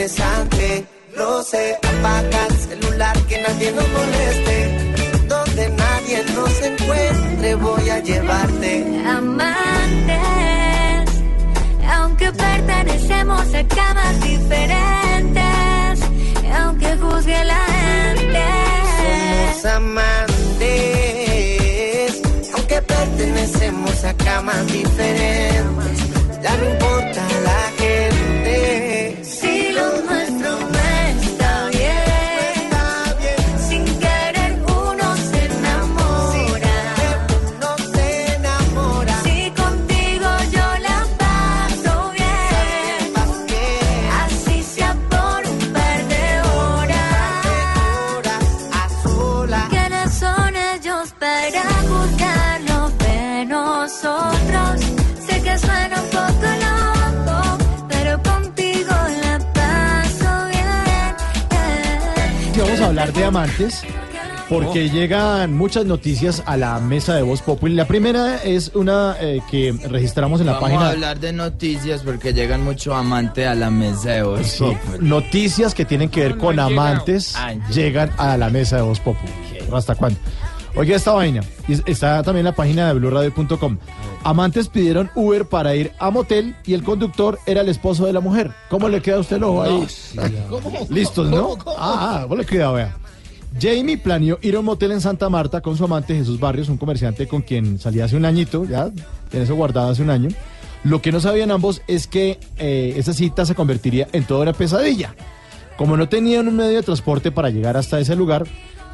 interesante. No sé, apaga el celular que nadie nos moleste. Donde nadie nos encuentre, voy a llevarte. Amantes, aunque pertenecemos a camas diferentes, aunque juzgue la gente. Somos amantes, aunque pertenecemos a camas diferentes. Ya no importa la amantes porque llegan muchas noticias a la mesa de Voz Populi. La primera es una eh, que registramos en la Vamos página. a hablar de noticias porque llegan mucho amantes a la mesa de Voz Sí, Populi. noticias que tienen que ver con amantes Ah, llegan a la mesa de Voz Populi. ¿Hasta cuándo? Oiga esta vaina. Está también en la página de blurradio.com. Amantes pidieron Uber para ir a motel y el conductor era el esposo de la mujer. ¿Cómo le queda a usted el ojo ahí? Listos, ¿no? Ah, ah, ponle cuidado, vea. Jamie planeó ir a un motel en Santa Marta con su amante Jesús Barrios, un comerciante con quien salía hace un añito, ya tiene eso guardado hace un año. Lo que no sabían ambos es que eh, esa cita se convertiría en toda una pesadilla. Como no tenían un medio de transporte para llegar hasta ese lugar,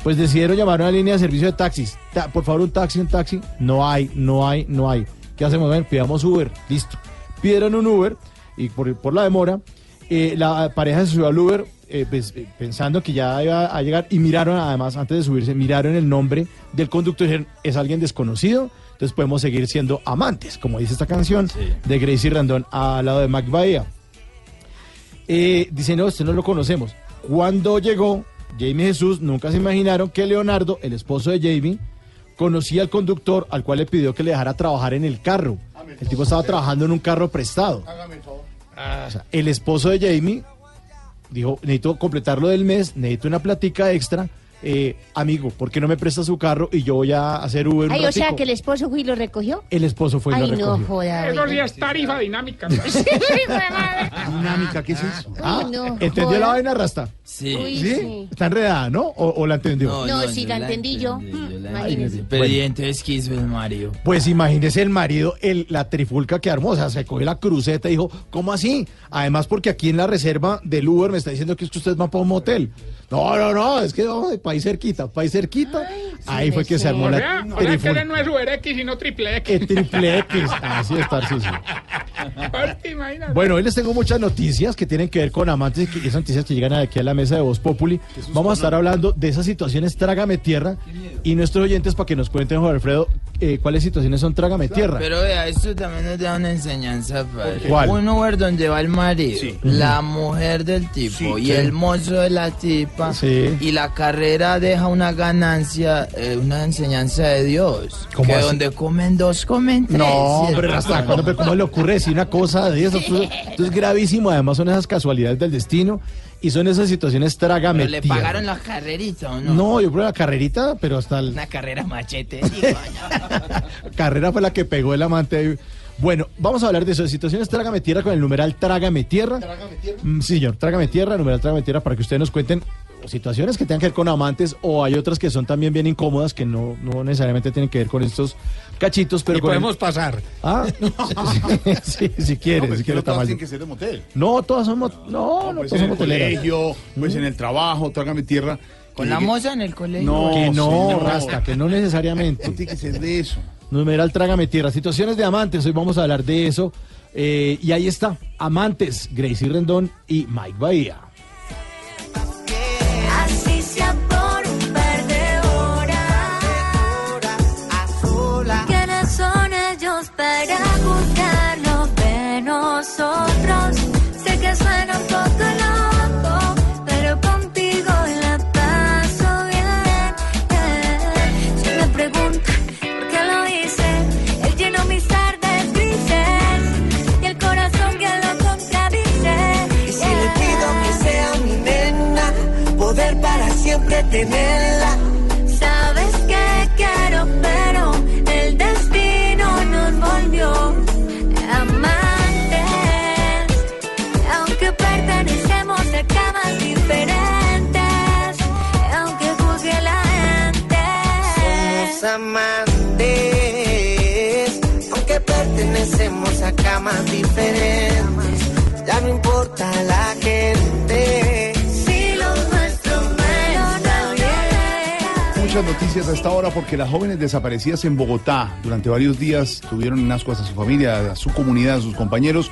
pues decidieron llamar a una línea de servicio de taxis. Ta- por favor, un taxi, un taxi. No hay, no hay, no hay. ¿Qué hacemos? Ven, pidamos Uber. Listo. Pidieron un Uber y por, por la demora, eh, la pareja se subió al Uber eh, pues, eh, pensando que ya iba a llegar y miraron, además, antes de subirse, miraron el nombre del conductor y dijeron, es alguien desconocido, entonces podemos seguir siendo amantes, como dice esta canción de Gracie Randón al lado de Mac Bahía. Eh, dice, no, este no lo conocemos. Cuando llegó Jamie Jesús, nunca se imaginaron que Leonardo, el esposo de Jamie, conocía al conductor al cual le pidió que le dejara trabajar en el carro. El tipo estaba trabajando en un carro prestado. O sea, el esposo de Jamie dijo, necesito completar lo del mes, necesito una platica extra. Eh, amigo, ¿por qué no me presta su carro y yo voy a hacer Uber un Ay, o sea ratico?" que el esposo fue y lo recogió. El esposo fue y Ay, lo no recogió. joda. Eso sí es tarifa dinámica. Dinámica, ¿qué es eso? Ah, Uy, no, ¿entendió joda. la vaina, Rasta? Sí. Uy, ¿Sí? sí. Está enredada, ¿no? ¿O, o la entendió? No, sí, la entendí yo. entendí, yo la Imagínese. Pero y entonces, ¿qué hizo el Mario? Pues imagínese el marido, el, la trifulca que armó, o sea, se cogió la cruceta y dijo, ¿cómo así? Además, porque aquí en la reserva del Uber me está diciendo que es que ustedes van para un motel. No, no, no, es que vamos de país cerquita, país cerquita. Ahí fue que se armó O la sea, o sea que no es Uber X, sino triple X. El triple X, así es, Tarcisio. Bueno, hoy les tengo muchas noticias que tienen que ver con amantes y esas noticias que llegan aquí a la mesa de Voz Populi. Vamos a estar hablando de esas situaciones Trágame Tierra y nuestros oyentes para que nos cuenten, Jorge Alfredo, eh, cuáles situaciones son Trágame Tierra. Pero vea, esto también nos da una enseñanza, padre. ¿Cuál? Un Uber donde va el marido, Sí. la mujer del tipo y el mozo de la tipa. Sí. Y la carrera deja una ganancia, eh, una enseñanza de Dios. ¿Cómo que así? donde comen dos, comen tres. No, hombre, hasta cuándo, pero ¿cómo le ocurre decir una cosa de eso? Esto, esto es gravísimo, además son esas casualidades del destino y son esas situaciones Trágame Pero le Tierra. pagaron la carrerita, ¿o no? No, yo creo la carrerita, pero hasta el- Una carrera machete. carrera fue la que pegó el amante. Bueno, vamos a hablar de eso, de situaciones Trágame Tierra con el numeral Trágame Tierra. Mm, sí, señor, Trágame Tierra, numeral Trágame Tierra, para que ustedes nos cuenten situaciones que tengan que ver con amantes o hay otras que son también bien incómodas que no, no necesariamente tienen que ver con estos cachitos, pero Y con el- podemos pasar. Ah, sí, sí, si quiere, si quiere todas tienen que ser de motel. No, todas somos, no, no, Pues todas en el colegio, pues en el trabajo, trágame tierra. Con Y la moza en el colegio. No, que no, señor. Rasta, que no necesariamente. No tiene que ser de eso. Numeral Trágame Tierra. Situaciones de amantes, hoy vamos a hablar de eso. Eh, y ahí está, amantes, Gracie Rendón y Mike Bahía. Para juzgarnos de nosotros? Sé que suena un poco loco, pero contigo la paso bien. Si me preguntan por qué lo hice, él llenó mis tardes grises y el corazón que lo contradice. Y si le pido que sea mi nena, poder para siempre tenerla. Amantes, aunque pertenecemos a camas diferentes. Ya no importa la gente. Porque las jóvenes desaparecidas en Bogotá durante varios días tuvieron en ascuas a su familia, a su comunidad, a sus compañeros,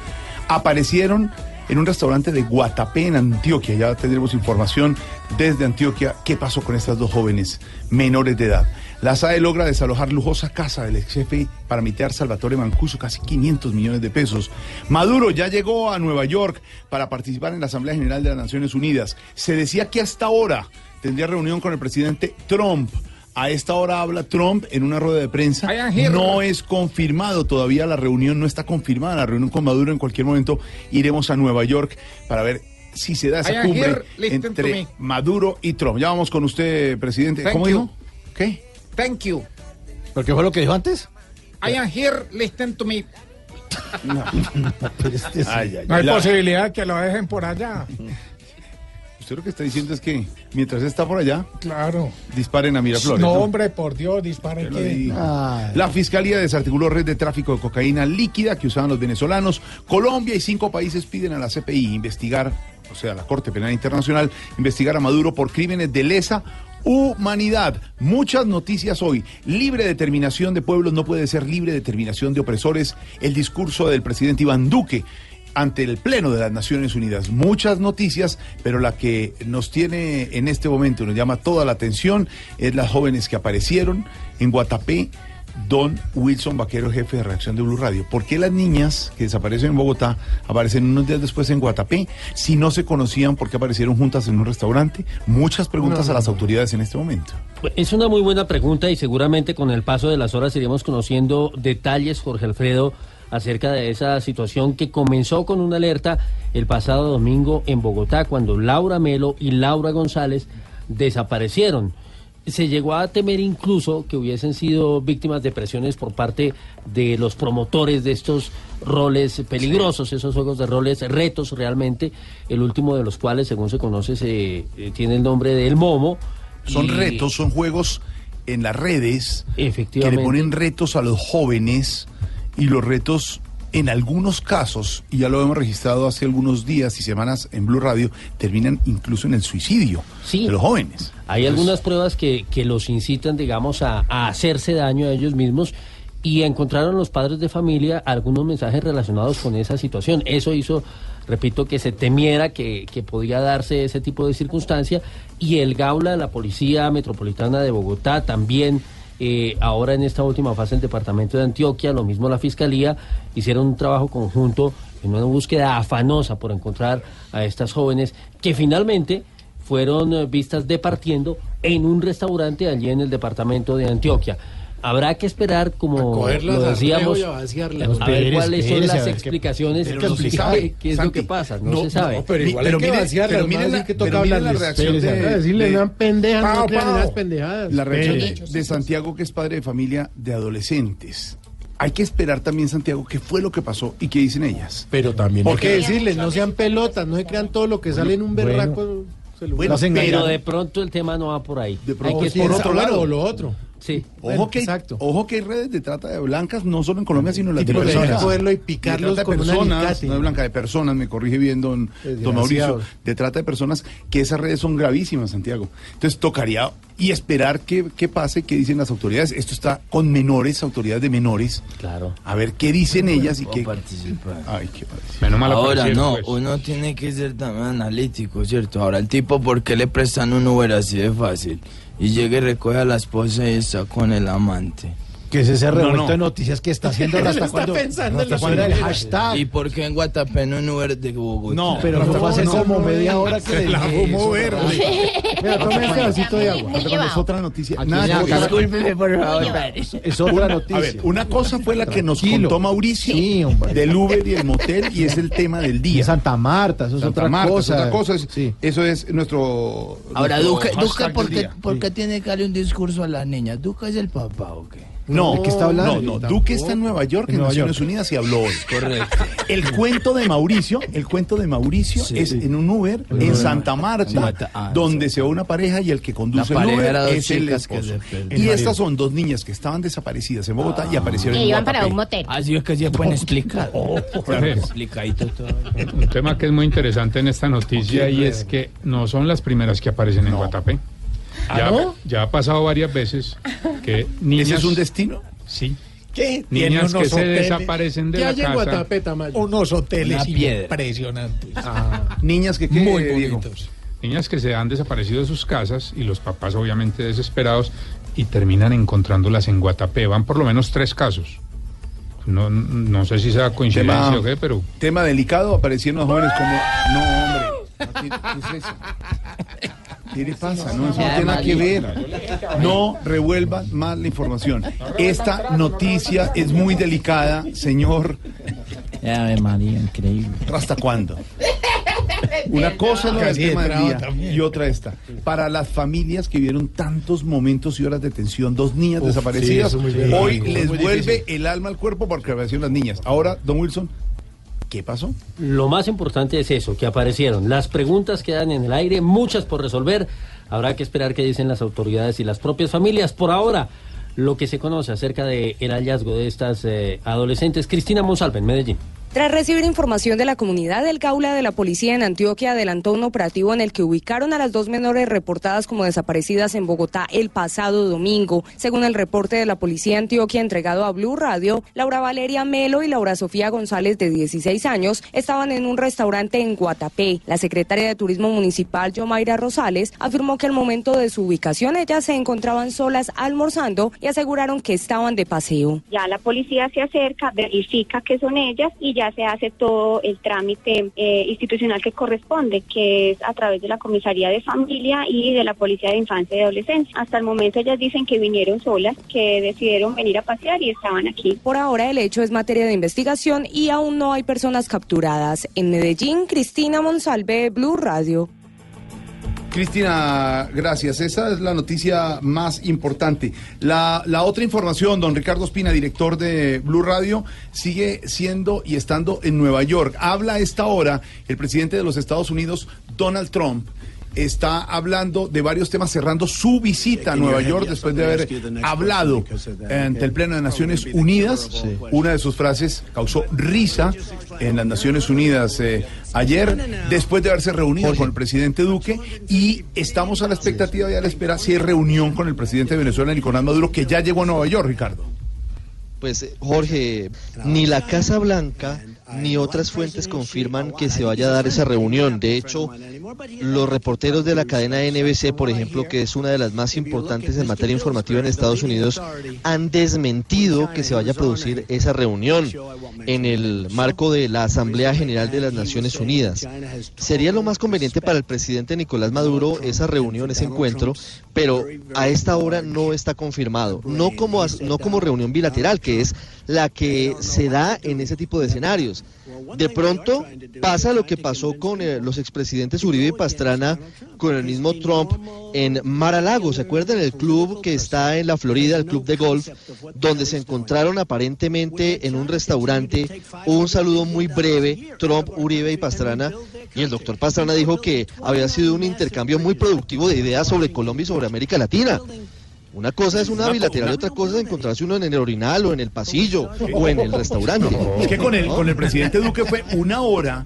aparecieron en un restaurante de Guatapé en Antioquia. Ya tendremos información desde Antioquia qué pasó con estas dos jóvenes menores de edad. La SAE logra desalojar lujosa casa del ex jefe paramilitar Salvatore Mancuso, casi 500 millones de pesos. Maduro ya llegó a Nueva York para participar en la Asamblea General de las Naciones Unidas. Se decía que hasta ahora tendría reunión con el presidente Trump. A esta hora habla Trump en una rueda de prensa. No es confirmado todavía la reunión, no está confirmada la reunión con Maduro. En cualquier momento iremos a Nueva York para ver si se da esa cumbre entre. Maduro y Trump. Ya vamos con usted, presidente. Thank ¿Cómo you. dijo? ¿Qué? Thank you. ¿Pero qué fue lo que dijo antes? I am here, listen to me. Este sí. Ay, ay, No hay la- posibilidad que lo dejen por allá. Usted lo que está diciendo es que mientras está por allá, Claro. disparen a Miraflores. no, ¿no? hombre, por Dios, disparen que. La Fiscalía desarticuló red de tráfico de cocaína líquida que usaban los venezolanos. Colombia y cinco países piden a la CPI investigar, o sea, la Corte Penal Internacional, investigar a Maduro por crímenes de lesa humanidad. Muchas noticias hoy. Libre determinación de pueblos no puede ser libre determinación de opresores. El discurso del presidente Iván Duque ante el Pleno de las Naciones Unidas. Muchas noticias, pero la que nos tiene en este momento, nos llama toda la atención, es las jóvenes que aparecieron en Guatapé. Don Wilson Vaquero, jefe de reacción de Blue Radio. ¿Por qué las niñas que desaparecen en Bogotá aparecen unos días después en Guatapé? Si no se conocían, ¿por qué aparecieron juntas en un restaurante? Muchas preguntas a las autoridades en este momento. Pues, Es una muy buena pregunta y seguramente con el paso de las horas iremos conociendo detalles, Jorge Alfredo, acerca de esa situación que comenzó con una alerta el pasado domingo en Bogotá, cuando Laura Melo y Laura González desaparecieron. Se llegó a temer incluso que hubiesen sido víctimas de presiones por parte de los promotores de estos roles peligrosos, esos juegos de roles, retos realmente, el último de los cuales, según se conoce, se eh, tiene el nombre de El Momo. Son Y- retos, son juegos en las redes que le ponen retos a los jóvenes y los retos en algunos casos, y ya lo hemos registrado hace algunos días y semanas en Blue Radio, terminan incluso en el suicidio Sí. de los jóvenes. Hay algunas pruebas que, que los incitan, digamos, a, a hacerse daño a ellos mismos y encontraron los padres de familia algunos mensajes relacionados con esa situación. Eso hizo, repito, que se temiera que, que podía darse ese tipo de circunstancia y el Gaula de la Policía Metropolitana de Bogotá también. Eh, ahora en esta última fase el departamento de Antioquia, lo mismo la fiscalía, hicieron un trabajo conjunto en una búsqueda afanosa por encontrar a estas jóvenes que finalmente fueron eh, vistas departiendo en un restaurante allí en el departamento de Antioquia. Habrá que esperar, como lo decíamos, y a ver cuáles son las explicaciones, pero qué, no se sabe, qué es lo que pasa, no, No, se sabe. No, pero igual pero hay que pero no mire van a la- que pero toca mire la reacción Espérese, de- A decirle, de- Pao, no crean unas pendejadas. La reacción de, de Santiago, que es padre de familia de adolescentes. Hay que esperar también, Santiago, qué fue lo que pasó y qué dicen ellas. Pero también hay Porque- que decirles, no sean pelotas, no se crean todo lo que sale en un bueno. berraco celular. Bueno, engañan. Pero de pronto el tema no va por ahí. De Hay pronto que es por esperar. otro lado. o lo otro. Sí. Ojo, Bueno, que, exacto. ojo que hay redes de trata de blancas, no solo en Colombia, sino en Latinoamérica. cogerlo y De picarlos trata de con personas, no de blanca, de personas, me corrige bien don, don Mauricio, de trata de personas, que esas redes son gravísimas, Santiago. Entonces tocaría y esperar qué, qué pase, qué dicen las autoridades. Esto está con menores, autoridades de menores. Claro. A ver qué dicen ellas y qué... participar. Ay, qué. Menos mal Ahora no, pues. uno tiene que ser también analítico, ¿cierto? Ahora el tipo, ¿por qué le prestan un Uber así de fácil? Y llega y recoge a la esposa y está con el amante. Que es ese revuelto no. de noticias que está haciendo Él hasta está cuando, pensando en hasta los cuando era el Uber. hashtag. ¿Y por qué en Guatapé no un Uber de Bogotá? No, Pero no, fue hace no, como no, media hora que le la fumó verde. Mira, tome este vasito de agua. Es otra noticia. Nada. Discúlpeme, por favor. Es otra noticia. A ver, una cosa fue la que nos contó Mauricio Sí, del Uber y el motel y es el tema del día. Santa Marta, eso es Santa otra Marta, es cosa. otra cosa. es- Sí. Eso es nuestro. Ahora, Duque, Duque ¿por, qué, día. ¿por qué tiene que darle un discurso a las niñas? ¿Duque es el papá o qué? No, ¿De qué está hablando? No. Duque está en Nueva York, en, En Nueva Naciones York. Unidas y habló hoy. Correcto. El cuento de Mauricio, el cuento de Mauricio Sí. es en un Uber en Santa Marta, ah, donde se va una pareja y el que conduce La el Uber es el esposo. Y estas son dos niñas que estaban desaparecidas en Bogotá y aparecieron en iban para un motel. Así es que se pueden explicar. Jorge, Explicadito todo. un tema que es muy interesante en esta noticia y es que no son las primeras que aparecen en Guatapé. Ya, no? ya ha pasado varias veces que niñas... ¿Ese es un destino? Sí. ¿Qué? Tiene Niñas que se desaparecen de ¿Qué la hay en casa. Guatapé, Tamayo? unos hoteles impresionantes. Niñas que ¿qué, Muy Diego? bonitos. Niñas que se han desaparecido de sus casas y los papás obviamente desesperados y terminan encontrándolas en Guatapé. Van por lo menos tres casos. No, no sé si sea coincidencia Tema- o qué, pero Tema delicado, aparecieron los jóvenes como. No, hombre. No, ¿Qué, qué es eso? ¿Qué le pasa? No, eso no tiene nada que ver. No revuelvan más la información. Esta noticia es muy delicada, señor. Ave María, increíble. ¿Hasta cuándo? Una cosa es lo del tema del día también. y otra esta. Para las familias que vieron tantos momentos y horas de tensión, dos niñas Uf, desaparecidas, sí, hoy les difícil. vuelve el alma al cuerpo porque aparecieron las niñas. Ahora, don Wilson, ¿qué pasó? Lo más importante es eso, que aparecieron. Las preguntas quedan en el aire, muchas por resolver. Habrá que esperar qué dicen las autoridades y las propias familias. Por ahora, lo que se conoce acerca del hallazgo de estas eh, adolescentes. Cristina Monsalve, en Medellín. Tras recibir información de la comunidad, el Gaula de la Policía en Antioquia adelantó un operativo en el que ubicaron a las dos menores reportadas como desaparecidas en Bogotá el pasado domingo. Según el reporte de la Policía Antioquia entregado a Blue Radio, Laura Valeria Melo y Laura Sofía González, de 16 años, estaban en un restaurante en Guatapé. La secretaria de Turismo Municipal, Yomaira Rosales, afirmó que al momento de su ubicación ellas se encontraban solas almorzando y aseguraron que estaban de paseo. Ya la policía se acerca, verifica que son ellas y ya se hace todo el trámite eh, institucional que corresponde, que es a través de la comisaría de familia y de la policía de infancia y adolescencia. Hasta el momento ellas dicen que vinieron solas, que decidieron venir a pasear y estaban aquí. Por ahora el hecho es materia de investigación y aún no hay personas capturadas. En Medellín, Cristina Monsalve, Blue Radio. Cristina, gracias. Esa es la noticia más importante. La, otra información, don Ricardo Espina, director de Blue Radio, sigue siendo y estando en Nueva York. Habla a esta hora el presidente de los Estados Unidos, Donald Trump. Está hablando de varios temas, cerrando su visita a Nueva York después de haber hablado ante el Pleno de Naciones Unidas. Una de sus frases causó risa en las Naciones Unidas eh, ayer, después de haberse reunido con el presidente Duque. Y estamos a la expectativa y a la espera si hay reunión con el presidente de Venezuela, Nicolás Maduro, que ya llegó a Nueva York, Ricardo. Pues Jorge, ni la Casa Blanca ni otras fuentes confirman que se vaya a dar esa reunión. De hecho, los reporteros de la cadena NBC, por ejemplo, que es una de las más importantes en materia informativa en Estados Unidos, han desmentido que se vaya a producir esa reunión en el marco de la Asamblea General de las Naciones Unidas. Sería lo más conveniente para el presidente Nicolás Maduro esa reunión, ese encuentro, pero a esta hora no está confirmado, no como, no como reunión bilateral, que es la que se da en ese tipo de escenarios. De pronto pasa lo que pasó con eh, los expresidentes Uribe y Pastrana, con el mismo Trump en Mar-a-Lago, ¿se acuerdan? El club que está en la Florida, el club de golf, donde se encontraron aparentemente en un restaurante, un saludo muy breve, Trump, Uribe y Pastrana, y el doctor Pastrana dijo que había sido un intercambio muy productivo de ideas sobre Colombia y sobre América Latina. Una cosa es una bilateral y otra cosa es encontrarse uno en el orinal o en el pasillo o en el restaurante. Es que con el, con el presidente Duque fue una hora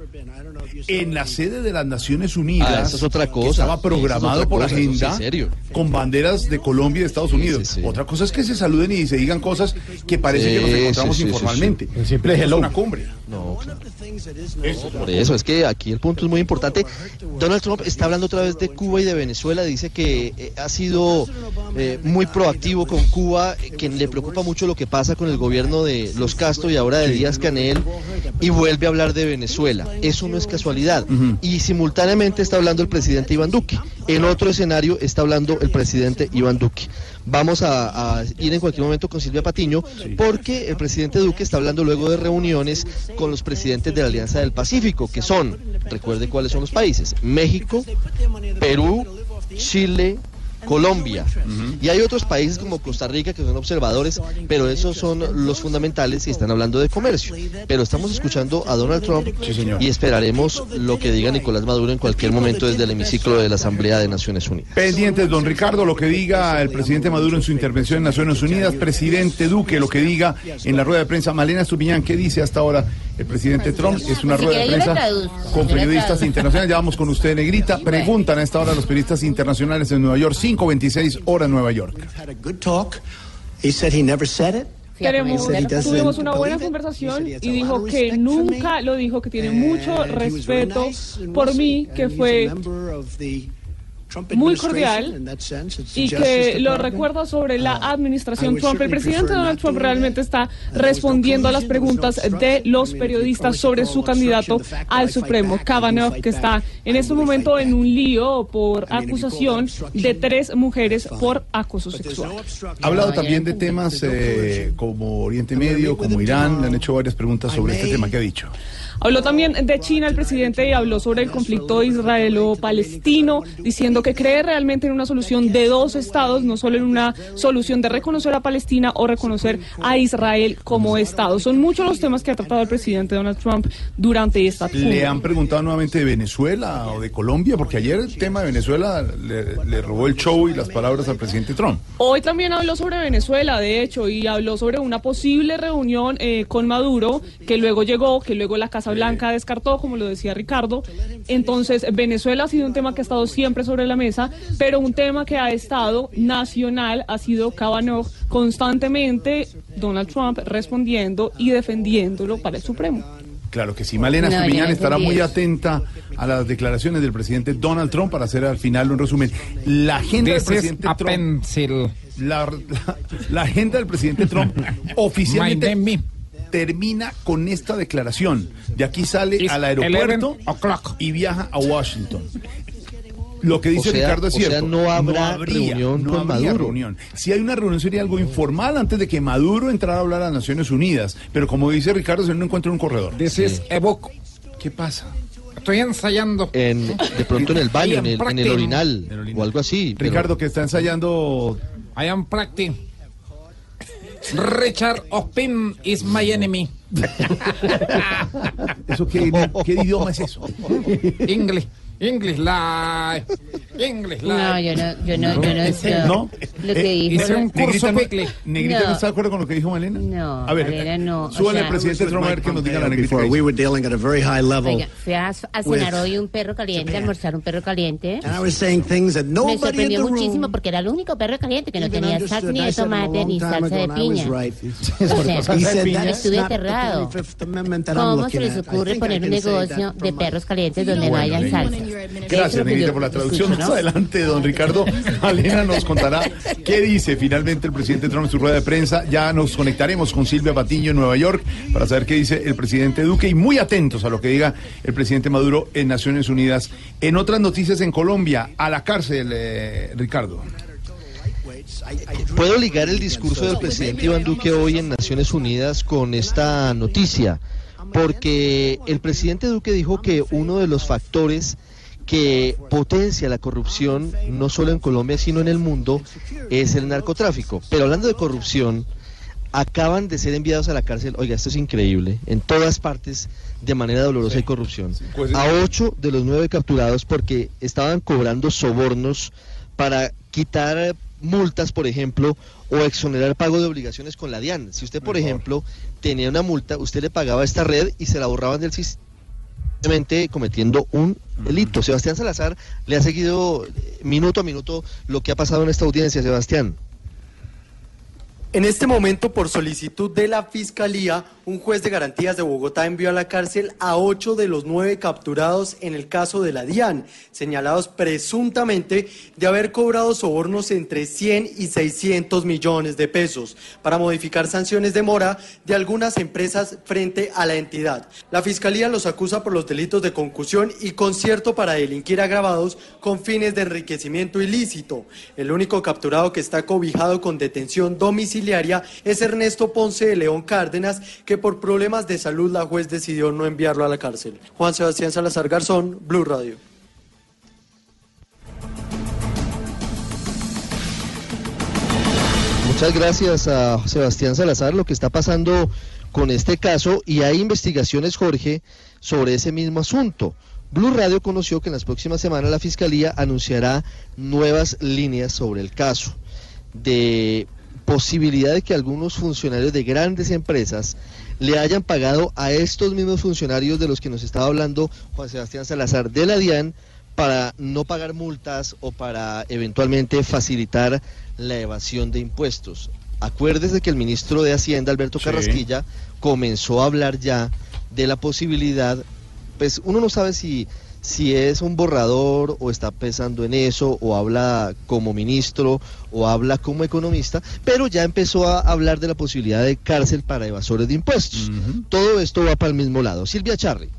en la sede de las Naciones Unidas. Ah, esa es otra cosa. Estaba es programado por cosa, eso sí, agenda serio. con banderas de Colombia y de Estados Unidos. Otra cosa es que se saluden y se digan cosas que parece que nos encontramos sí, sí, sí, informalmente. sí. El simple Es una cumbre. No, claro. Por eso es que aquí el punto es muy importante. Donald Trump está hablando otra vez de Cuba y de Venezuela. Dice que eh, ha sido eh, muy proactivo con Cuba, eh, que le preocupa mucho lo que pasa con el gobierno de los Castro y ahora de Díaz Canel, y vuelve a hablar de Venezuela. Eso no es casualidad. Y simultáneamente está hablando el presidente Iván Duque. En otro escenario está hablando el presidente Iván Duque. Vamos a, a ir en cualquier momento con Silvia Patiño, porque el presidente Duque está hablando luego de reuniones con los presidentes de la Alianza del Pacífico, que son, recuerde cuáles son los países, México, Perú, Chile, Colombia. Y hay otros países como Costa Rica que son observadores, pero esos son los fundamentales y están hablando de comercio. Pero estamos escuchando a Donald Trump y esperaremos lo que diga Nicolás Maduro en cualquier momento desde el hemiciclo de la Asamblea de Naciones Unidas. Pendientes, don Ricardo, lo que diga el presidente Maduro en su intervención en Naciones Unidas, presidente Duque, lo que diga en la rueda de prensa. Malena Estupiñán, ¿qué dice hasta ahora el presidente Trump? Es una Si rueda de prensa con periodistas internacionales. Ya vamos con usted, Negrita. Preguntan a esta hora los periodistas internacionales en Nueva York, 5.26 hora en Nueva York. Doesn't tuvimos una buena conversación y dijo que nunca lo dijo, que tiene mucho respeto por mí, que fue muy cordial y que lo recuerda sobre la I administración Trump. El presidente Donald Trump realmente está respondiendo a las preguntas de los periodistas sobre su candidato al Supremo, Kavanaugh, que está en este momento en un lío por acusación de tres mujeres por acoso sexual. Ha hablado también de temas eh, como Oriente Medio, como Irán. Le han hecho varias preguntas sobre este tema. Que ha dicho. Habló también de China el presidente y habló sobre el conflicto israelo-palestino, diciendo que cree realmente en una solución de dos estados, no solo en una solución de reconocer a Palestina o reconocer a Israel como estado. Son muchos los temas que ha tratado el presidente Donald Trump durante esta Le cumbre. han preguntado nuevamente de Venezuela o de Colombia, porque ayer el tema de Venezuela le, le robó el show y las palabras al presidente Trump. Hoy también habló sobre Venezuela, de hecho, y habló sobre una posible reunión eh, con Maduro, que luego llegó, que luego la Casa Blanca descartó, como lo decía Ricardo. Entonces, Venezuela ha sido un tema que ha estado siempre sobre la mesa, pero un tema que ha estado nacional ha sido Kavanaugh constantemente, Donald Trump respondiendo y defendiéndolo para el Supremo. Claro que sí. Malena No, Estupiñán estará muy atenta a las declaraciones del presidente Donald Trump para hacer al final un resumen. La agenda del This presidente a Trump. pencil. La, la- la agenda del presidente Trump oficialmente termina con esta declaración. De aquí sale It's al aeropuerto 11 y viaja a Washington. Lo que dice O sea- Ricardo es o sea, cierto. no habrá habría, reunión no con habría Maduro. reunión. Si hay una reunión sería algo informal antes de que Maduro entrara a hablar a las Naciones Unidas. Pero como dice Ricardo, se no encuentra en un corredor. This is book. ¿Qué pasa? Estoy ensayando. En, de pronto en el baño, en el, en el orinal o algo así. pero- Ricardo, que está ensayando. I am practicing. Richard Ospin is my enemy. ¿Eso qué, qué idioma es eso? English. English lie. English lie. No, yo no, yo no, yo no, ¿No? Lo que dijo. Hice un curso No. Negrita, ¿Negrita no. está de acuerdo con lo que dijo Malena? No, A ver, Malena no, o súbale sea- al presidente Trump a ver que nos diga la negrita. We were dealing at a very high level. Oiga, fui a, a cenar hoy un perro caliente, a almorzar un perro caliente. And I was saying things that Me nobody in sorprendió the muchísimo room porque era el único perro caliente que no tenía salsa ni de tomate ni salsa de piña. right. O sea, He said estuve the aterrado. 35th Amendment that I'm ¿Cómo se les ocurre poner un negocio de perros calientes donde no Negrita. salsa? Gracias, Negrita, por la traducción. Más adelante, don Ricardo Malena nos contará qué dice finalmente el presidente Trump en su rueda de prensa. Ya nos conectaremos con Silvia Patiño en Nueva York para saber qué dice el presidente Duque y muy atentos a lo que diga el presidente Maduro en Naciones Unidas. En otras noticias en Colombia, a la cárcel, eh, Ricardo. Puedo ligar el discurso del presidente Iván Duque hoy en Naciones Unidas con esta noticia, porque el presidente Duque dijo que uno de los factores que potencia la corrupción, no solo en Colombia, sino en el mundo, es el narcotráfico. Pero hablando de corrupción, acaban de ser enviados a la cárcel, oiga, esto es increíble, en todas partes de manera dolorosa hay corrupción. pues, A ocho de los nueve capturados porque estaban cobrando sobornos para quitar multas, por ejemplo, o exonerar pago de obligaciones con la DIAN. Si usted, por ejemplo, tenía una multa, usted le pagaba a esta red y se la borraban del sistema cometiendo un delito. Sebastián Salazar le ha seguido minuto a minuto lo que ha pasado en esta audiencia, Sebastián. En este momento, por solicitud de la Fiscalía, un juez de garantías de Bogotá envió a la cárcel a ocho de los nueve capturados en el caso de la DIAN, señalados presuntamente de haber cobrado sobornos entre 100 y 600 millones de pesos para modificar sanciones de mora de algunas empresas frente a la entidad. La Fiscalía los acusa por los delitos de concusión y concierto para delinquir agravados con fines de enriquecimiento ilícito. El único capturado que está cobijado con detención domiciliaria es Ernesto Ponce de León Cárdenas, que por problemas de salud la juez decidió no enviarlo a la cárcel. Juan Sebastián Salazar Garzón, Blue Radio. Muchas gracias a Sebastián Salazar. Lo que está pasando con este caso y hay investigaciones, Jorge, sobre ese mismo asunto. Blue Radio conoció que en las próximas semanas la Fiscalía anunciará nuevas líneas sobre el caso de posibilidad de que algunos funcionarios de grandes empresas le hayan pagado a estos mismos funcionarios de los que nos estaba hablando Juan Sebastián Salazar de la DIAN para no pagar multas o para eventualmente facilitar la evasión de impuestos. Acuérdese que el ministro de Hacienda, Alberto Sí. Carrasquilla, comenzó a hablar ya de la posibilidad, pues uno no sabe si, si es un borrador o está pensando en eso, o habla como ministro o habla como economista, pero ya empezó a hablar de la posibilidad de cárcel para evasores de impuestos. Todo esto va para el mismo lado. Silvia Charri.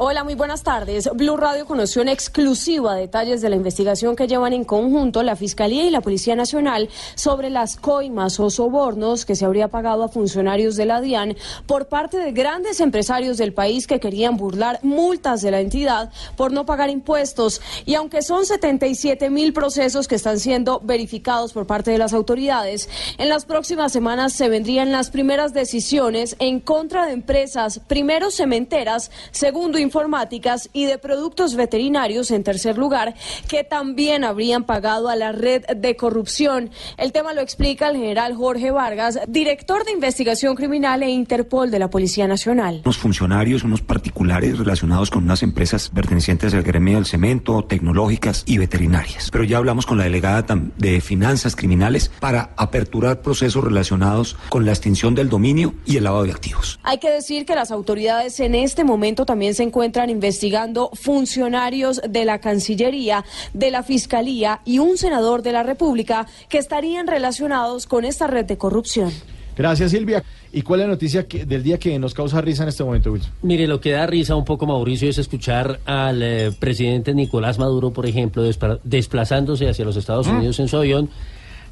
Hola, muy buenas tardes. Blue Radio conoció en exclusiva detalles de la investigación que llevan en conjunto la Fiscalía y la Policía Nacional sobre las coimas o sobornos que se habría pagado a funcionarios de la DIAN por parte de grandes empresarios del país que querían burlar multas de la entidad por no pagar impuestos. Y aunque son 77 mil procesos que están siendo verificados por parte de las autoridades, en las próximas semanas se vendrían las primeras decisiones en contra de empresas, primero cementeras, segundo informáticas y de productos veterinarios en tercer lugar, que también habrían pagado a la red de corrupción. El tema lo explica el general Jorge Vargas, director de investigación criminal e Interpol de la Policía Nacional. unos funcionarios, unos particulares relacionados con unas empresas pertenecientes al gremio del cemento, tecnológicas y veterinarias. Pero ya hablamos con la delegada de finanzas criminales para aperturar procesos relacionados con la extinción del dominio y el lavado de activos. Hay que decir que las autoridades en este momento también se encuentran investigando funcionarios de la Cancillería, de la Fiscalía y un senador de la República que estarían relacionados con esta red de corrupción. Gracias, Silvia. ¿Y cuál es la noticia que- del día que nos causa risa en este momento, Wilson? Mire, lo que da risa un poco, Mauricio, es escuchar al eh, presidente Nicolás Maduro, por ejemplo, despla- desplazándose hacia los Estados Mm. Unidos en su avión,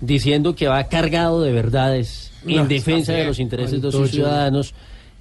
diciendo que va cargado de verdades No, en defensa de los intereses de sus ciudadanos,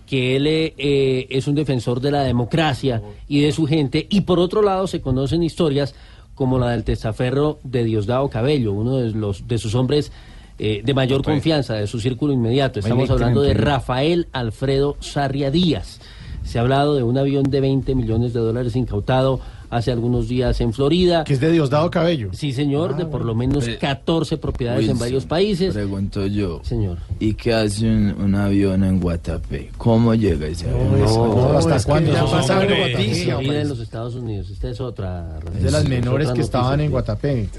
que él eh, eh, es un defensor de la democracia y de su gente, y por otro lado se conocen historias como la del testaferro de Diosdado Cabello, uno de, los, de sus hombres eh, de mayor Pues. confianza, de su círculo inmediato. Estamos hablando de. Rafael Alfredo Sarria Díaz. Se ha hablado de un avión de 20 millones de dólares incautado hace algunos días en Florida. Que es de Diosdado Cabello. Sí, señor, de por lo menos 14 propiedades en varios países. Pregunto yo. Señor. ¿Y qué hace un, un avión en Guatapé? ¿Cómo llega ese avión? no, ¿hasta cuándo? Algo noticia, en hombre. los Estados Unidos. Esta es otra. Es de las es menores que estaban en. Guatapé.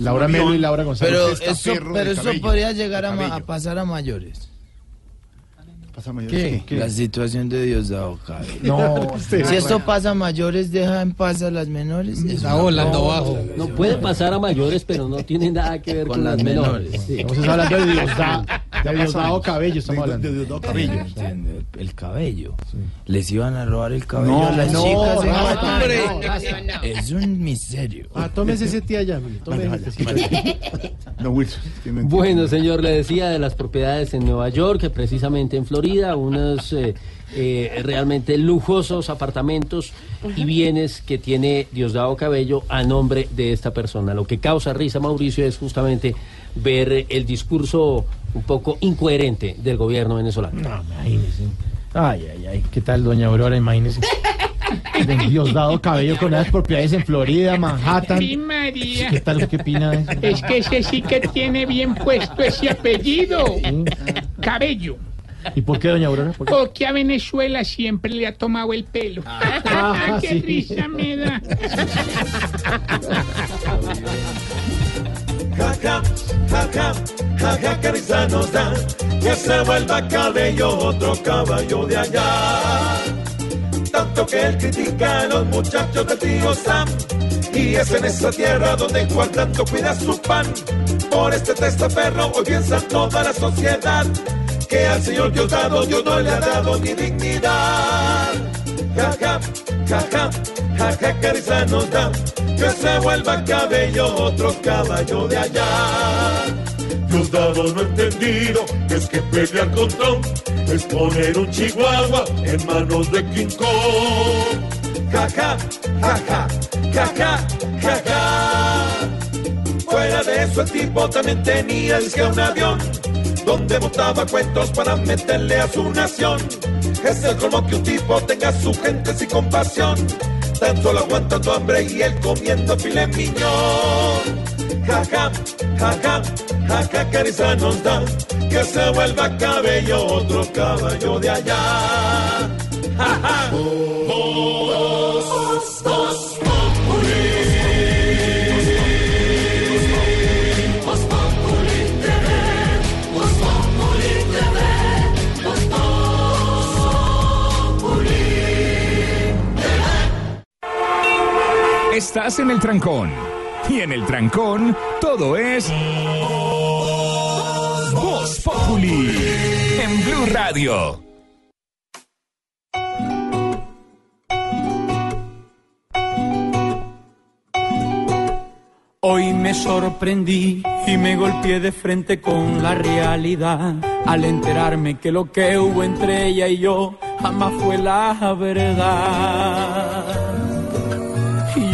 Laura Melo y Laura González. Pero eso, pero podría llegar a pasar a mayores. Pasa. ¿Qué? ¿Qué? La situación de Diosdado Cabello. No, si esto pasa a mayores, deja en paz a las menores. Está volando bajo. No puede pasar a mayores, pero no tiene nada que ver con, Con las las menores. menores. Sí. Estamos hablando de Diosdado, de Diosdado Cabello, estamos hablando. De Diosdado Cabello. el, el cabello. Les iban a robar el cabello No, a las no, chicas. no, no, Es un misterio. Ah, tómese ese tía ya, Bueno, señor, le decía de las propiedades en Nueva York, que precisamente en Florida, unos eh, eh, realmente lujosos apartamentos y bienes que tiene Diosdado Cabello a nombre de esta persona. Lo que causa risa, Mauricio, es justamente ver el discurso un poco incoherente del gobierno venezolano. No, imagínese. Ay, ay, ay. ¿Qué tal, doña Aurora? Imagínese. De Diosdado Cabello con unas propiedades en Florida, Manhattan. Sí, María. ¿Qué tal? ¿Qué opina de eso? Es que ese sí que tiene bien puesto ese apellido. Cabello. ¿Y por qué, doña Aurora? ¿Por qué? Porque a Venezuela siempre le ha tomado el pelo. Ah, ¡Qué sí. risa me da! Jaja, jaja, jaja, que risa nos da que se vuelva cabello otro caballo de allá. Tanto que él critica a los muchachos de tío Sam. Y es en esa tierra donde Juan tanto cuida su pan. Por este testaferro hoy piensa toda la sociedad que al señor Diosdado Dios no le ha dado ni dignidad. Jaja, jaja, jaja, que risa nos da que se vuelva cabello otro caballo de allá. Diosdado no entendido es que pelear con Trump es poner un chihuahua en manos de King Kong. Jaja, jaja, jaja, jaja. Fuera de eso el tipo también tenía el que un avión donde montaba cuentos para meterle a su nación. Es el colmo que un tipo tenga su gente sin compasión, tan solo aguantando hambre y él comiendo filet miñón. Jaja, jaja, jaja, risa nos da que se vuelva cabello otro caballo de allá. Jaja. Estás en el trancón. Y en el trancón, todo es. Voz Populi. En Blue Radio. Hoy me sorprendí y me golpeé de frente con la realidad al enterarme que lo que hubo entre ella y yo jamás fue la verdad.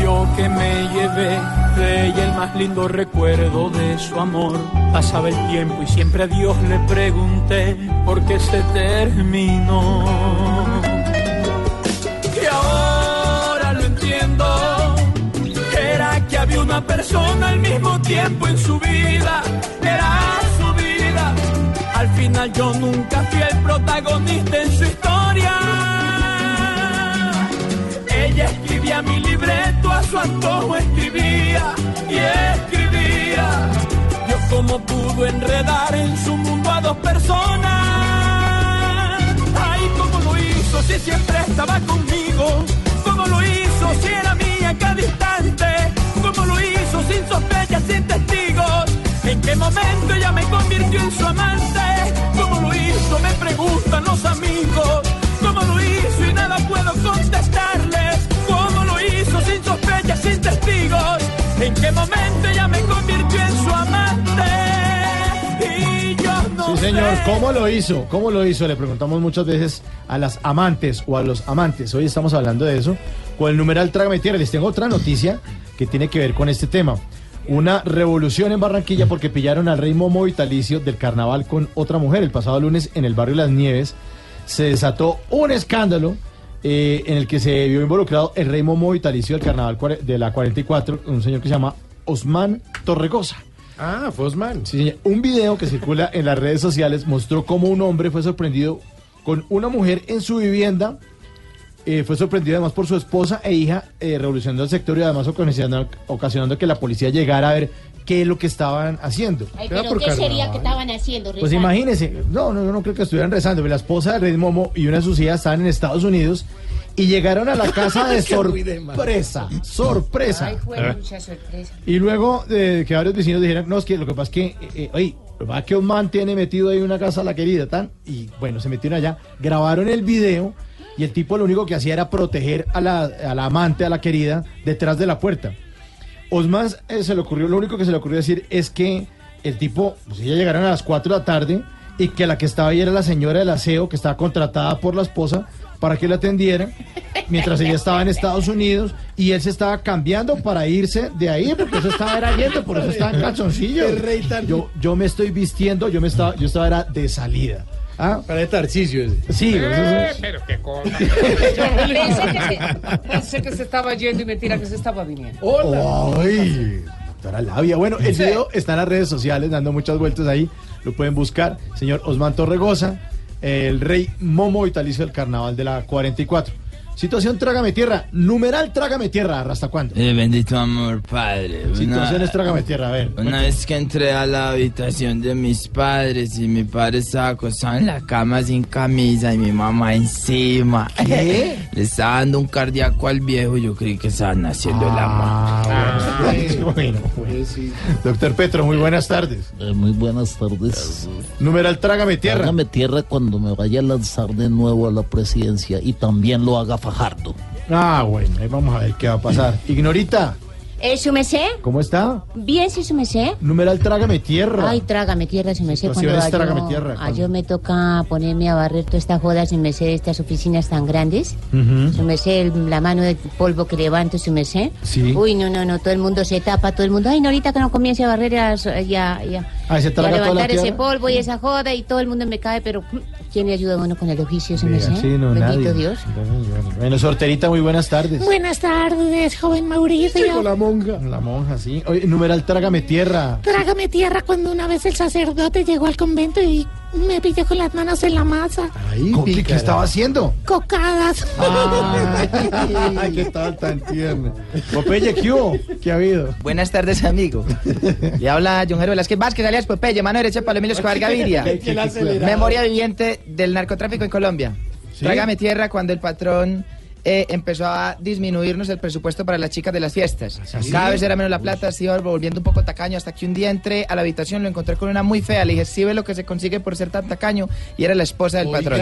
Yo que me llevé de ella el más lindo recuerdo de su amor. Pasaba el tiempo y siempre a Dios le pregunté por qué se terminó. Y ahora lo entiendo. Era que había una persona al mismo tiempo en su vida. Era su vida. Al final yo nunca fui el protagonista en su historia. Ella mi libreto, a su antojo escribía y escribía. Yo como pudo enredar en su mundo a dos personas. Ay, cómo lo hizo si siempre estaba conmigo. Cómo lo hizo si era mía cada instante. Cómo lo hizo sin sospechas, sin testigos. ¿En qué momento ella me convirtió en su amante? Qué momento ella me convirtió en su amante? Y yo no Sí, señor. sé. ¿Cómo lo hizo? ¿Cómo lo hizo? Le preguntamos muchas veces a las amantes o a los amantes. Hoy estamos hablando de eso. Con el numeral Trágame Tierra. Les tengo otra noticia que tiene que ver con este tema. Una revolución en Barranquilla porque pillaron al rey Momo vitalicio del carnaval con otra mujer. El pasado lunes en el barrio Las Nieves se desató un escándalo eh, en el que se vio involucrado el rey Momo vitalicio del carnaval de la 44, un señor que se llama Osman Torregosa. Ah, fue Osman. Sí, señor. Un video que circula en las redes sociales mostró cómo un hombre fue sorprendido con una mujer en su vivienda. eh, fue sorprendido además por su esposa e hija, eh, revolucionando el sector y además ocasionando, ocasionando que la policía llegara a ver qué es lo que estaban haciendo. Ay, pero ¿qué sería que estaban haciendo? Pues rezando? imagínense, no, no, yo no creo que estuvieran rezando. La esposa de Rey Momo y una de sus hijas estaban en Estados Unidos y llegaron a la casa de sorpresa, sorpresa. Ay, fue mucha sorpresa. Y luego de que varios vecinos dijeron, no, es que lo que pasa es que, eh, eh, oye, lo que pasa es que un man tiene metido ahí una casa a la querida, tan, y bueno, se metieron allá, grabaron el video y el tipo lo único que hacía era proteger a la, a la amante, a la querida, detrás de la puerta. Osman eh, se le ocurrió, lo único que se le ocurrió decir es que el tipo, pues ellas llegaron a las 4 de la tarde y que la que estaba ahí era la señora del aseo que estaba contratada por la esposa para que la atendiera mientras ella estaba en Estados Unidos y él se estaba cambiando para irse de ahí porque eso estaba era yendo, por eso estaba en calzoncillo. El rey tan- Yo, yo me estoy vistiendo, yo me estaba, yo estaba era de salida. ¿Ah? Para Tarcisio ese. Sí, Eh, pero qué cosa. Pensé que, se, pensé que se estaba yendo y mentira que se estaba viniendo. ¡Ay! Doctora Labia. Bueno, el Sí. video está en las redes sociales, dando muchas vueltas ahí. Lo pueden buscar. Señor Osman Torregosa, el rey Momo vitalicio del carnaval de la 44. Situación Trágame Tierra. Numeral Trágame Tierra. ¿Hasta cuándo? Eh, bendito amor, padre. Una- Situaciones Trágame Tierra. A ver. Una vez que entré a la habitación de mis padres y mi padre estaba acostado en la cama sin camisa y mi mamá encima. ¿Qué? Le estaba dando un cardíaco al viejo y yo creí que estaban haciendo el amor. Bueno, Pues sí. Doctor Petro, muy buenas tardes. Eh, muy buenas tardes. Numeral Trágame Tierra. Trágame tierra cuando me vaya a lanzar de nuevo a la presidencia y también lo haga Fajardo. Ah, bueno, ahí vamos a ver qué va a pasar. Ignorita, ¿Eh, su mesé? ¿cómo está? Bien, sí, su mesé. Numeral Trágame Tierra. Ay, trágame tierra, su mesé. Cuando Situaciones trágame tierra, a ¿cuándo? yo me toca ponerme a barrer toda esta joda, su mesé, de estas oficinas tan grandes. Ujú. Su mesé, el- la mano de polvo que levanto, su mesé. Sí. Uy, no, no, no, todo el mundo se tapa, todo el mundo. Ay, no, ahorita que no comience a barrer ya, ya, ya. Ah, ¿se y a traga toda la levantar ese tierra? polvo y esa joda y todo el mundo me cae, pero mm, ¿quién le ayuda a uno con el oficio, Vea, mesé? sí, no, Bendito nadie. Dios. Bueno, sorterita, muy buenas tardes. Buenas tardes, joven Mauricio. la monja. La monja, sí. Oye, numeral Trágame Tierra. Trágame tierra cuando una vez el sacerdote llegó al convento y me pilló con las manos en la masa. ¿Con ¿Qué, qué estaba haciendo? Cocadas. Ay, qué tal tan tierno. Popeye, ¿qué hubo? ¿Qué ha habido? Buenas tardes, amigo. Le habla John Jairo Velázquez Vázquez, alias Popeye, mano derecha para Emilio Escobar Gaviria. Memoria viviente del narcotráfico en Colombia. ¿Sí? Trágame tierra cuando el patrón eh, empezó a disminuirnos el presupuesto para las chicas de las fiestas. ¿Sí? Cada vez era menos la plata, se iba volviendo un poco tacaño, hasta que un día entré a la habitación, lo encontré con una muy fea. Le dije, sí ve lo que se consigue por ser tan tacaño, y era la esposa del patrón.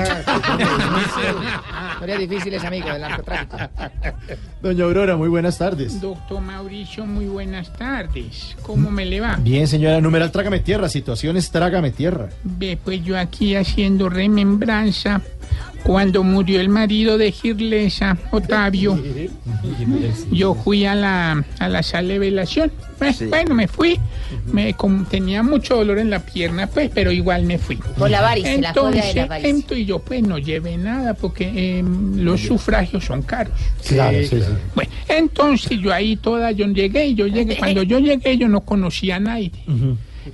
Historias difíciles, amigo, del narcotráfico. Doña Aurora, muy buenas tardes. Doctor Mauricio, muy buenas tardes. ¿Cómo me le va? Bien, señora, numeral Trágame Tierra. Situaciones Trágame Tierra. Ve, pues yo aquí haciendo remembranza cuando murió el marido de Girlesa, Otavio. Yo fui a la, a la sala de velación. Pues, Bueno, me fui. Me, como tenía mucho dolor en la pierna, pues, pero igual me fui. Por la varice, la joda de la Entonces, varice. entonces yo pues no llevé nada porque em, los sufragios son caros. Claro, sí, sí. Bueno, entonces yo ahí toda, yo llegué, yo llegué, cuando yo llegué yo no conocía a nadie.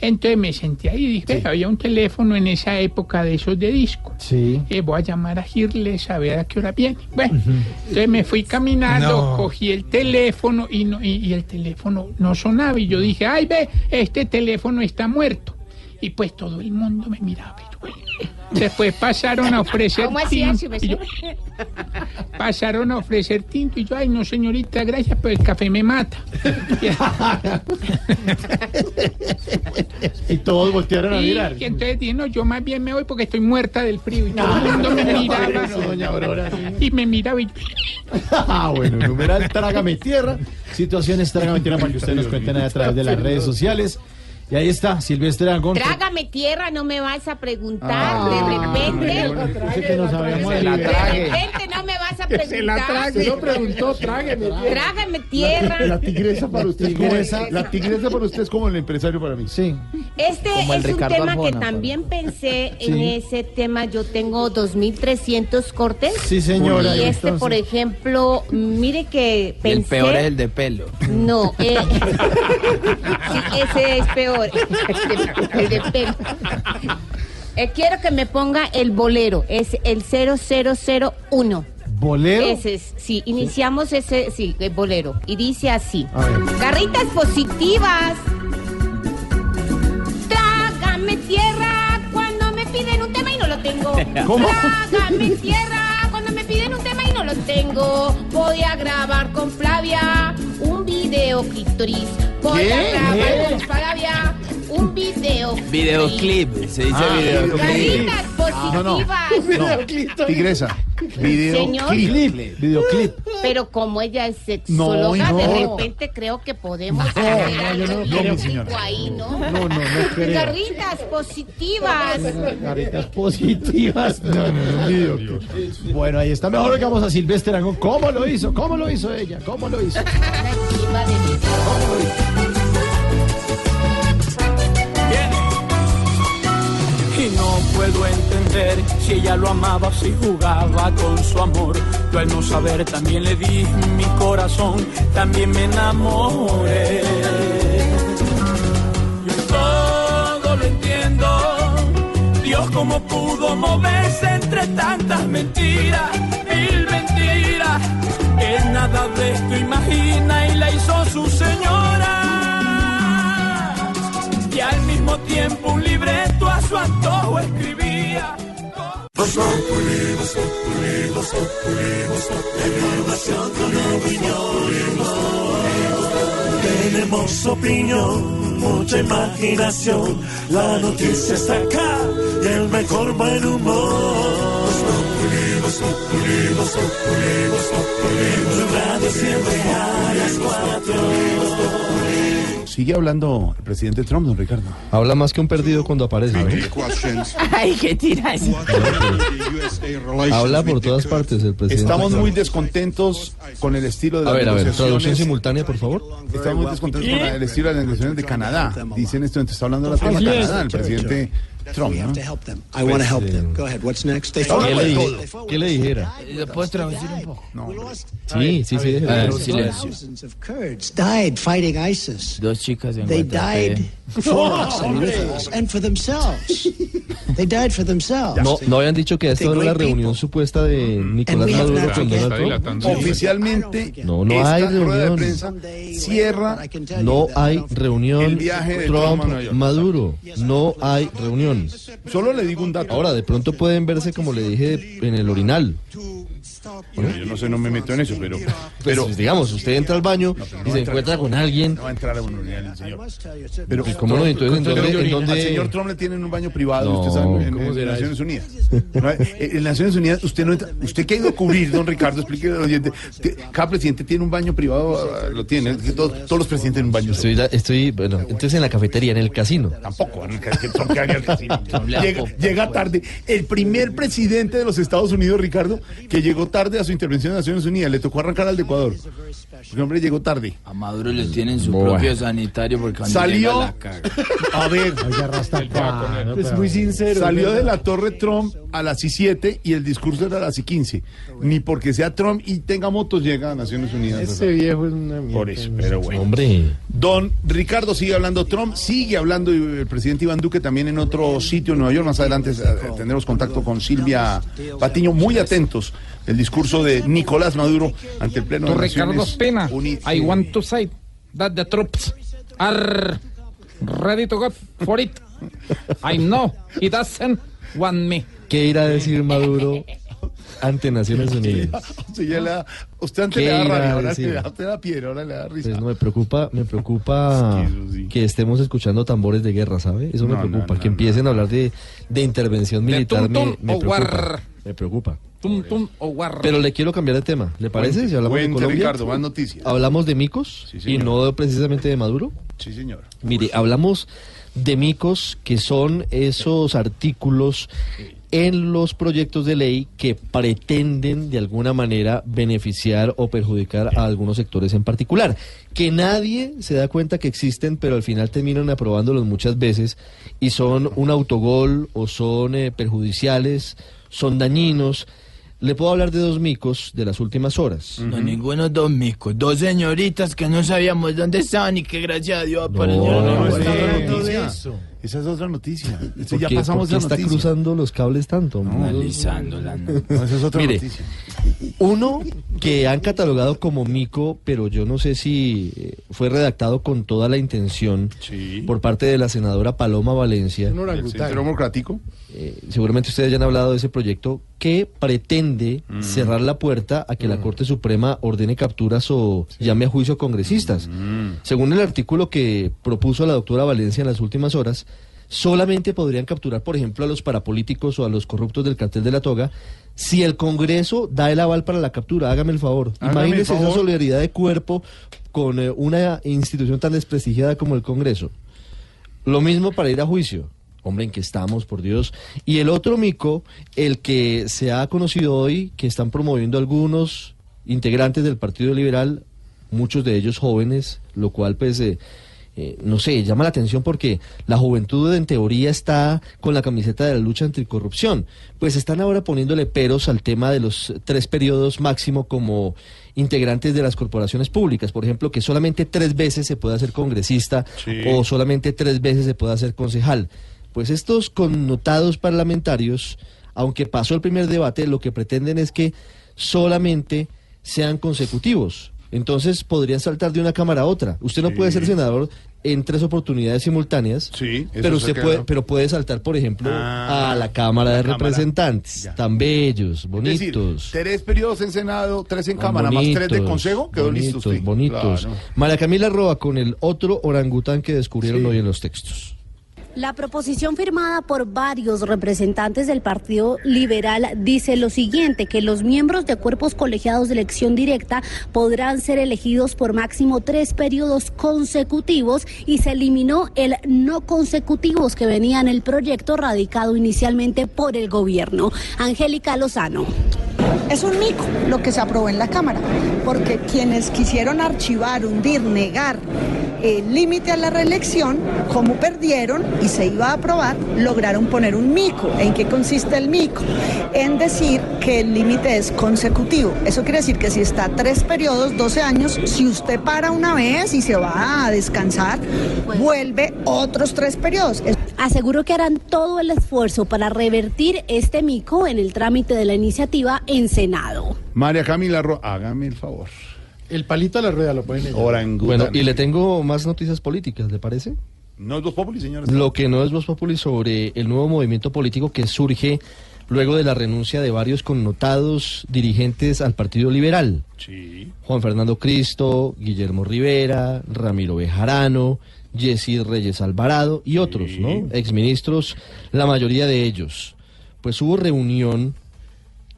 Entonces me senté ahí y dije, había un teléfono en esa época de esos de disco. Sí. Eh, voy a llamar a Girles a ver a qué hora viene. Bueno, entonces me fui caminando, No. cogí el teléfono y, no, y, y el teléfono no sonaba. Y yo dije, ay, ve, este teléfono está muerto. Y pues todo el mundo me miraba. y. Después pasaron a ofrecer ¿Cómo hacía, tinto, yo- pasaron a ofrecer tinto y yo, ay, no, señorita, gracias, pero el café me mata. Y todos voltearon a mirar. y entonces dije, no, yo más bien me voy porque estoy muerta del frío. Y todo el mundo me miraba. No, doña Aurora. Y me miraba y Ah, bueno, numeral Trágame Tierra. Situaciones Trágame Tierra para que ustedes nos cuenten a través de las redes sociales. Y ahí está, Silvestre Angón. Trágame tierra, no me vas a preguntar Ah, de repente. pensé que nos la trague. De repente no me vas a Que se la preguntar? trague. Lo preguntó, trágueme tierra. Trágame tierra. La tigresa para usted, es como- Tigresa. la tigresa para usted es como el empresario para mí. Sí. Este Como es un Ricardo tema Arjona, que también pensé Sí. en ese tema. Yo tengo 2.300 cortes. Sí, señora, Y este, entonces- por ejemplo, mire que pensé... el peor es el de pelo. No, eh, sí, ese es peor. El de pelo. Eh, quiero que me ponga el bolero, es el 0001. ¿Bolero? Ese es, sí, iniciamos ese, sí, el bolero. Y dice así. Garritas positivas. Trágame tierra cuando me piden un tema y no lo tengo. ¿Cómo? Trágame tierra me piden un tema y no lo tengo. Voy a grabar con Flavia un video clítoris. Voy a grabar ¿Qué? con Flavia un video. Videoclip, se dice Ah, videoclip. Garritas No, no, positivas. no. Tigresa. Señor. Videoclip. Videoclip. Pero como ella es sexóloga, No, de no. repente creo que podemos No, hacer no, no- no, mi erótico señora. ahí, ¿no? No, no, no creo. Garritas positivas. Caritas positivas. No, no, no. Bueno, ahí está. Mejor que vamos a Silvestre Angón. ¿Cómo lo hizo? ¿Cómo lo hizo ella? ¿Cómo lo hizo? Y no puedo entender si ella lo amaba, si jugaba con su amor. Yo al no saber también le di mi corazón, también me enamoré. Yo todo lo entiendo. Dios cómo pudo moverse entre tantas mentiras, mil mentiras. Él nada de esto imagina y la hizo su señora y al mismo tiempo un libreto a su antojo escribía. Tenemos opinión, mucha imaginación. La noticia está acá y el mejor buen humor. Blue Radio siempre a las cuatro. Sigue hablando el presidente Trump, don Ricardo. Habla más que un perdido cuando aparece. ¿no? Ay, qué tiras. Habla por todas partes el presidente. Estamos muy descontentos con el estilo de A las ver, a ver, traducción negociaciones. simultánea, por favor. Estamos muy descontentos con el estilo de las negociaciones de Canadá. Dicen esto, entonces está hablando de la tema. Canadá, el presidente Trump, ¿no? I want to help them. Go. ¿Qué le dijera? ¿Lo puedes traducir un poco? No. Sí, sí, sí. A ver, sí. silencio. Thousands of Kurds died fighting ISIS. Dos chicas en They died for us and with us and for themselves. They died for themselves. No, no habían dicho que esto era la reunión supuesta de Nicolás Maduro con Donald Trump. Oficialmente, No, no esta hay reunión. prensa cierra No hay reunión el viaje de Trump. Maduro. No hay reunión. Solo le digo un dato. Ahora, de pronto pueden verse como le dije en el orinal. Bueno, yo no sé, no me meto en eso, pero... Pero digamos, usted entra al baño y se encuentra con alguien. No va a entrar a un urinal el señor. Pero, ¿cómo no? Entonces, ¿en dónde- en dónde- Al señor Trump le tienen un baño privado, No, usted sabe, en, ¿cómo en Naciones Unidas. No, eh, En Naciones Unidas, usted no entra, usted que ha ido a cubrir, don Ricardo, explique al oyente, te- cada presidente tiene un baño privado, ah, lo tiene, todos, todos los presidentes tienen un baño. Estoy, estoy, bueno, entonces en la cafetería, en el casino. Tampoco, que Trump que haga el casino. llega, llega tarde. El primer presidente de los Estados Unidos, Ricardo, que llegó tarde a su intervención en Naciones Unidas, le tocó arrancar al de Ecuador. Porque el hombre llegó tarde. A Maduro le tienen su propio sanitario porque cuando Salió- llega la caga. A ver, Es muy sincero. Salió de la Torre Trump a las y 7 y el discurso era a las y 15. Ni porque sea Trump y tenga motos llega a Naciones Unidas. Ese viejo es una mierda. Por eso, pero bueno. Hombre. Don Ricardo sigue hablando Trump, sigue hablando el presidente Iván Duque también en otro sitio en Nueva York. Más adelante eh, tendremos contacto con Silvia Patiño, muy atentos el discurso de Nicolás Maduro ante el Pleno de Ricardo Naciones Unidas. I want to say that the troops are ready to go for it. I know he doesn't want me. ¿Qué irá a decir Maduro ante Naciones Unidas? Sí, ya le da- usted antes ¿Qué le da rabia, ahora le da, usted da piedra, ahora le da risa. Pues no, me preocupa, me preocupa que estemos escuchando tambores de guerra, ¿sabe? Eso me No, no, preocupa. no, que empiecen a hablar de, de intervención De militar me, tum-tum me o preocupa. war. Me preocupa. Tum, tum o war. Pero le quiero cambiar de tema. ¿Le parece? Cuente, si hablamos de Colombia. Ricardo, más noticias. Hablamos de micos y señor. no precisamente de Maduro. Sí, señor. Mire, hablamos de micos que son esos artículos en los proyectos de ley que pretenden de alguna manera beneficiar o perjudicar a algunos sectores en particular, que nadie se da cuenta que existen, pero al final terminan aprobándolos muchas veces y son un autogol o son eh, perjudiciales, son dañinos. Le puedo hablar de dos micos de las últimas horas. No, ninguno dos micos, dos señoritas que no sabíamos dónde estaban y que gracias a Dios aparecieron. no. Esa es otra noticia. Eso ¿Por ya qué- pasamos por qué esa está noticia. cruzando los cables tanto? Analizándola, ¿no? No, esa es otra Mire, noticia. Uno que han catalogado como mico, pero yo no sé si eh, fue redactado con toda la intención por parte de la senadora Paloma Valencia. Un orangután. ¿El Centro Democrático? Eh, seguramente ustedes ya han hablado de ese proyecto que pretende Mm. cerrar la puerta a que la Corte Suprema ordene capturas o llame a juicio a congresistas. Mm. Según el artículo que propuso la doctora Valencia en las últimas horas, solamente podrían capturar, por ejemplo, a los parapolíticos o a los corruptos del cartel de la toga si el Congreso da el aval para la captura. Hágame el favor. Hágame el Imagínese esa solidaridad de cuerpo con eh, una institución tan desprestigiada como el Congreso. Lo mismo para ir a juicio. Hombre, en que estamos, por Dios. Y el otro mico, el que se ha conocido hoy, que están promoviendo algunos integrantes del Partido Liberal, muchos de ellos jóvenes, lo cual pues... eh, eh, no sé, llama la atención porque la juventud en teoría está con la camiseta de la lucha anticorrupción. Pues están ahora poniéndole peros al tema de los tres periodos máximo como integrantes de las corporaciones públicas. Por ejemplo, que solamente tres veces se puede hacer congresista Sí. o solamente tres veces se puede hacer concejal. Pues estos connotados parlamentarios, aunque pasó el primer debate, lo que pretenden es que solamente sean consecutivos. Entonces podrían saltar de una cámara a otra. Usted no Sí. puede ser senador en tres oportunidades simultáneas, Sí, pero usted puede, pero puede saltar, por ejemplo, Ah, a la Cámara la de Cámara. Representantes, tan bellos, Es decir, bonitos. tres periodos en Senado, tres en Cámara, más tres de Consejo, quedó listo bonitos, usted. Bonitos. Claro. María Camila Roa con el otro orangután que descubrieron Sí. hoy en los textos. La proposición firmada por varios representantes del Partido Liberal dice lo siguiente, que los miembros de cuerpos colegiados de elección directa podrán ser elegidos por máximo tres periodos consecutivos y se eliminó el no consecutivos que venía en el proyecto radicado inicialmente por el gobierno. Angélica Lozano. Es un mico lo que se aprobó en la Cámara, porque quienes quisieron archivar, hundir, negar el límite a la reelección, como perdieron y se iba a aprobar, lograron poner un mico. ¿En qué consiste el mico? En decir que el límite es consecutivo. Eso quiere decir que si está tres periodos, 12 años, si usted para una vez y se va a descansar, vuelve otros tres periodos. Aseguró que harán todo el esfuerzo para revertir este mico en el trámite de la iniciativa en Senado. María Camila Roa, hágame el favor. El palito a la rueda lo ponen. Bueno, y le tengo más noticias políticas, ¿le parece? No es dos populi, señores. Lo que no es Voz Populi sobre el nuevo movimiento político que surge luego de la renuncia de varios connotados dirigentes al Partido Liberal. Sí. Juan Fernando Cristo, Guillermo Rivera, Ramiro Bejarano, Jessy Reyes Alvarado y otros, ¿no? Exministros, la mayoría de ellos. Pues hubo reunión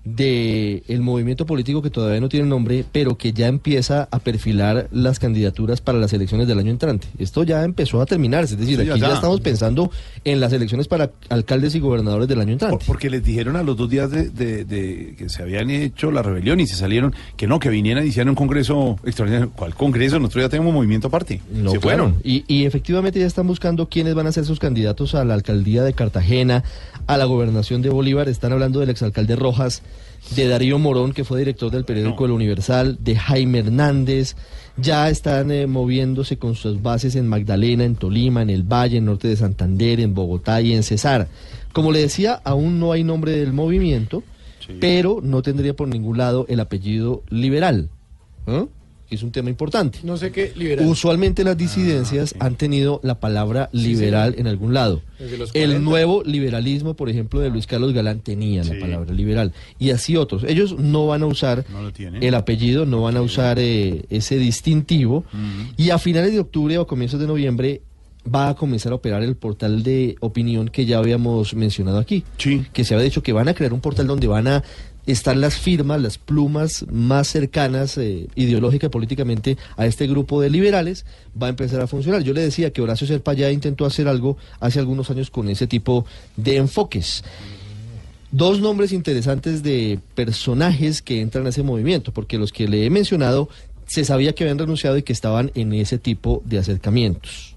de el movimiento político que todavía no tiene nombre, pero que ya empieza a perfilar las candidaturas para las elecciones del año entrante. Esto ya empezó a terminarse, es decir, Sí, aquí ya, estamos pensando en las elecciones para alcaldes y gobernadores del año entrante. Porque les dijeron a los dos días de, de- de que se habían hecho la rebelión y se salieron que no, que vinieran y hicieran un congreso extraordinario. ¿Cuál congreso? Nosotros ya tenemos movimiento aparte. No, se claro. fueron. Y, y efectivamente ya están buscando quiénes van a ser sus candidatos a la alcaldía de Cartagena, a la gobernación de Bolívar. Están hablando del exalcalde Rojas, de Darío Morón, que fue director del periódico El Universal, de Jaime Hernández. Ya están eh, moviéndose con sus bases en Magdalena, en Tolima, en el Valle, en norte de Santander, en Bogotá y en Cesar. Como le decía, aún no hay nombre del movimiento, pero no tendría por ningún lado el apellido liberal. ¿eh? Que es un tema importante. No sé qué, liberal. Usualmente las disidencias han tenido la palabra liberal en algún lado. El 40. nuevo liberalismo, por ejemplo, de Luis Carlos Galán tenía la palabra liberal. Y así otros. Ellos no van a usar No el apellido, no van a usar eh, ese distintivo. Y a finales de octubre o comienzos de noviembre va a comenzar a operar el portal de opinión que ya habíamos mencionado aquí. Que se había dicho que van a crear un portal donde van a estar las firmas, las plumas más cercanas eh, ideológica y políticamente a este grupo de liberales, va a empezar a funcionar. Yo le decía que Horacio Serpa ya intentó hacer algo hace algunos años con ese tipo de enfoques. dos nombres interesantes de personajes que entran a ese movimiento, porque los que le he mencionado se sabía que habían renunciado y que estaban en ese tipo de acercamientos.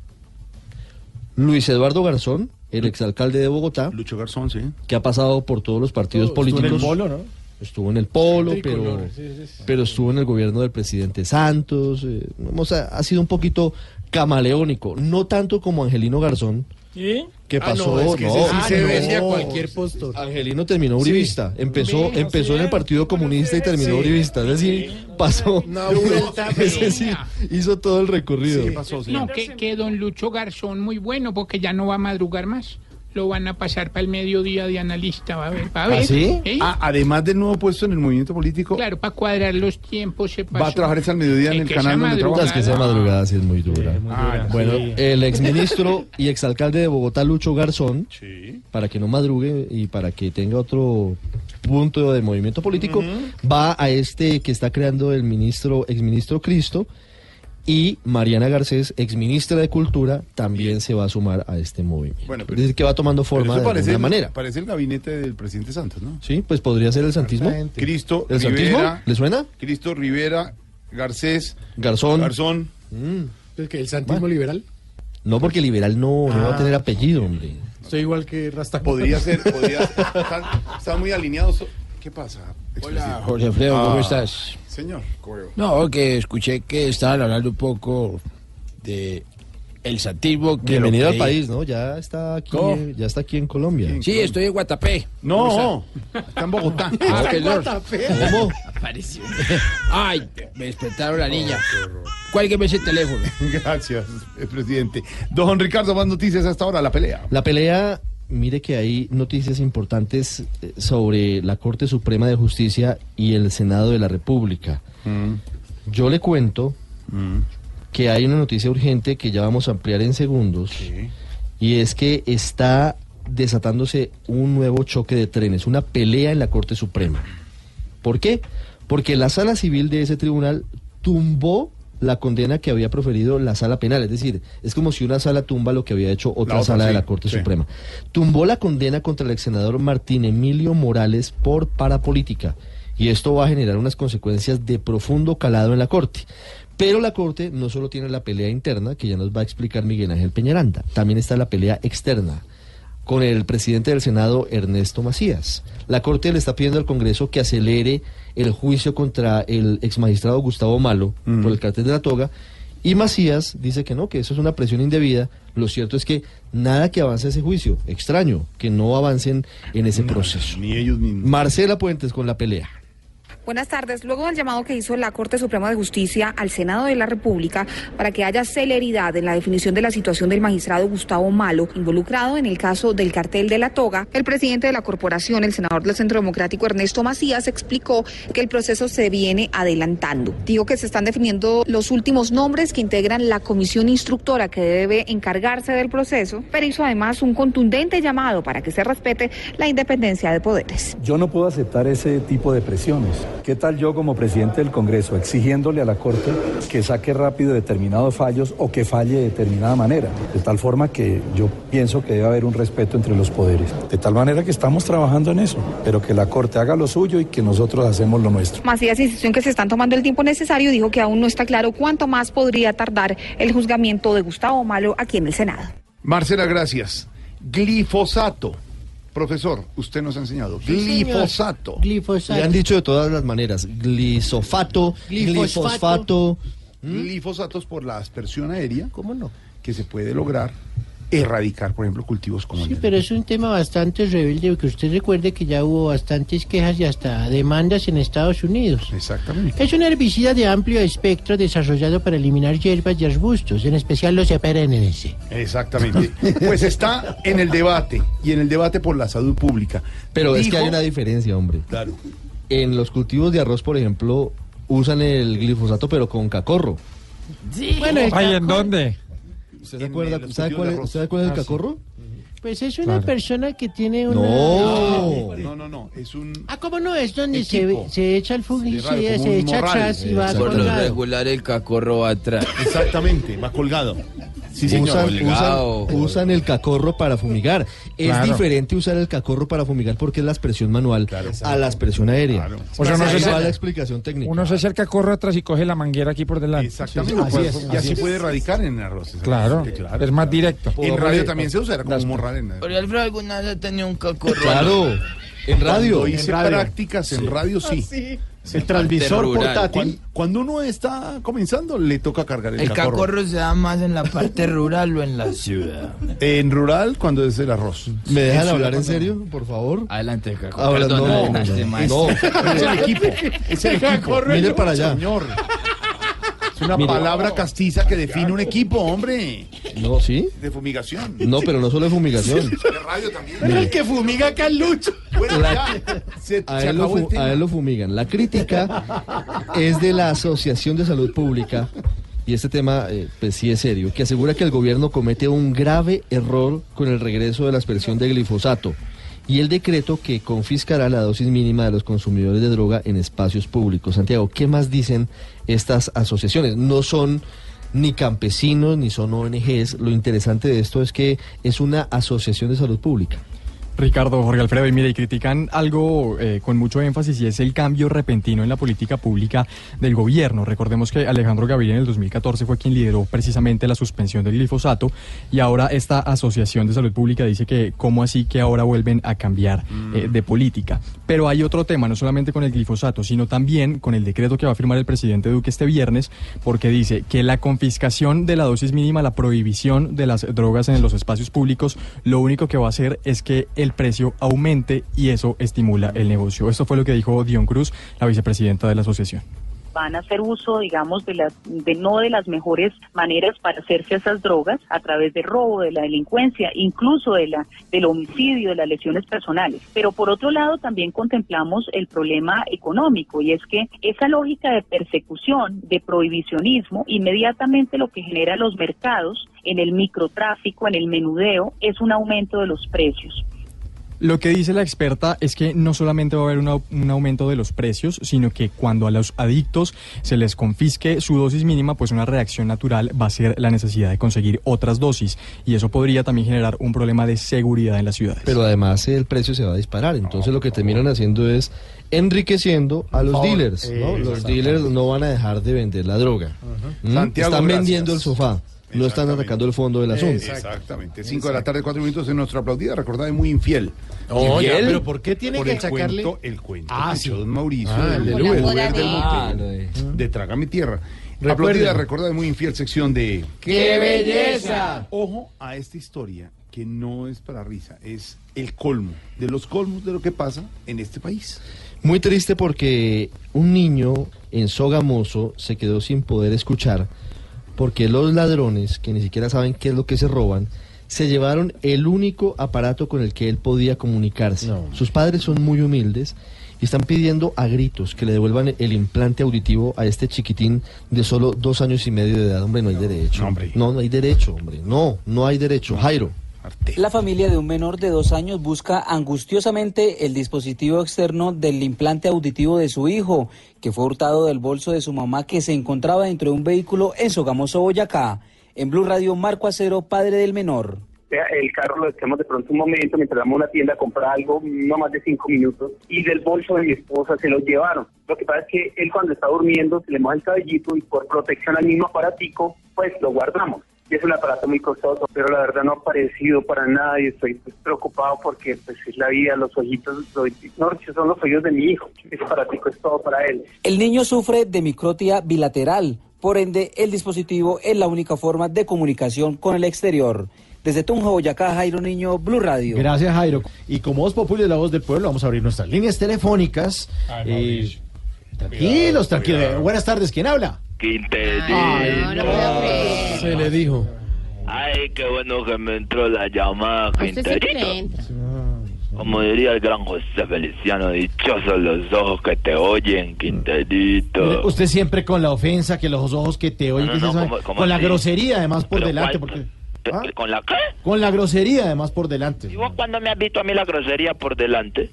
Luis Eduardo Garzón, el exalcalde de Bogotá, Lucho Garzón, sí. que ha pasado por todos los partidos Estuvo en el políticos. Polo, ¿no? Estuvo en el Polo, pero, sí, sí, sí. pero estuvo en el gobierno del presidente Santos. eh, hemos- ha, ha sido un poquito camaleónico, no tanto como Angelino Garzón, pasó. no, es que sí no, se no. vende a cualquier postor. Angelino terminó Sí. uribista, empezó, empezó en el Partido Comunista y terminó Sí. uribista, es decir, pasó. Una vuelta, ese sí, hizo todo el recorrido. No, que, que don Lucho Garzón muy bueno porque ya no va a madrugar más. Lo van a pasar para el mediodía de analista, va a ver, va a ver. ¿Ah, sí? ¿eh? Ah, además del nuevo puesto en el movimiento político, Claro, para cuadrar los tiempos se pasó. va a trabajar esa al mediodía en el canal donde trabaja. Es que esa madrugada sí es muy dura. Ah, bueno, sí. el exministro y exalcalde de Bogotá, Lucho Garzón, para que no madrugue y para que tenga otro punto de movimiento político, va a este que está creando el ministro, exministro Cristo, y Mariana Garcés, exministra de Cultura, también se va a sumar a este movimiento. Bueno, es decir, que va tomando Pero forma de parece, alguna manera. parece el gabinete del presidente Santos, ¿no? Sí, pues podría ser el santismo. Cristo ¿El santismo? Rivera. ¿Le suena? Cristo Rivera, Garcés. Garzón. Garzón. ¿El que el santismo liberal? No, porque liberal no, no va a tener apellido, hombre. Soy igual que Rasta. Podría ser, podría ser. Están, están muy alineados. ¿Qué pasa? Hola, Jorge Alfredo, ¿cómo Ah, estás? Señor, ¿cómo va? No, que escuché que estaban hablando un poco de el santismo. que Bienvenido al país, ¿no? Ya está aquí, ¿Cómo? ya está aquí en Colombia. Sí, estoy en Guatapé. No, está en Bogotá. Ah, Está en. Guatapé. ¿Cómo? Apareció. Ay, me despertaron la niña. Cuélgueme ese teléfono. Gracias, presidente. Don Ricardo, más noticias hasta ahora, la pelea. La pelea, mire que hay noticias importantes eh, sobre la Corte Suprema de Justicia y el Senado de la República. Yo le cuento que hay una noticia urgente que ya vamos a ampliar en segundos y es que está desatándose un nuevo choque de trenes, una pelea en la Corte Suprema. ¿Por qué? Porque la sala civil de ese tribunal tumbó la condena que había proferido la sala penal, es decir, es como si una sala tumba lo que había hecho otra, otra, sala de la Corte sí. Suprema. Tumbó la condena contra el ex senador Martín Emilio Morales por parapolítica y esto va a generar unas consecuencias de profundo calado en la Corte. Pero la Corte no solo tiene la pelea interna, que ya nos va a explicar Miguel Ángel Peñaranda, también está la pelea externa con el presidente del Senado, Ernesto Macías. La Corte le está pidiendo al Congreso que acelere el juicio contra el exmagistrado Gustavo Malo por el cartel de la toga. Y Macías dice que no, que eso es una presión indebida. Lo cierto es que nada que avance ese juicio. Extraño que no avancen en ese proceso. Ni ellos mismos. Marcela Puentes con la pelea. Buenas tardes. Luego del llamado que hizo la Corte Suprema de Justicia al Senado de la República para que haya celeridad en la definición de la situación del magistrado Gustavo Malo, involucrado en el caso del cartel de la toga, el presidente de la corporación, el senador del Centro Democrático Ernesto Macías, explicó que el proceso se viene adelantando. Dijo que se están definiendo los últimos nombres que integran la comisión instructora que debe encargarse del proceso, pero hizo además un contundente llamado para que se respete la independencia de poderes. Yo no puedo aceptar ese tipo de presiones. ¿Qué tal yo como presidente del Congreso exigiéndole a la Corte que saque rápido determinados fallos o que falle de determinada manera? De tal forma que yo pienso que debe haber un respeto entre los poderes. De tal manera que estamos trabajando en eso, pero que la Corte haga lo suyo y que nosotros hacemos lo nuestro. Macías insistió en que se están tomando el tiempo necesario y dijo que aún no está claro cuánto más podría tardar el juzgamiento de Gustavo Malo aquí en el Senado. Marcela, gracias. Glifosato. Profesor, usted nos ha enseñado. Sí, señor. Glifosato. Le han dicho de todas las maneras. Glisofato, Glifosfato. glifosfato. Glifosatos por la aspersión aérea. ¿Cómo no? Que se puede lograr erradicar, por ejemplo, cultivos como Sí, el pero es un tema bastante rebelde, porque usted recuerde que ya hubo bastantes quejas y hasta demandas en Estados Unidos. Exactamente. Es un herbicida de amplio espectro desarrollado para eliminar hierbas y arbustos, en especial los perennes. Exactamente. Pues está en el debate y en el debate por la salud pública. Pero es que hay una diferencia, hombre. Claro. En los cultivos de arroz, por ejemplo, usan el glifosato, pero con cacorro. Bueno, está Ay, ¿en dónde? ¿Usted se acuerda? ¿Sabe cuál. ¿sabe cuál es el Ah, sí. cacorro? Pues es una Claro. persona que tiene una... No. No, no, no. Es un. Ah, ¿cómo no? Es donde se, se echa el fungicida, Sí, raro, como se un echa morral. atrás y va Por lo colgado. regular el cacorro va atrás. Exactamente, va colgado. Sí, señor. usan, usan- usan el cacorro para fumigar. Es Claro. diferente usar el cacorro para fumigar porque es la expresión manual a la expresión aérea. O sea, no Ahí se- va la explicación técnica. Uno se acerca, corre atrás y coge la manguera aquí por delante. Exactamente. Así pues, es. y así puede radicar en arroz. Claro, es más directo. En radio también se usa, era como morrar en Pero Alfredo alguna vez tenido un cacorro. Claro, en radio. Cuando hice En radio. prácticas en radio, sí. El transmisor rural. portátil. Cuando, cuando uno está comenzando, le toca cargar el, El cacorro. cacorro se da más en la parte rural o en la ciudad. En rural, cuando es el arroz. ¿Me dejan hablar en serio, por favor? Adelante, cacorro. Ahora, Perdón, no, no, no. Es el equipo. Es el equipo. Mire para allá. Señor. Es una Mire. palabra castiza que define un equipo, hombre. No, ¿sí? De fumigación. No, pero no solo de fumigación. De radio también. Mira el que fumiga acá el Lucho. Bueno, La- ya. Se, A se él, lo a él lo fumigan. La crítica es de la Asociación de Salud Pública, y este tema eh, pues sí es serio, que asegura que el gobierno comete un grave error con el regreso de la aspersión de glifosato y el decreto que confiscará la dosis mínima de los consumidores de droga en espacios públicos. Santiago, ¿qué más dicen estas asociaciones? No son ni campesinos ni son ONGs. Lo interesante de esto es que es una asociación de salud pública. Ricardo, Jorge Alfredo, y mire, y critican algo eh, con mucho énfasis y es el cambio repentino en la política pública del gobierno. Recordemos que Alejandro Gaviria en el 2014 fue quien lideró precisamente la suspensión del glifosato y ahora esta Asociación de Salud Pública dice que cómo así que ahora vuelven a cambiar eh, de política. Pero hay otro tema, no solamente con el glifosato, sino también con el decreto que va a firmar el presidente Duque este viernes, porque dice que la confiscación de la dosis mínima, la prohibición de las drogas en los espacios públicos, lo único que va a hacer es que el precio aumente y eso estimula el negocio. Esto fue lo que dijo Dion Cruz, la vicepresidenta de la asociación. van a hacer uso, digamos, de las, de no de las mejores maneras para hacerse esas drogas a través del robo, de la delincuencia, incluso de la, del homicidio, de las lesiones personales. Pero por otro lado también contemplamos el problema económico y es que esa lógica de persecución, de prohibicionismo, inmediatamente lo que genera los mercados en el microtráfico, en el menudeo, es un aumento de los precios. Lo que dice la experta es que no solamente va a haber una- un aumento de los precios, sino que cuando a los adictos se les confisque su dosis mínima, pues una reacción natural va a ser la necesidad de conseguir otras dosis. Y eso podría también generar un problema de seguridad en las ciudades. Pero además el precio se va a disparar. Entonces lo que terminan haciendo es enriqueciendo a los favor. dealers. ¿no? Los Exactamente. dealers no van a dejar de vender la droga. ¿Mm? Santiago, Están gracias. vendiendo el sofá. No están atacando el fondo del asunto. Exactamente. 5 de la tarde, 4 minutos en nuestra aplaudida, recordada muy infiel. Oye, Infiel pero ¿por qué tiene por que el? Cuento, el cuento Ah, sí. don Mauricio, Ah, el del del Uber. Uber del Ah, Monte, de Trágame Tierra. Aplaudida, recordada muy infiel sección de... ¡Qué belleza! Ojo a esta historia que no es para risa, es el colmo de los colmos de lo que pasa en este país. Muy triste porque un niño en Sogamoso se quedó sin poder escuchar porque los ladrones, que ni siquiera saben qué es lo que se roban, se llevaron el único aparato con el que él podía comunicarse. Sus padres son muy humildes y están pidiendo a gritos que le devuelvan el implante auditivo a este chiquitín de solo dos años y medio de edad. Hombre, no hay derecho. No, no hay derecho, hombre. No, no hay derecho. Jairo. La familia de un menor de dos años busca angustiosamente el dispositivo externo del implante auditivo de su hijo, que fue hurtado del bolso de su mamá que se encontraba dentro de un vehículo en Sogamoso, Boyacá. En Blue Radio, Marco Acero, padre del menor. el carro lo dejamos de pronto un momento mientras vamos a una tienda a comprar algo, no más de cinco minutos, y del bolso de mi esposa se lo llevaron. Lo que pasa es que él cuando está durmiendo se le moja el cabellito y por protección al mismo aparatico, pues lo guardamos. Y es un aparato muy costoso, pero la verdad no ha parecido para nada y estoy pues, preocupado porque pues es la vida, los ojitos, los, no, son los oídos de mi hijo. Ese aparatico es todo para él. El niño sufre de microtia bilateral, por ende el dispositivo es la única forma de comunicación con el exterior. Desde Tunja, Boyacá, Jairo Niño, Blue Radio. Gracias, Jairo. Y como Voz Populi es la voz del pueblo, vamos a abrir nuestras líneas telefónicas. Eh, tranquilos, tranquilos. Buenas tardes, ¿quién habla? Se le dijo. Ay, qué bueno que me entró la llamada, Quinterito. Como diría el gran José Feliciano, dichosos los ojos que te oyen, Quinterito. Usted siempre con la ofensa, que los ojos que te oyen, No, que no, se sabe- ¿cómo- cómo con la así? grosería además por delante. ¿cuál? Porque, Te- ¿Con la qué? con la grosería además por delante. ¿Y vos cuándo me has visto a mí la grosería por delante?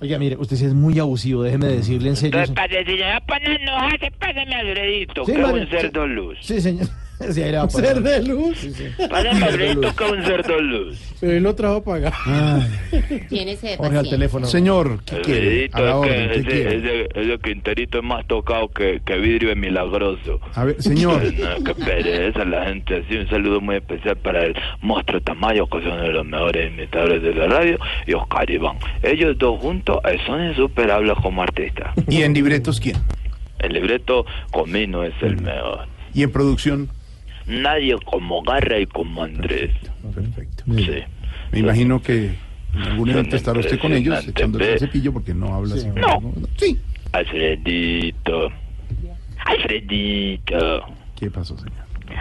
Oiga, mire, usted sí es muy abusivo, déjeme decirle en serio. Entonces, para si ya pones enojarse, pásame Alfredito, Sí, que María, un cerdo luz. Sí, señor. Sí, ahí le va a Un pasar. ser de luz. Pásame, Alfredito, que un cerdo luz. Pero él lo trajo para acá. Tiene ese Jorge, al teléfono. Señor, ¿qué quiere? Alfredito, A la es orden, que ¿qué ese, quiere? ese, ese Quinterito es más tocado que, que vidrio es milagroso. A ver, señor. No, qué pereza la gente así. Un saludo muy especial para el monstruo Tamayo, que son uno de los mejores imitadores de la radio, y Oscar Iván. Ellos dos juntos son insuperables como artistas. ¿Y en libretos quién? El libreto Comino es el mejor. ¿Y en producción? Nadie como Garra y como Andrés. Perfecto. Sí. Me imagino que en algún evento estará usted con ellos echándose el cepillo porque no habla así. No. Sí. Alfredito. Alfredito. ¿Qué pasó, señor?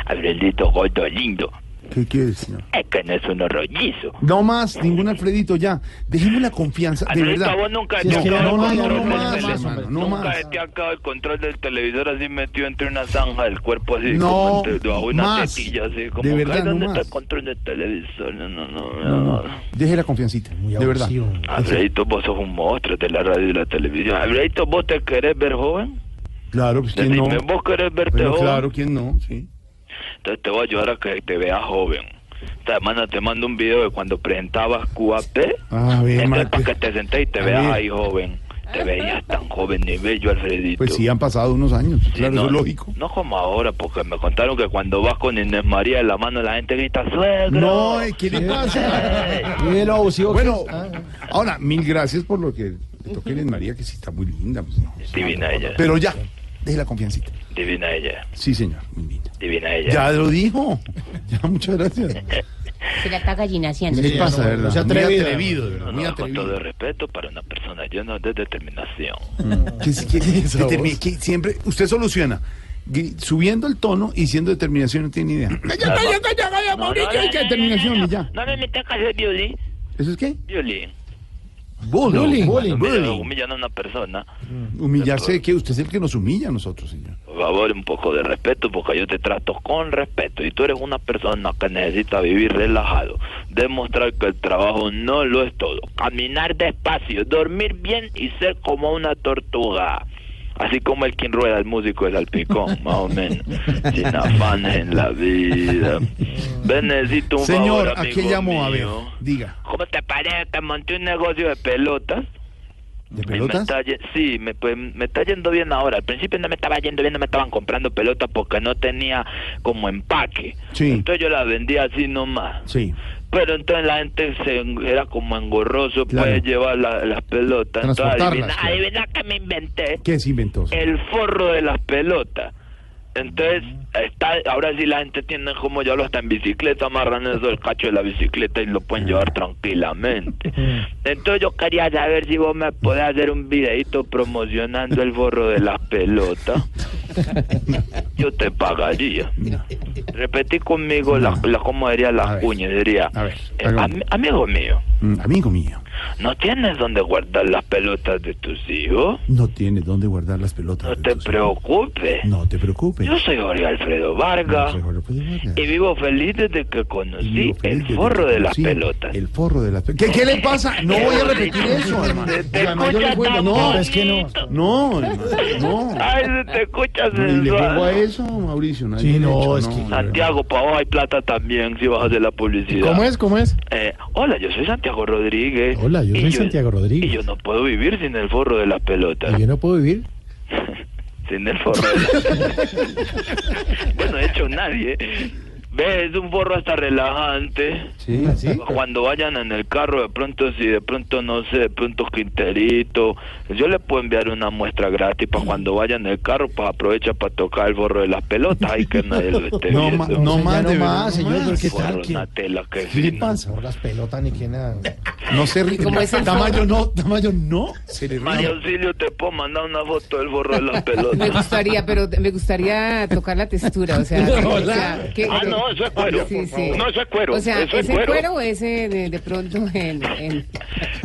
Alfredito gordo lindo. ¿Qué quiere, señor? Es que no es uno rollizo. No más, ningún Alfredito ya. Dejemos la confianza, de Alfredito, verdad. vos nunca Si te es que acabas no, el no, no, control no del más, televisor. hermano, no Nunca más. te acaba el control del televisor así metido entre una zanja del cuerpo así. No, como entre una más. tetilla así. Como De que, verdad, "Ay, no ¿Dónde está más. el control del televisor? No, no, no. No, no. no. Deje la confiancita, de verdad. Alfredito, vos sos un monstruo de la radio y la televisión. Alfredito, ¿vos te querés ver joven? Claro, pues quién no. ¿vos querés verte Pero joven? claro, quién no, sí. Entonces te voy a ayudar a que te veas joven. Esta semana te mando un video de cuando presentabas QAP. A ver, Entonces, Mate. para que te sentés y te A veas ahí joven. Te veías tan joven y bello, Alfredito. Pues sí, han pasado unos años, claro, no, eso es lógico. No como ahora, porque me contaron que cuando vas con Inés María en la mano la gente grita ¡Suegro! No, ¿qué le pasa? Bueno. Ah. ahora, mil gracias por lo que le toqué a María, que sí está muy linda. pues, no. Divina ella. Pero ya, deje la confiancita. Divina ella. Sí, señor, muy. Divina ella. Ya lo dijo. Ya, muchas gracias. Se la está gallinaciando. ¿Qué le pasa, no, verdad? no sea Muy atrevido. atrevido, de verdad, No, muy no, con atrevido. todo el respeto para una persona llena de determinación. Que, que- que termine- que siempre, usted soluciona subiendo el tono y siendo determinación, no tiene ni idea. Calla, calla, calla, calla, Mauricio, que determinación no, y ya. No me metas a hacer violín. ¿Eso es qué? Violín. Bullying. Bullying. Humillan- bullying. Humillan a una persona. Humillarse, que usted es el que nos humilla a nosotros, señor. Por favor, un poco de respeto, porque yo te trato con respeto. Y tú eres una persona que necesita vivir relajado. Demostrar que el trabajo no lo es todo. Caminar despacio, dormir bien y ser como una tortuga. Así como el quien rueda, el músico es al picón, más o menos. Sin afanes en la vida. Ven, necesito un Señor, favor, ¿a amigo llamó? A ver, diga. ¿Cómo te parece que monté un negocio de pelotas? ¿De Y me pelotas? está sí, me, pues, me está yendo bien ahora. Al principio no me estaba yendo bien, no me estaban comprando pelotas porque no tenía como empaque. Sí. Entonces yo las vendía así nomás. Sí. Pero entonces la gente se era como engorroso, Claro. puede llevar la- las pelotas. Entonces adivina, claro. adivina que me inventé. ¿Qué se inventó? El forro de las pelotas. Entonces, está, ahora sí la gente tiene como llevarlo hasta en bicicleta, amarran eso el cacho de la bicicleta y lo pueden llevar tranquilamente. Entonces yo quería saber si vos me podés hacer un videito promocionando el forro de las pelotas. Yo te pagaría. Repetí conmigo la, la cómo diría las cuñas, diría, eh, hagamos. "Ami- amigo mío, Mm, amigo mío, ¿no tienes donde guardar las pelotas de tus hijos? no tienes dónde guardar las pelotas. No te preocupes. No te preocupes. Yo soy Jorge Alfredo Vargas y vivo feliz desde que conocí el forro de las pelotas. El forro de las pelotas. ¿Qué, qué le pasa? No voy a repetir eso, hermano. Te además yo le No, es que no. No, hermano, no. Ay, se te escucha No, y le juego a sensual. eso, Mauricio. no hay Sí, no, derecho, es que- Santiago, para vos hay plata también si a hacer la publicidad. ¿Cómo es? ¿Cómo es? Eh, hola, yo soy Santiago Rodríguez. Hola, yo Y soy Santiago Y Rodríguez. yo no puedo vivir sin el forro de las pelotas. ¿Y yo no puedo vivir? Sin el forro de las Bueno, de hecho, nadie. ¿Ves? Es un forro hasta relajante. Sí, sí. Cuando vayan en el carro, de pronto, si de pronto, no sé, de pronto Quinterito, yo le puedo enviar una muestra gratis para cuando vayan en el carro, pues aprovecha para tocar el forro de las pelotas y que nadie lo esté No, viendo. ma- no más, no más, señor, no. ¿qué tal? que- una tela que ¿Qué le pasa? Por las pelotas ni que nada. No se ríe. ¿Cómo es el Tamayo no, Tamayo no. Se le ríe. María Auxilio, te puedo mandar una foto del forro de las Me pelotas. gustaría, pero me gustaría tocar la textura, o sea, o sea, ¿qué- Ah, no, eso es cuero. Sí, sí. No, eso es cuero. O sea, eso es ese cuero. cuero o ese de, de pronto en, en,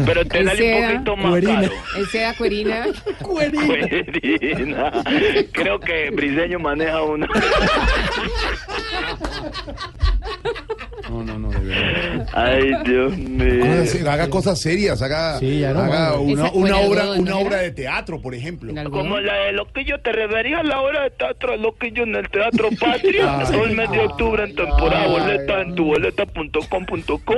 Pero te dale un poquito más caro. en seda cuerina. Cuerina. Creo que Briseño maneja una. No, no, no, de verdad. Ay, Dios mío. Se- haga cosas serias, haga, Sí, ya no haga más. una, una ¿o en obra, algodón, una no obra de teatro, por ejemplo. Como la de Loquillo, ¿te referías a la obra de teatro de Loquillo en el Teatro Patria? Ay. Todo el mes de octubre en temporada boleta en tu boleta.com.co.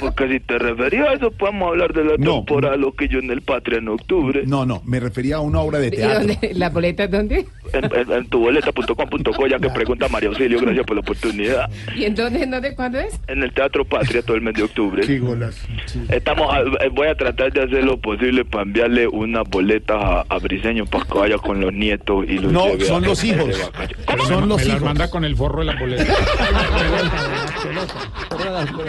Porque si te referías a eso, podemos hablar de la No. temporada Loquillo en el Patria en octubre. No, no, me refería a una obra de ¿Y teatro. dónde? ¿La boleta dónde? En, en, en tu boleta.com.co, ya que pregunta María Auxilio, gracias por la oportunidad. ¿Y en dónde, en dónde, cuándo es? En el Teatro Patria todo el mes de octubre. Qué golazo. Estamos a- eh, voy a tratar de hacer lo posible para enviarle unas boletas a, a Briseño para que vaya con los nietos y los No, lleve a- son los hijos. vacaciones. Son los Me las hijos. manda con el forro de la boleta.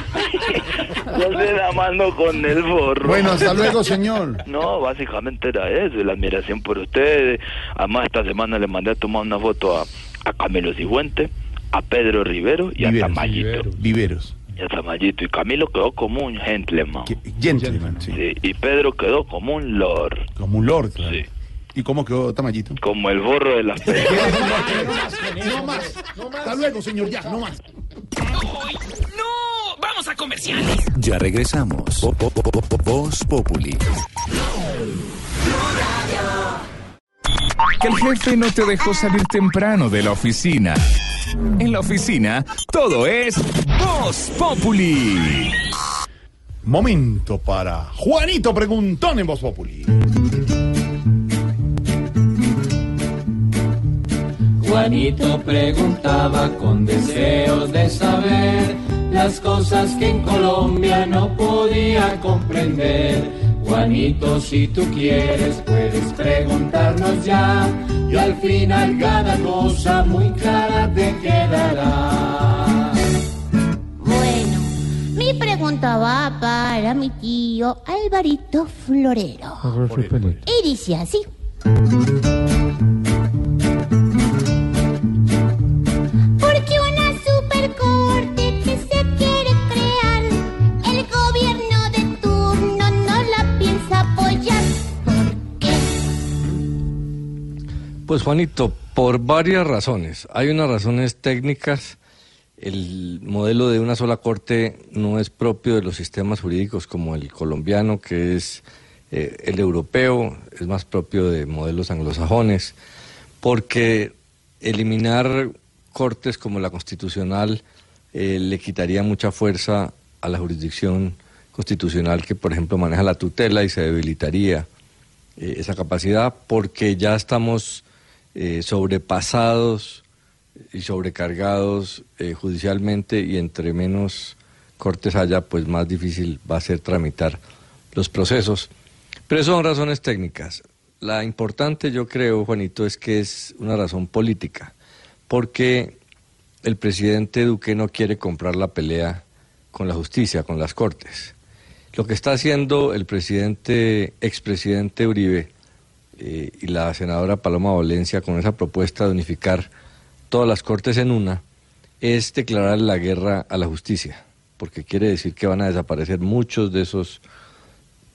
Yo se la mando con el forro. Bueno, hasta luego, señor. No, básicamente era eso, la admiración por ustedes. Además, esta semana le mandé a tomar una foto a, a Camilo Cifuente, a Pedro Rivero y a. Tamayito. Viveros. Y a Tamayito. Y Camilo quedó como un gentleman. Gentleman, sí. Sí, Y Pedro quedó como un lord. Como un lord, claro. Sí. ¿Y cómo quedó Tamayito? Como el forro de las pelas. No más. Hasta luego, señor, ya, no más. ¡No! ¡Vamos a comerciales! Ya regresamos. Voz Populi. Que el jefe no te dejó salir temprano de la oficina. En la oficina, todo es Voz Populi. Momento para Juanito Preguntón en Voz Populi. Juanito preguntaba con deseos de saber las cosas que en Colombia no podía comprender. Juanito, si tú quieres, puedes preguntarnos ya y al final cada cosa muy clara te quedará. Bueno, mi pregunta va para mi tío Alvarito Florero. Y dice así. Pues Juanito, por varias razones. Hay unas razones técnicas. El modelo de una sola corte no es propio de los sistemas jurídicos como el colombiano, que es eh, el europeo, es más propio de modelos anglosajones, porque eliminar cortes como la constitucional eh, le quitaría mucha fuerza a la jurisdicción constitucional que, por ejemplo, maneja la tutela y se debilitaría eh, esa capacidad porque ya estamos eh, sobrepasados y sobrecargados eh, judicialmente y entre menos cortes haya, pues más difícil va a ser tramitar los procesos. Pero son razones técnicas. La importante, yo creo, Juanito, es que es una razón política, porque el presidente Duque no quiere comprar la pelea con la justicia, con las cortes. Lo que está haciendo el presidente, expresidente Uribe eh, y la senadora Paloma Valencia con esa propuesta de unificar todas las cortes en una, es declarar la guerra a la justicia, porque quiere decir que van a desaparecer muchos de esos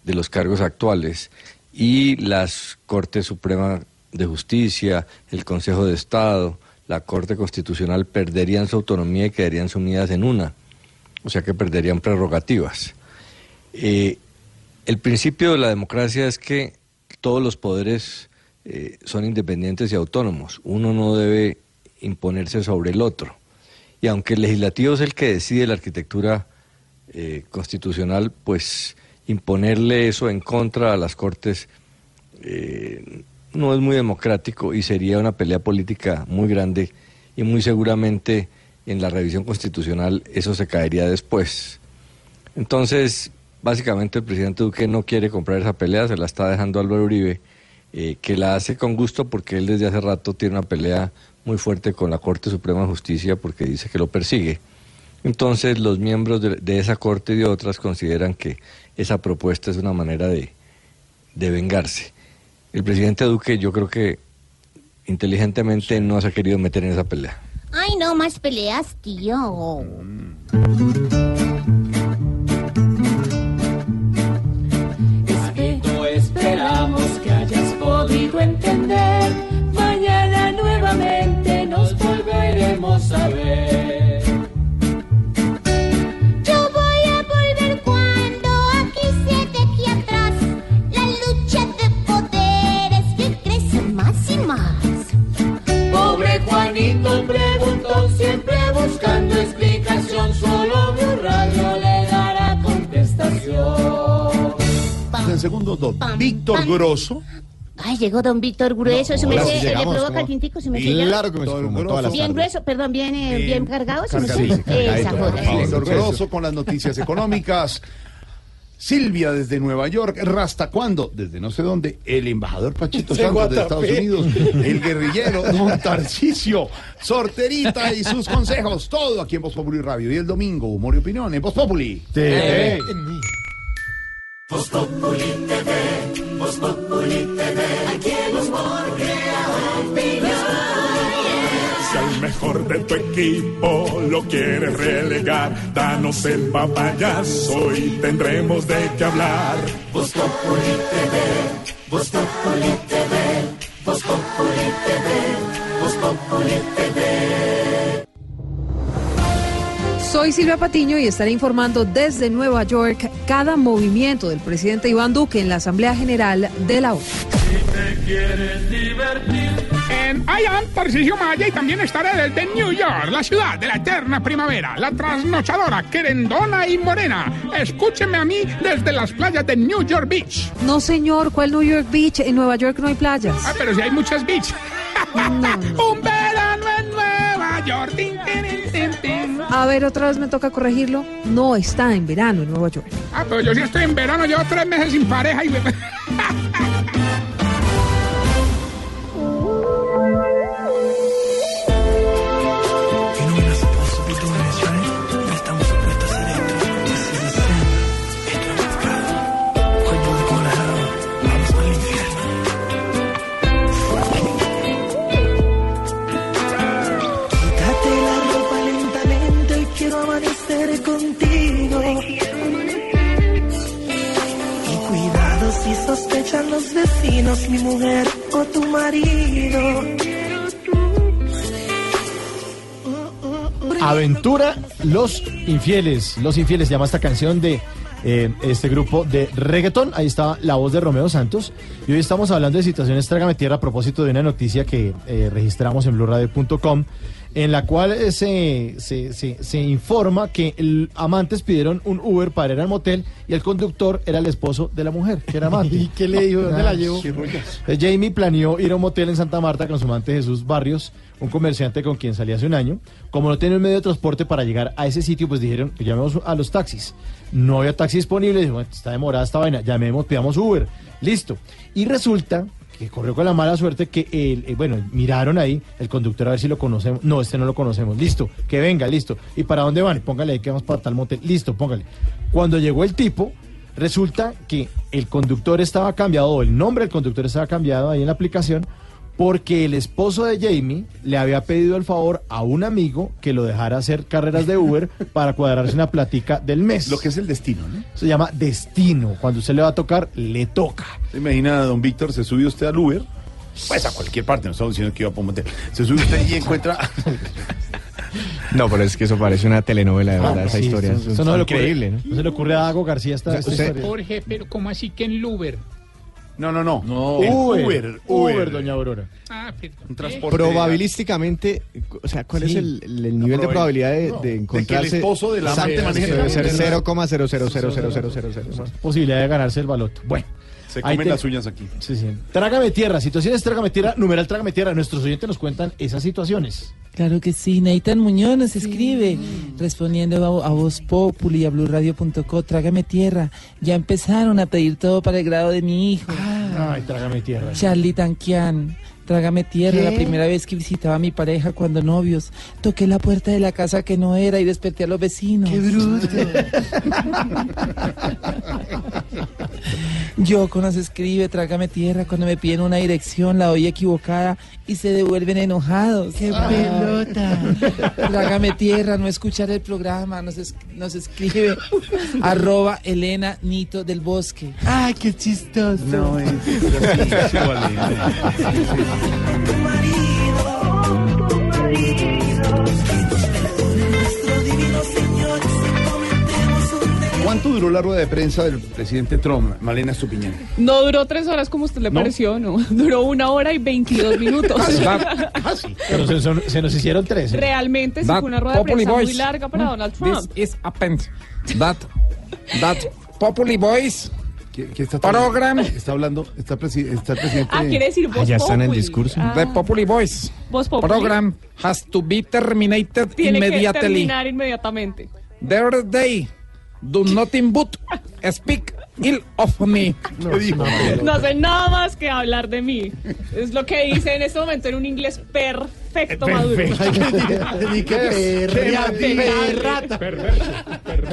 de los cargos actuales y las Cortes Suprema de Justicia, el Consejo de Estado, la Corte Constitucional perderían su autonomía y quedarían sumidas en una, o sea que perderían prerrogativas. Eh, el principio de la democracia es que todos los poderes eh, son independientes y autónomos. Uno no debe imponerse sobre el otro. Y aunque el legislativo es el que decide la arquitectura eh, constitucional, pues imponerle eso en contra a las Cortes eh, no es muy democrático y sería una pelea política muy grande y muy seguramente en la revisión constitucional eso se caería después. Entonces, básicamente el presidente Duque no quiere comprar esa pelea, se la está dejando a Álvaro Uribe, eh, que la hace con gusto porque él desde hace rato tiene una pelea muy fuerte con la Corte Suprema de Justicia porque dice que lo persigue. Entonces los miembros de, de esa Corte y de otras consideran que esa propuesta es una manera de, de vengarse. El presidente Duque yo creo que inteligentemente no se ha querido meter en esa pelea. Ay, no más peleas, tío. Juanito, preguntón, siempre buscando explicación, solo Blue Radio le dará contestación. En segundo, don pan, Víctor. Grosso. Ay, llegó don Víctor Grueso, no, se me se, si le provoca el tintico, se me Claro que me todas Bien grueso, perdón, bien, eh, bien, bien cargado, se me sí, Esa Víctor Grosso con las noticias económicas. Silvia desde Nueva York, ¿hasta cuándo? Desde no sé dónde, el embajador Pachito De Santos de. Estados Unidos, el guerrillero Don Tarcisio, Sorterita y sus consejos, todo aquí en Voz Populi Radio. Y el domingo, humor y opinión en Voz Populi. TV. Voz Populi TV, Voz Populi TV, aquí crea opinión. Si al mejor de tu equipo lo quieres relegar, danos el papayazo y tendremos de qué hablar. Voz Populi TV, Voz Populi TV, Voz Populi TV, Voz Populi TV. Soy Silvia Patiño y estaré informando desde Nueva York cada movimiento del presidente Iván Duque en la Asamblea General de la ONU. quieres divertir. En I am Tarcisio Maya y también estaré desde New York, la ciudad de la eterna primavera, la trasnochadora, querendona y morena. Escúcheme a mí desde las playas de New York Beach. No, señor, ¿cuál New York Beach? En Nueva York no hay playas. Ah, pero si hay muchas beach. Un verano en Nueva York. A ver, otra vez me toca corregirlo. No está en verano en Nueva York. Ah, pero yo sí estoy en verano, llevo tres meses sin pareja y... los vecinos, mi mujer o tu marido. Aventura Los Infieles. Los Infieles llama esta canción de eh, este grupo de reggaetón. Ahí está la voz de Romeo Santos. Y hoy estamos hablando de situaciones Trágame Tierra a propósito de una noticia que eh, registramos en blurradio.com en la cual eh, se, se, se- se informa que el- amantes pidieron un Uber para ir al motel y el conductor era el esposo de la mujer, que era amante. ¿Y qué le dijo? ¿Dónde la Ah, llevó? Jamie planeó ir a un motel en Santa Marta con su amante Jesús Barrios, un comerciante con quien salía hace un año. Como no tenía un medio de transporte para llegar a ese sitio, pues dijeron que llamemos a los taxis. No había taxi disponible, dijo, "Bueno, está demorada esta vaina, llamemos, pidamos Uber. Listo. Y resulta que corrió con la mala suerte que, el, eh, bueno, miraron ahí, el conductor a ver si lo conocemos. No, este no lo conocemos. Listo, que venga, listo. ¿Y para dónde van? Póngale ahí que vamos para tal motel. Listo, póngale. Cuando llegó el tipo, Resulta que el conductor estaba cambiado, o el nombre del conductor estaba cambiado ahí en la aplicación, porque el esposo de Jamie le había pedido el favor a un amigo que lo dejara hacer carreras de Uber para cuadrarse una platica del mes. Lo que es el destino, ¿no? Se llama destino. Cuando usted le va a tocar, le toca. ¿Se imagina, don Víctor, se subió usted al Uber? Pues a cualquier parte, no estamos diciendo que iba a un motel. Se sube usted y encuentra... No, pero es que eso parece una telenovela, de verdad, Ah, esa sí, historia. eso- es eso no se le ocurre- increíble, ¿no? No se le ocurre a Dago García esta, esta Usted- historia. Jorge, pero ¿cómo así que en Uber? No, no, no. Uber, Uber, Uber, Uber. doña Aurora. Ah. Un transporte... Probabilísticamente, o sea, ¿cuál es el, el- el nivel de probabil- probabilidad de, no, de de que el encontrarse? esposo de la amante debe ser moto. 0,0000000. Posibilidad de ganarse el baloto. Bueno. Se comen te- las uñas aquí. Sí, sí. Trágame tierra, situaciones Trágame tierra, numeral Trágame tierra. Nuestros oyentes nos cuentan esas situaciones. Claro que sí, Nathan Muñoz nos escribe respondiendo a, a Voz Populi y a BluRadio.co, trágame tierra. Ya empezaron a pedir todo para el grado de mi hijo. Ay, trágame tierra. Charlie Tanquian, trágame tierra. ¿Qué? La primera vez que visitaba a mi pareja cuando novios, toqué la puerta de la casa que no era y desperté a los vecinos. ¡Qué bruto! Yoko nos escribe, trágame tierra, cuando me piden una dirección, la doy equivocada y se devuelven enojados. ¡Qué pelota! Trágame tierra, no escuchar el programa, nos, es- nos escribe arroba Elena Nito del Bosque. ¡Ay, qué chistoso! No, es ¿Cuánto duró la rueda de prensa del presidente Trump, Malena Estupiñán? No duró tres horas como a usted le ¿No? pareció, no. Duró una hora y 22 minutos. Pero se, son- se nos hicieron tres. ¿eh? Realmente sí That fue una rueda de Populi prensa muy Voice. larga para Donald Trump. This is happened. That, that Populi Boys ¿Qué, qué está Program. Está hablando, está, presi- está el presidente. Ah, quiere decir Voz Populi. Ah. The Populi Voice. Voz Populi. Program has to be terminated Tiene que immediately. terminar inmediatamente. The other day, do nothing but speak ill of me. No hace nada más que hablar de mí. Es lo que dice en este momento en un inglés perfecto, Maduro. ¿Qué perrea?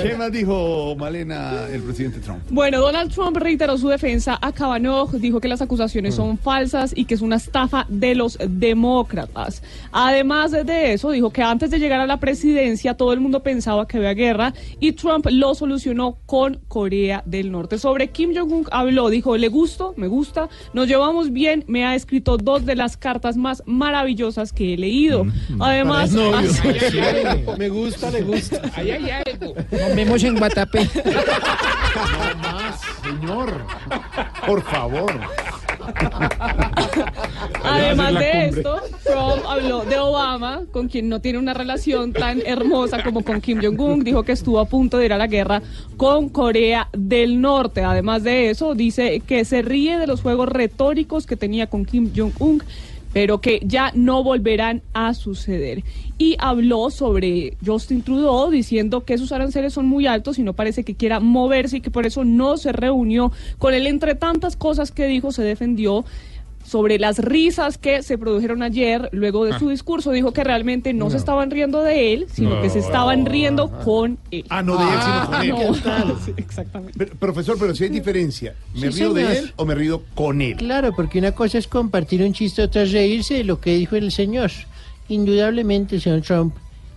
¿Qué más dijo Malena el presidente Trump? Bueno, Donald Trump reiteró su defensa a Kavanaugh, dijo que las acusaciones son falsas y que es una estafa de los demócratas. Además de eso, dijo que antes de llegar a la presidencia todo el mundo pensaba que había guerra y Trump lo solucionó con Corea del Norte. Sobre Kim Jong-un habló, dijo, le gusto, me gusta, nos llevamos bien, me ha escrito dos de las cartas más maravillosas que he leído. Además, novio. Ay, ay, ay. Me gusta, le gusta. Ahí hay algo. Nos vemos en Guatapé. No más, señor. Por favor. Además de esto, Trump habló de Obama, con quien no tiene una relación tan hermosa como con Kim Jong-un. Dijo que estuvo a punto de ir a la guerra con Corea del Norte. Además de eso, dice que se ríe de los juegos retóricos que tenía con Kim Jong-un pero que ya no volverán a suceder. Y habló sobre Justin Trudeau diciendo que sus aranceles son muy altos y no parece que quiera moverse y que por eso no se reunió con él. Entre tantas cosas que dijo, se defendió sobre las risas que se produjeron ayer luego de su discurso. Dijo que realmente no, se estaban riendo de él, sino que se estaban riendo con él. Ah, no de él, sino con él. no. ¿Qué tal? Sí, exactamente. Pero, profesor, pero si hay diferencia, ¿me Sí, río de él o me río con él? Claro, porque una cosa es compartir un chiste, otra es reírse de lo que dijo el señor. Indudablemente, el señor Trump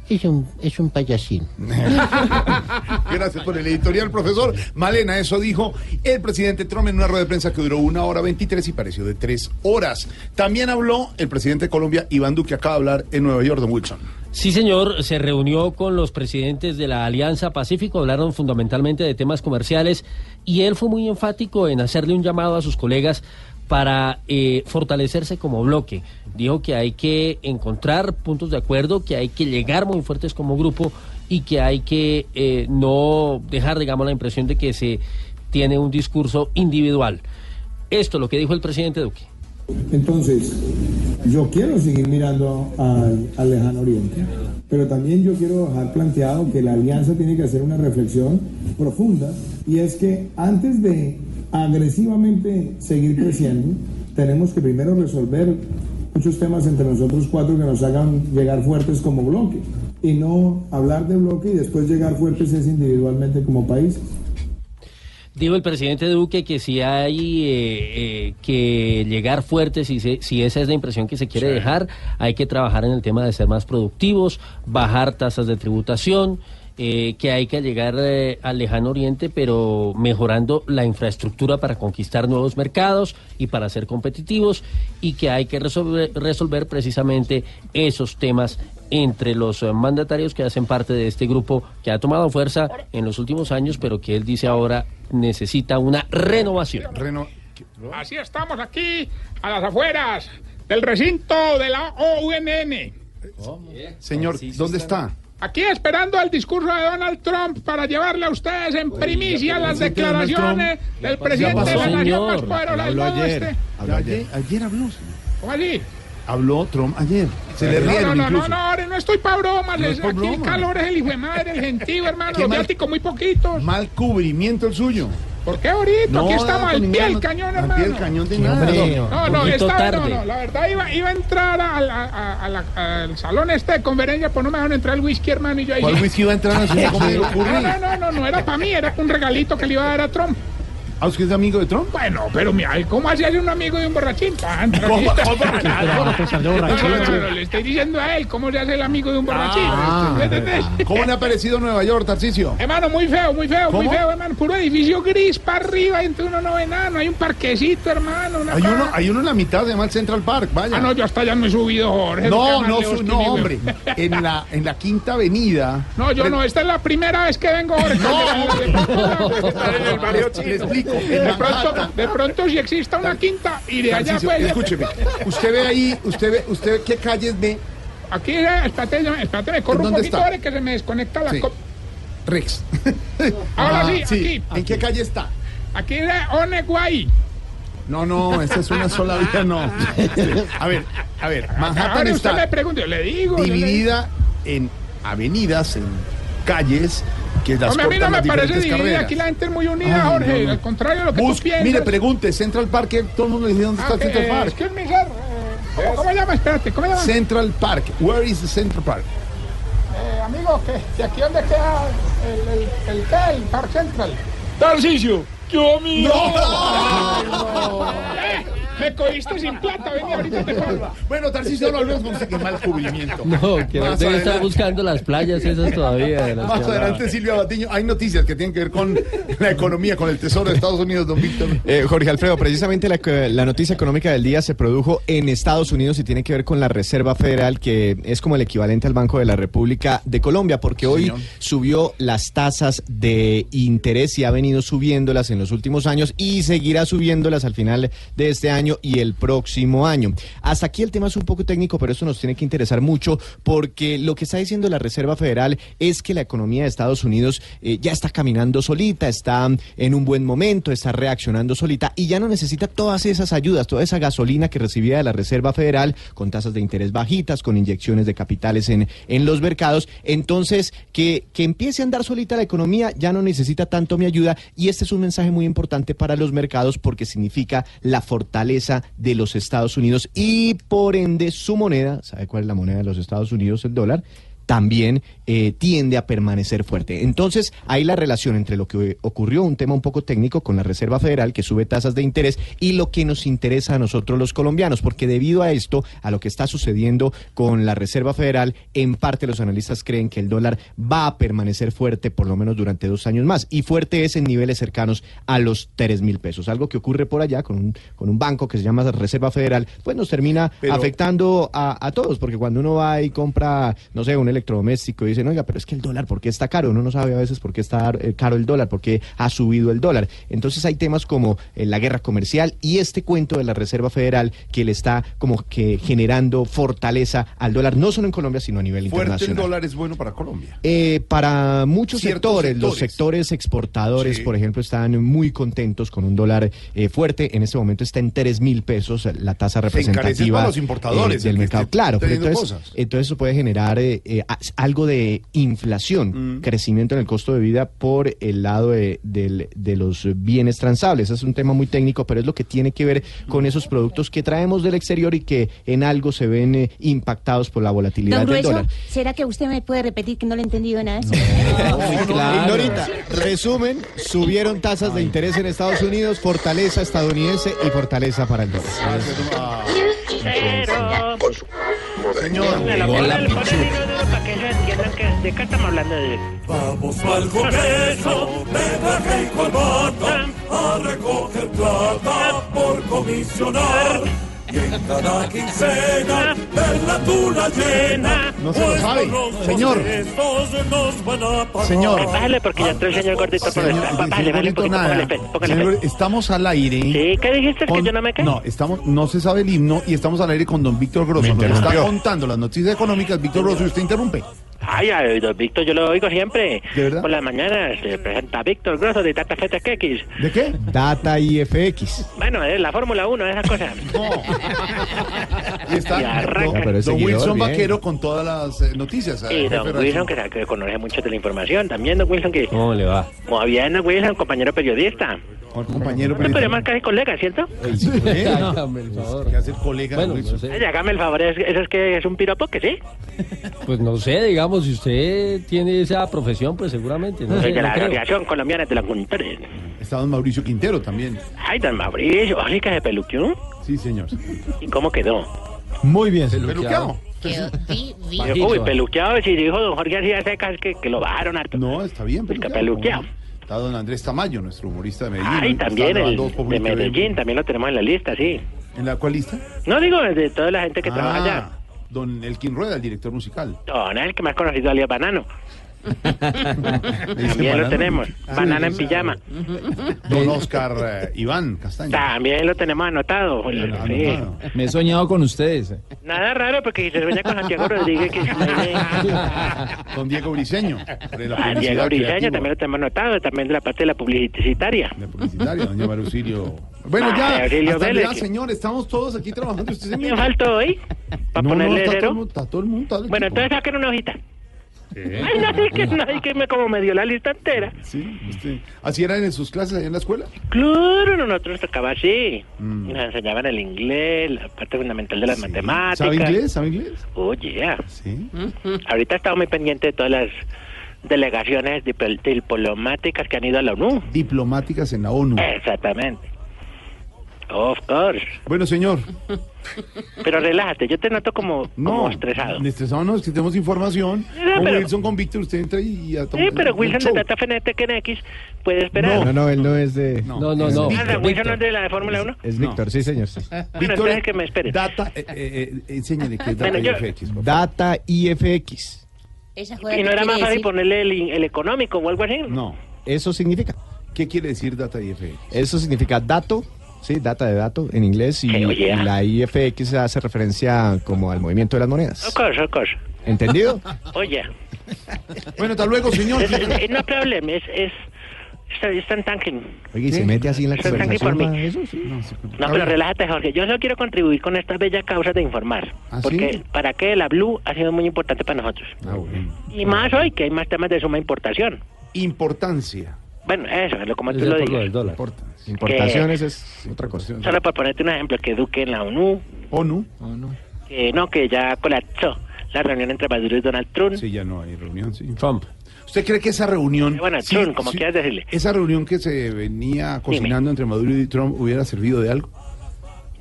es un, es un payasín. Gracias por el editorial, profesor. Malena, eso dijo el presidente Trump en una rueda de prensa que duró una hora 23 y pareció de tres horas. También habló el presidente de Colombia, Iván Duque, acaba de hablar en Nueva York, don Wilson. Sí, señor, se reunió con los presidentes de la Alianza Pacífico, hablaron fundamentalmente de temas comerciales y él fue muy enfático en hacerle un llamado a sus colegas para eh, fortalecerse como bloque. Dijo que hay que encontrar puntos de acuerdo, que hay que llegar muy fuertes como grupo y que hay que eh, no dejar, digamos, la impresión de que se tiene un discurso individual. Esto es lo que dijo el presidente Duque. Entonces, yo quiero seguir mirando al, al lejano oriente, pero también yo quiero dejar planteado que la alianza tiene que hacer una reflexión profunda y es que antes de agresivamente seguir creciendo, tenemos que primero resolver muchos temas entre nosotros cuatro que nos hagan llegar fuertes como bloque y no hablar de bloque y después llegar fuertes es individualmente como país. Dijo el presidente Duque que si hay eh, eh, que llegar fuerte, si, se- si esa es la impresión que se quiere dejar, hay que trabajar en el tema de ser más productivos, bajar tasas de tributación, eh, que hay que llegar eh, al lejano oriente, pero mejorando la infraestructura para conquistar nuevos mercados y para ser competitivos, y que hay que resolver, resolver precisamente esos temas entre los eh, mandatarios que hacen parte de este grupo que ha tomado fuerza en los últimos años, pero que él dice ahora necesita una renovación. Así estamos aquí, a las afueras del recinto de la OUNN. Señor, ¿dónde está? Aquí esperando el discurso de Donald Trump para llevarle a ustedes en primicia las declaraciones Trump- del presidente de la nación más poderosa del mundo ayer. Habló ayer. Ayer habló. señor. ¿Cómo así? Habló Trump ayer. Se le rieron no, no, incluso. no, no, ahora no estoy para bromas. Aquí el calor es el hijo de madre, el gentío, hermano. Los viáticos muy poquitos. Mal cubrimiento el suyo. ¿Por qué ahorita? No, aquí estamos no, al pie del cañón, al hermano. pie del cañón de nada. No, no, esta- no, tarde. no, la verdad iba, iba a entrar al, a- a- a la- al salón este de conferencia, pues no me dejaron entrar el whisky, hermano, y yo ahí... ¿Cuál whisky iba a entrar al. No, no, no, no, no era para mí, era un regalito que le iba a dar a Trump. ¿Ah, usted es amigo de Trump? Bueno, pero mira, ¿cómo hace un amigo de un borrachín? Tan. ¿Cómo? No, A de no, no, no, no, le estoy diciendo a él cómo se hace el amigo de un borrachín. Ah. ¿Cómo le ha parecido Nueva York, Tarcicio? Hermano, muy feo, muy feo, muy feo, hermano. Puro edificio gris para arriba, entonces uno no ve nada, no hay un parquecito, hermano. Una Hay uno, hay uno en la mitad, se llama el Central Park, vaya. Ah, no, yo hasta allá no he subido, Jorge. No, no, su- no, hombre. En la, en la Quinta Avenida. No, yo Pre- no, esta es la primera vez que vengo, Jorge. No, de, en el barrio chino. De pronto, de pronto si exista una quinta y de allá Tarcisio, escúcheme. Usted ve ahí, usted ve, usted ve qué calles ve. Aquí, espérate, espérate, me corro un ¿Dónde poquito, está? Jorge, que se me desconecta la... Sí. co- Rex. Ahora Ah, sí, aquí. ¿En qué calle está? Aquí de Oneguay. No, no, esta es una sola vía, no. A ver, a ver, Manhattan Ahora usted está me pregunta, yo le digo. yo le digo. dividida en avenidas, en calles, que las Hombre, a mí no me parece dividida, carreras. aquí la gente es muy unida, Ay, Jorge, no, no. al contrario de lo que Bus- tú piensas. mire, pregunte, Central Park, todo el mundo le dice dónde está Ah, Central eh, Park. excuse me, sir, eh, ¿cómo, cómo llama? Espérate, ¿cómo llama? Central Park, where is the Central Park? Eh, amigo, ¿qué? ¿de aquí dónde queda el, el, el, qué? el Park Central? Tarcicio, yo amigo. Eh, me cogiste sin plata, vení, ahorita te pago. Bueno, Tarcisio, no hablemos con usted, que mal cubrimiento. No, que Más debe estar buscando las playas esas todavía. Más adelante, Silvia Batiño, hay noticias que tienen que ver con la economía, con el Tesoro de Estados Unidos, don Víctor. Eh, Jorge Alfredo, precisamente la, la noticia económica del día se produjo en Estados Unidos y tiene que ver con la Reserva Federal, que es como el equivalente al Banco de la República de Colombia, porque hoy Señor. subió las tasas de interés y ha venido subiéndolas en los últimos años y seguirá subiéndolas al final de este año y el próximo año. Hasta aquí el tema es un poco técnico, pero esto nos tiene que interesar mucho porque lo que está diciendo la Reserva Federal es que la economía de Estados Unidos eh, ya está caminando solita, está en un buen momento, está reaccionando solita y ya no necesita todas esas ayudas, toda esa gasolina que recibía de la Reserva Federal con tasas de interés bajitas, con inyecciones de capitales en, en los mercados. Entonces, que, que empiece a andar solita la economía ya no necesita tanto mi ayuda y este es un mensaje muy importante para los mercados porque significa la fortaleza de los Estados Unidos y por ende su moneda, ¿sabe cuál es la moneda de los Estados Unidos? El dólar también eh, tiende a permanecer fuerte. Entonces, hay la relación entre lo que ocurrió, un tema un poco técnico con la Reserva Federal, que sube tasas de interés, y lo que nos interesa a nosotros los colombianos, porque debido a esto, a lo que está sucediendo con la Reserva Federal, en parte los analistas creen que el dólar va a permanecer fuerte por lo menos durante dos años más, y fuerte es en niveles cercanos a los tres mil pesos. Algo que ocurre por allá con un, con un banco que se llama Reserva Federal, pues nos termina Pero- afectando a, a todos, porque cuando uno va y compra, no sé, un electrodoméstico y dicen, oiga, pero es que el dólar, ¿por qué está caro? Uno no sabe a veces por qué está eh, caro el dólar, por qué ha subido el dólar. Entonces hay temas como eh, la guerra comercial y este cuento de la Reserva Federal que le está como que generando fortaleza al dólar, no solo en Colombia, sino a nivel Fuerte el internacional. dólar es bueno para Colombia. Eh, para muchos sectores, los sectores. exportadores, Sí. por ejemplo, están muy contentos con un dólar eh, fuerte. En este momento está en 3 mil pesos la tasa Se representativa para los importadores, del el mercado. Claro, pero entonces, entonces eso puede generar algo de inflación, Mm. crecimiento en el costo de vida por el lado de, de los bienes transables. Es un tema muy técnico, pero es lo que tiene que ver con esos productos que traemos del exterior y que en algo se ven eh, impactados por la volatilidad Don del dólar. ¿será que usted me puede repetir que no le he entendido nada? Ignorita, resumen, subieron tasas de interés en Estados Unidos, fortaleza estadounidense y fortaleza para el dólar. Señor, Hola, Para que ellos entiendan que de qué estamos hablando de... Vamos pa'l Congreso de traje y corbata a recoger plata por comisionar. Y en cada quincena ver la tula llena. No se lo pues sabe. Señor. Señor. Bájale porque ya entró el señor gordito por señor Bájale, bájale un poquito, nada. póngale fe, póngale fe. Señor, estamos al aire. Sí, ¿qué dijiste? ¿Que yo no me cae? No, estamos, no se sabe el himno y estamos al aire con don Víctor Grosso. Nos está contando las noticias económicas, Víctor Grosso, y usted interrumpe. Ay, ay, don Víctor, yo lo oigo siempre. ¿De verdad? Por las mañanas se presenta Víctor Grosso de Tata Feta X. ¿De qué? Data IFX. Bueno, es la Fórmula 1, esas cosas. Y está Y arranca. don, pero es don seguidor, Wilson bien. Vaquero con todas las eh, noticias. eh, Y jefe don Wilson, que, que conoce mucho de la información. También don Wilson, que... ¿Cómo le va? Muy bien, don Wilson, compañero periodista. Con compañero No podría más casi colega, ¿cierto? ¿Eh? Hágame el favor. ¿Qué hace el colega? Bueno, no sé. Ay, hágame el favor, ¿es- ¿eso es que es un piropo que sí? Pues no sé, digamos, si usted tiene esa profesión, pues seguramente. No Soy de no la creo. Asociación Colombiana de Locutores. Está don Mauricio Quintero también. Ay, don Mauricio, ¿así que se peluqueó? Sí, señor. ¿Y cómo quedó? Muy bien, señor. Peluqueado. Uy, peluqueado, si dijo don Jorge García Secas que, que lo bajaron harto. No, está bien. Pues que peluqueado. Está don Andrés Tamayo, nuestro humorista de Medellín. Ay, Está también el de. Medellín, también lo tenemos en la lista, sí. ¿En la cuál lista? No digo de toda la gente que trabaja Ah, allá. Don Elkin Rueda, el director musical. Don, el que más conocido alias Banano. También lo tenemos. Banana en pijama. Don Oscar eh, Iván Castaño. También lo tenemos anotado. Sí. Me he soñado con ustedes. Nada raro porque se sueña con Santiago Rodríguez que Don Diego Briseño. de la Ah, publicidad Briseño creativa. también lo tenemos anotado, también de la parte de la publicitaria. Publicitaria, doña Marusilio. Bueno, Ah, ya, Auxilio hasta Vélez. ya, señor, estamos todos aquí trabajando. Usted se ¿Me faltó hoy? ¿Para No, no, ponerle está todo, cero? el mundo- está todo el mundo. está el Bueno, equipo. entonces saquen una hojita. Ay, no, sí, que, no, que me, como me dio la lista entera. Sí, usted- ¿Así eran en sus clases allá en la escuela? Claro, nosotros tocaba así. Mm. Nos enseñaban el inglés, la parte fundamental de las matemáticas. ¿Sabe inglés? ¿Sabe inglés? Oye, yeah. Sí. ahorita he estado muy pendiente de todas las delegaciones dipl- diplomáticas que han ido a la ONU. Diplomáticas en la ONU. Exactamente. Of course. Bueno, señor. Pero relájate, yo te noto como, como No, estresado. estresado no, es que tenemos información. No, con pero- Wilson, con Víctor, usted entra y ya Sí, pero Wilson de Data Fenetec en X puede esperar. No, no, él no es de. No, no, no. Ah, Wilson no es de la de Fórmula 1. Es Víctor, sí, señor. sí. Bueno, Víctor, que me esperen. Data, eh, eh, eh, enséñale qué es Data Bueno, yo- IFX. Data IFX. Esa ¿Y no era más fácil ponerle el, el económico o algo así? No. Eso significa. ¿Qué quiere decir Data IFX? Eso significa dato, sí, data de dato en inglés y, oye, y la IFX hace referencia como al movimiento de las Of monedas. course, of course. ¿Entendido? Oye, Bueno, hasta luego, señor. es, es- no problem, es... es está- están tanking. Oye, y se mete así en la Están tanking por conversación. mí. Eso sí. No, pero relájate, Jorge. Yo solo quiero contribuir con esta bella causa de informar. ¿Ah, porque sí? para qué la Blue ha sido muy importante para nosotros. Ah, bueno. Y más hoy, que hay más temas de suma importación. Importancia. Bueno, eso es lo como tú lo digas. Importancia. Importaciones es otra cosa. Solo por ponerte un ejemplo, que Duque en la ONU, ONU. que no, que ya colapsó la reunión entre Maduro y Donald Trump. Sí, ya no hay reunión, sí. Trump. ¿Usted cree que esa reunión... Bueno, sí, Trump, como sí, quieras decirle. Esa reunión que se venía cocinando entre Maduro y Trump hubiera servido de algo?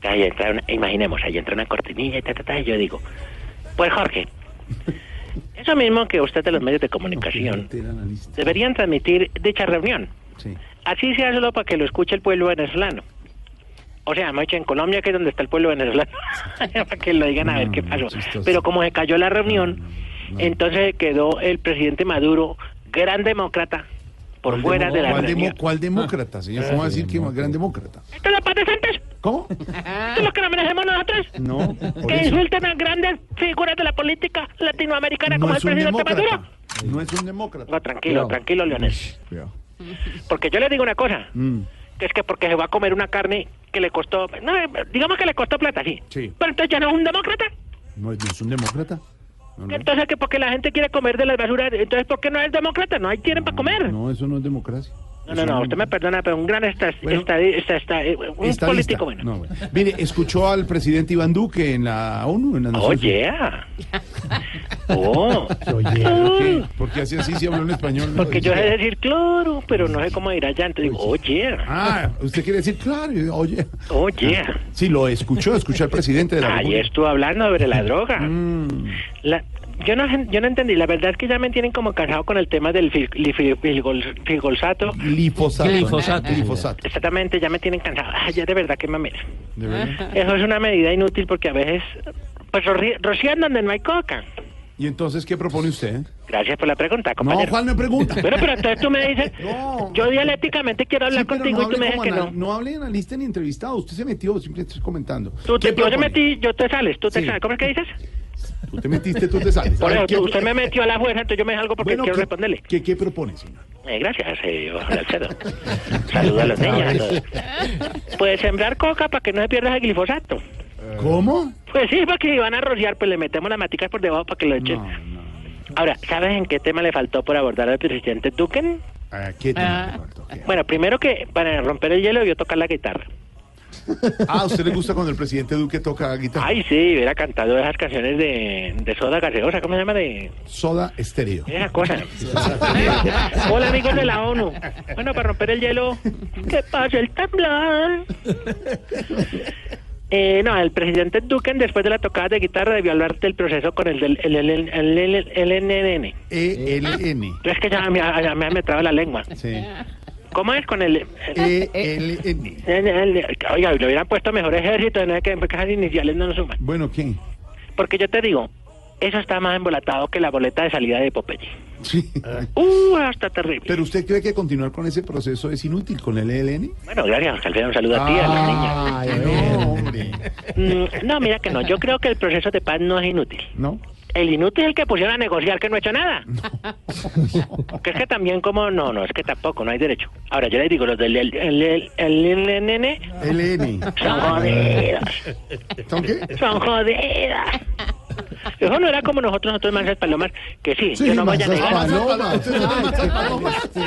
Ahí entra una- imaginemos, ahí entra una cortinilla y ta, ta, ta, y yo digo, pues Jorge, eso mismo que usted de los medios de comunicación deberían transmitir dicha reunión. Sí. Así sea solo para que lo escuche el pueblo venezolano. O sea, hecho en Colombia, que es donde está el pueblo venezolano, para que lo digan a ver qué pasó. Pero como se cayó la reunión, entonces quedó el presidente Maduro, gran demócrata, por ¿Cuál fuera demo- de la ¿cuál, demo- reunión. cuál demócrata, señor? ¿Cómo va a decir que es gran demócrata? ¿Esto es la paz de Santos? ¿Cómo? ¿Esto es lo que nos merecemos nosotros? No, que eso. insulten a grandes figuras de la política latinoamericana como No el es un presidente Maduro. No es un demócrata. No, tranquilo, tranquilo, Leonel. Porque yo le digo una cosa, Mm, que es que porque se va a comer una carne que le costó, no, digamos que le costó plata, sí. Sí. Pero entonces ya no es un demócrata. No, es- no es un demócrata. No, no. Entonces que porque la gente quiere comer de las basuras, entonces ¿por qué no es demócrata? No hay tienen para comer. No, eso no es democracia. No, no, no, usted me perdona, pero un gran esta, esta, esta, esta- eh, un Estadista. político bueno. No, bueno. Mire, escuchó al presidente Iván Duque en la ONU, en la Oh, yeah. Oh. Oye, ¿por qué hace así si habló en español? Porque yo sé decir claro, pero no sé cómo ir allá. Entonces digo, oye. Ah, usted quiere decir claro, y yo, oye. Oye. Sí, lo escuchó, escuchó al presidente de la Ahí República. estuvo hablando sobre la droga. Mm. La- yo no yo no entendí. La verdad es que ya me tienen como cansado con el tema del filgolsato. Glifosato. Glifosato. Glifosato. Exactamente, ya me tienen cansado. Ya de verdad que mamera. ¿De verdad? Eso es una medida inútil porque a veces, pues ro- rocían donde no hay coca. ¿Y entonces qué propone usted? Gracias por la pregunta, No, compañero. Juan me pregunta. Bueno, pero entonces tú me dices, No. yo dialécticamente quiero hablar Sí, contigo no y tú me dices que no. No hable analista ni entrevistado. Usted se metió, simplemente estoy comentando. Tú te, ¿Qué yo te propone? metí, yo te sales, tú te Sí. sales. ¿Cómo es que dices? Tú te metiste, tú te sales. Por A ver, eso, ¿qué- tú- usted me metió a la fuerza, entonces yo me salgo porque Bueno, quiero ¿qué- responderle. ¿Qué, qué propone, señor? Eh, gracias, eh, Alcedo. Saludos a los niños. a. Pues sembrar coca para que no se pierda el glifosato. ¿Cómo? Pues sí, porque si van a rociar, pues le metemos las maticas por debajo para que lo echen. Ahora, ¿sabes en qué tema le faltó por abordar al presidente Duque? Ah, ¿Qué tema? Bueno, primero que para romper el hielo debió tocar la guitarra. Ah, ¿a usted le gusta cuando el presidente Duque toca guitarra? Ay, sí, hubiera cantado esas canciones de, de soda gaseosa, ¿cómo se llama? De Soda estéreo. esa cosa. Hola, amigos de la ONU. Bueno, para romper el hielo, que pase el temblor. Eh, no, el presidente Duque, después de la tocada de guitarra, debió hablar del proceso con el del el, el, el, el, el- el NNN. E-L-N. Es que ya me, me, me traba la lengua. Sí. ¿Cómo es con el...? E-L-N. el- el- Oiga, le hubieran puesto mejor ejército, es que esas iniciales no nos suman. Bueno, ¿qué? Porque yo te digo, eso está más embolatado que la boleta de salida de Popeye. Uh, hasta terrible. Pero usted cree que continuar con ese proceso es inútil con el ELN? Bueno, gracias, Alfredo. Un saludo a ti, a las niñas. no, hombre. Mm, no, mira que no. Yo creo que el proceso de paz no es inútil. ¿No? El inútil es el que pusieron a negociar que no ha hecho nada. que es que también como no, no, es que tampoco, no hay derecho. Ahora yo les digo, los del el, el, el, el LN son jodidos. ¿Son qué? Son jodidos. Eso no era como nosotros, nosotros Manzas Palomas, que sí, Sí, yo no voy a negar. Palomas. No.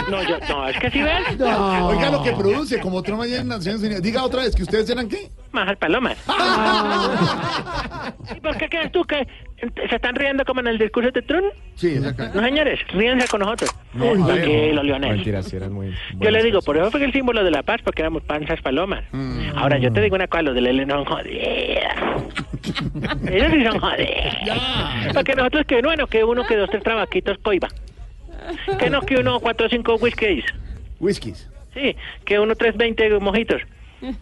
No, yo, no, es que sí ves. Oiga lo que produce, como otro mañana en Naciones Unidas. Diga otra vez que ustedes eran qué? Manzas Palomas. ¿Y por qué crees tú que se están riendo como en el discurso de Trump? Sí, es acá. No, señores, ríense con nosotros. No, Tranquilo, Leonel. Mentira, sí eran muy... Yo le digo, por eso fue el símbolo de la paz, porque éramos panzas palomas. Mm. Ahora, yo te digo una cosa, los del L son jodidos. Ellos sí son jodidos. Porque nosotros que, bueno, que uno, que dos, tres trabaquitos coiba. Que no, que uno, cuatro, cinco whiskies. Whiskies. Sí, que uno, tres, veinte mojitos.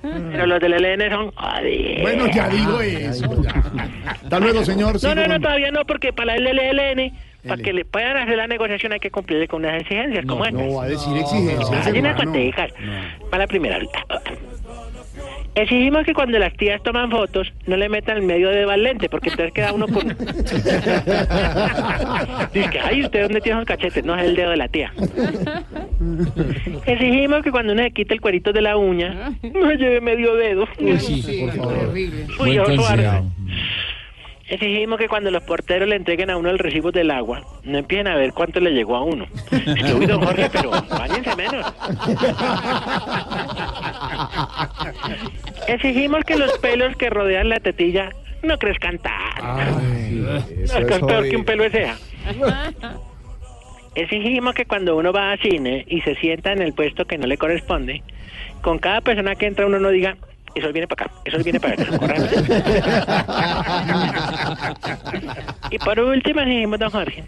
Pero los del LN son jodidos. Bueno, ya digo eso. Hasta luego, señor. No, no, no, todavía no, porque para el LLN, para que le puedan hacer la negociación hay que cumplirle con unas exigencias, como estas. No va a decir exigencias. Hay unas. Para la primera. Exigimos que cuando las tías toman fotos no le metan el medio de valente, porque entonces queda uno con... Dice que, ay, ¿usted dónde tiene los cachetes? No, es el dedo de la tía. Exigimos que cuando uno se quite el cuerito de la uña, no lleve medio dedo. Uy, sí, por favor. Uy, arce. Exigimos que cuando los porteros le entreguen a uno el recibo del agua, no empiecen a ver cuánto le llegó a uno. Es que, uy, don Jorge, pero bañense menos. Exigimos que los pelos que rodean la tetilla no crezcan tanto. No, es que es peor que un pelo ceja. Exigimos que cuando uno va al cine y se sienta en el puesto que no le corresponde, con cada persona que entra uno no diga, eso viene para acá, eso viene para acá. corran". y por último exigimos, don Jorge,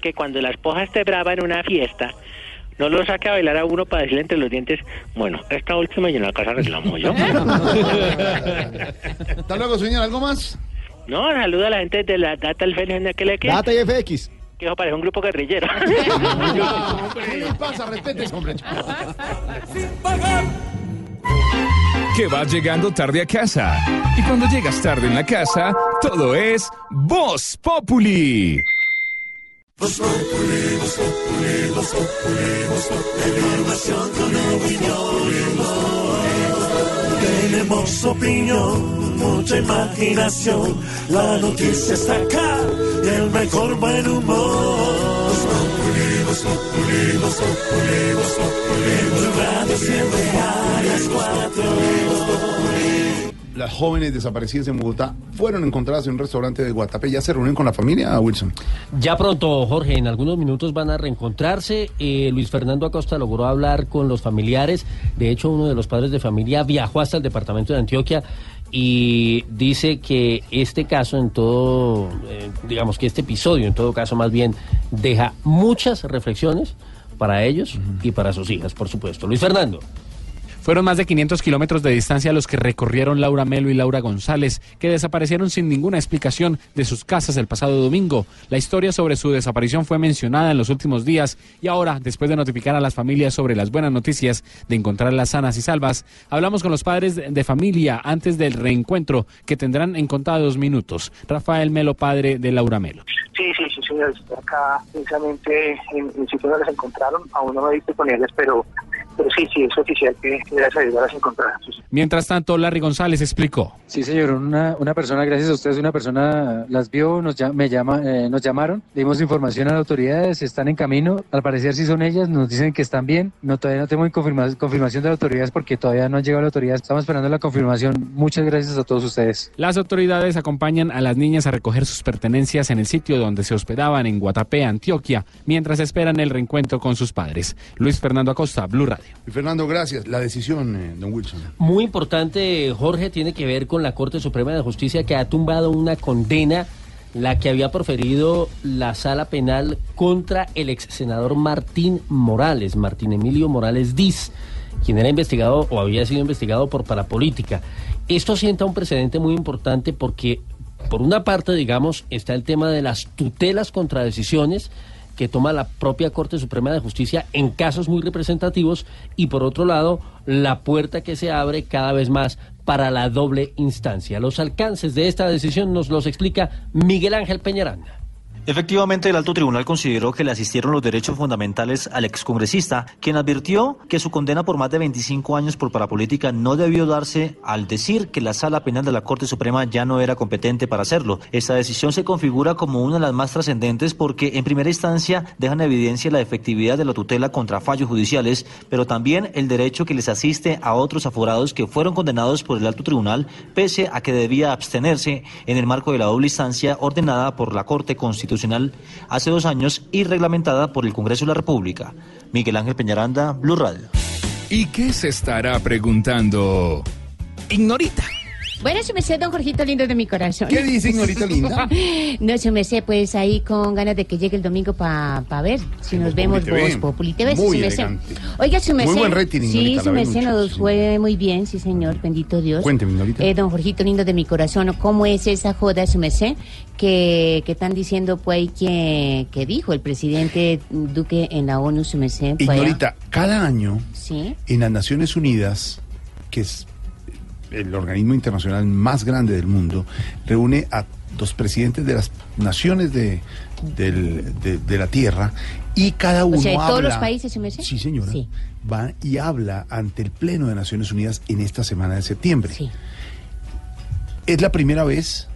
que cuando la esposa esté brava en una fiesta, no lo saque a bailar a uno para decirle entre los dientes, bueno, esta última y en la casa arreglamos yo. Hasta luego, señor. ¿Algo más? No, saluda a la gente de la Data el Fénix que le Data y FX. que eso parece un grupo guerrillero. ¿Qué le pasa? Respete ese hombre. Que vas llegando tarde a casa. Y cuando llegas tarde en la casa, todo es Voz Populi. Voz Populi, Voz Populi, Voz Populi, Voz Populi. Información con opinión. Tenemos opinión, mucha imaginación. La noticia está acá y el mejor buen humor. Voz Populi, Voz Populi, Voz Populi, Voz Populi. Siempre a las cuatro. Las jóvenes desaparecidas en Bogotá fueron encontradas en un restaurante de Guatapé. ¿Ya se reúnen con la familia, Wilson? Ya pronto, Jorge, en algunos minutos van a reencontrarse. Eh, Luis Fernando Acosta logró hablar con los familiares. De hecho, uno de los padres de familia viajó hasta el departamento de Antioquia y dice que este caso en todo, eh, digamos que este episodio en todo caso más bien deja muchas reflexiones para ellos y para sus hijas, por supuesto. Luis Fernando. Fueron más de 500 kilómetros de distancia los que recorrieron Laura Melo y Laura González, que desaparecieron sin ninguna explicación de sus casas el pasado domingo. La historia sobre su desaparición fue mencionada en los últimos días y ahora, después de notificar a las familias sobre las buenas noticias de encontrarlas sanas y salvas, hablamos con los padres de familia antes del reencuentro que tendrán en contados minutos. Rafael Melo, padre de Laura Melo. Sí, sí, sí, señor. Acá precisamente en el sitio donde encontraron. Aún no me he visto con ellas, pero, pero sí, sí, es oficial que gracias a Dios las encontraron. Sí, sí. Mientras tanto, Larry González explicó. Sí, señor, una, una persona, gracias a ustedes, una persona las vio, nos, me llama, eh, nos llamaron, dimos información a las autoridades, están en camino, al parecer sí son ellas, nos dicen que están bien, no todavía no tengo confirma- confirmación de las autoridades porque todavía no han llegado las autoridades, estamos esperando la confirmación, muchas gracias a todos ustedes. Las autoridades acompañan a las niñas a recoger sus pertenencias en el sitio donde se hospedaban en Guatapé, Antioquia, mientras esperan el reencuentro con sus padres. Luis Fernando Acosta, Blue Radio. Y Fernando, gracias. La decisión, eh, don Wilson. Muy importante, Jorge, tiene que ver con la Corte Suprema de Justicia que ha tumbado una condena, la que había proferido la sala penal contra el ex senador Martín Morales, Martín Emilio Morales Diz, quien era investigado o había sido investigado por parapolítica. Esto sienta un precedente muy importante porque, por una parte, digamos, está el tema de las tutelas contra decisiones que toma la propia Corte Suprema de Justicia en casos muy representativos y por otro lado la puerta que se abre cada vez más para la doble instancia. Los alcances de esta decisión nos los explica Miguel Ángel Peñaranda. Efectivamente, el alto tribunal consideró que le asistieron los derechos fundamentales al excongresista, quien advirtió que su condena por más de 25 años por parapolítica no debió darse al decir que la sala penal de la Corte Suprema ya no era competente para hacerlo. Esta decisión se configura como una de las más trascendentes porque en primera instancia dejan en evidencia la efectividad de la tutela contra fallos judiciales, pero también el derecho que les asiste a otros aforados que fueron condenados por el alto tribunal, pese a que debía abstenerse en el marco de la doble instancia ordenada por la Corte Constitucional hace dos años y reglamentada por el Congreso de la República. Miguel Ángel Peñaranda, Blue Radio. ¿Y qué se estará preguntando? Ignorita. Bueno, su merced, don Jorgito lindo de mi corazón. ¿Qué dice, ignorita linda? no, su merced, pues ahí con ganas de que llegue el domingo para ver si nos vemos. Voz Populi TV, Muy elegante. Oiga, su Muy merced. buen rating, Sí, su merced nos fue muy bien, sí, señor, bendito Dios. Cuénteme, ignorita. Eh, don Jorgito lindo de mi corazón, ¿cómo es esa joda, su merced? Que, que están diciendo, pues, que, que dijo el presidente Duque en la ONU, su merced. Ignorita, cada año Sí. en las Naciones Unidas, que es el organismo internacional más grande del mundo, reúne a los presidentes de las naciones de, del- de, de la Tierra y cada uno O sea, de todos habla- los países, merced. Sí, señora. Sí. Va y habla ante el Pleno de Naciones Unidas en esta semana de septiembre. Es la primera vez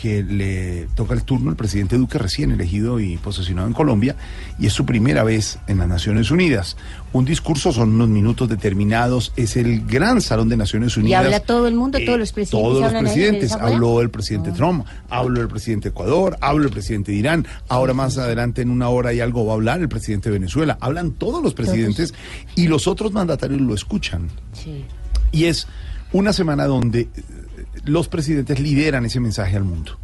que le toca el turno al presidente Duque, recién elegido y posesionado en Colombia, y es su primera vez en las Naciones Unidas. Un discurso son unos minutos determinados, es el gran salón de Naciones Y Unidas. habla todo el mundo, Eh, todos los presidentes. Todos los presidentes. Habló el presidente Trump, habló el presidente de Ecuador, habló el presidente de Irán. Ahora más adelante, en una hora y algo, va a hablar el presidente de Venezuela. Hablan todos los presidentes y los otros mandatarios lo escuchan. Sí. Y es una semana donde eh, los presidentes lideran ese mensaje al mundo.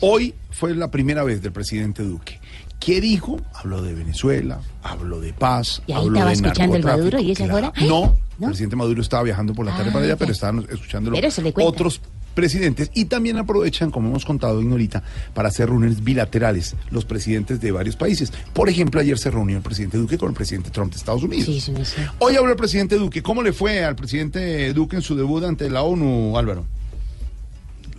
Hoy fue la primera vez del presidente Duque. ¿Qué dijo? Habló de Venezuela, habló de paz, ¿Y ahí habló estaba de escuchando el. Maduro y esa Claro. hora? No, el presidente Maduro estaba viajando por la tarde Ah, para allá, ya. pero estaban cuenta. otros presidentes y también aprovechan, como hemos contado Ignorita, para hacer reuniones bilaterales los presidentes de varios países. Por ejemplo, ayer se reunió el presidente Duque con el presidente Trump de Estados Unidos. Sí, sí, sí. Hoy habló el presidente Duque. ¿Cómo le fue al presidente Duque en su debut ante la ONU, Álvaro?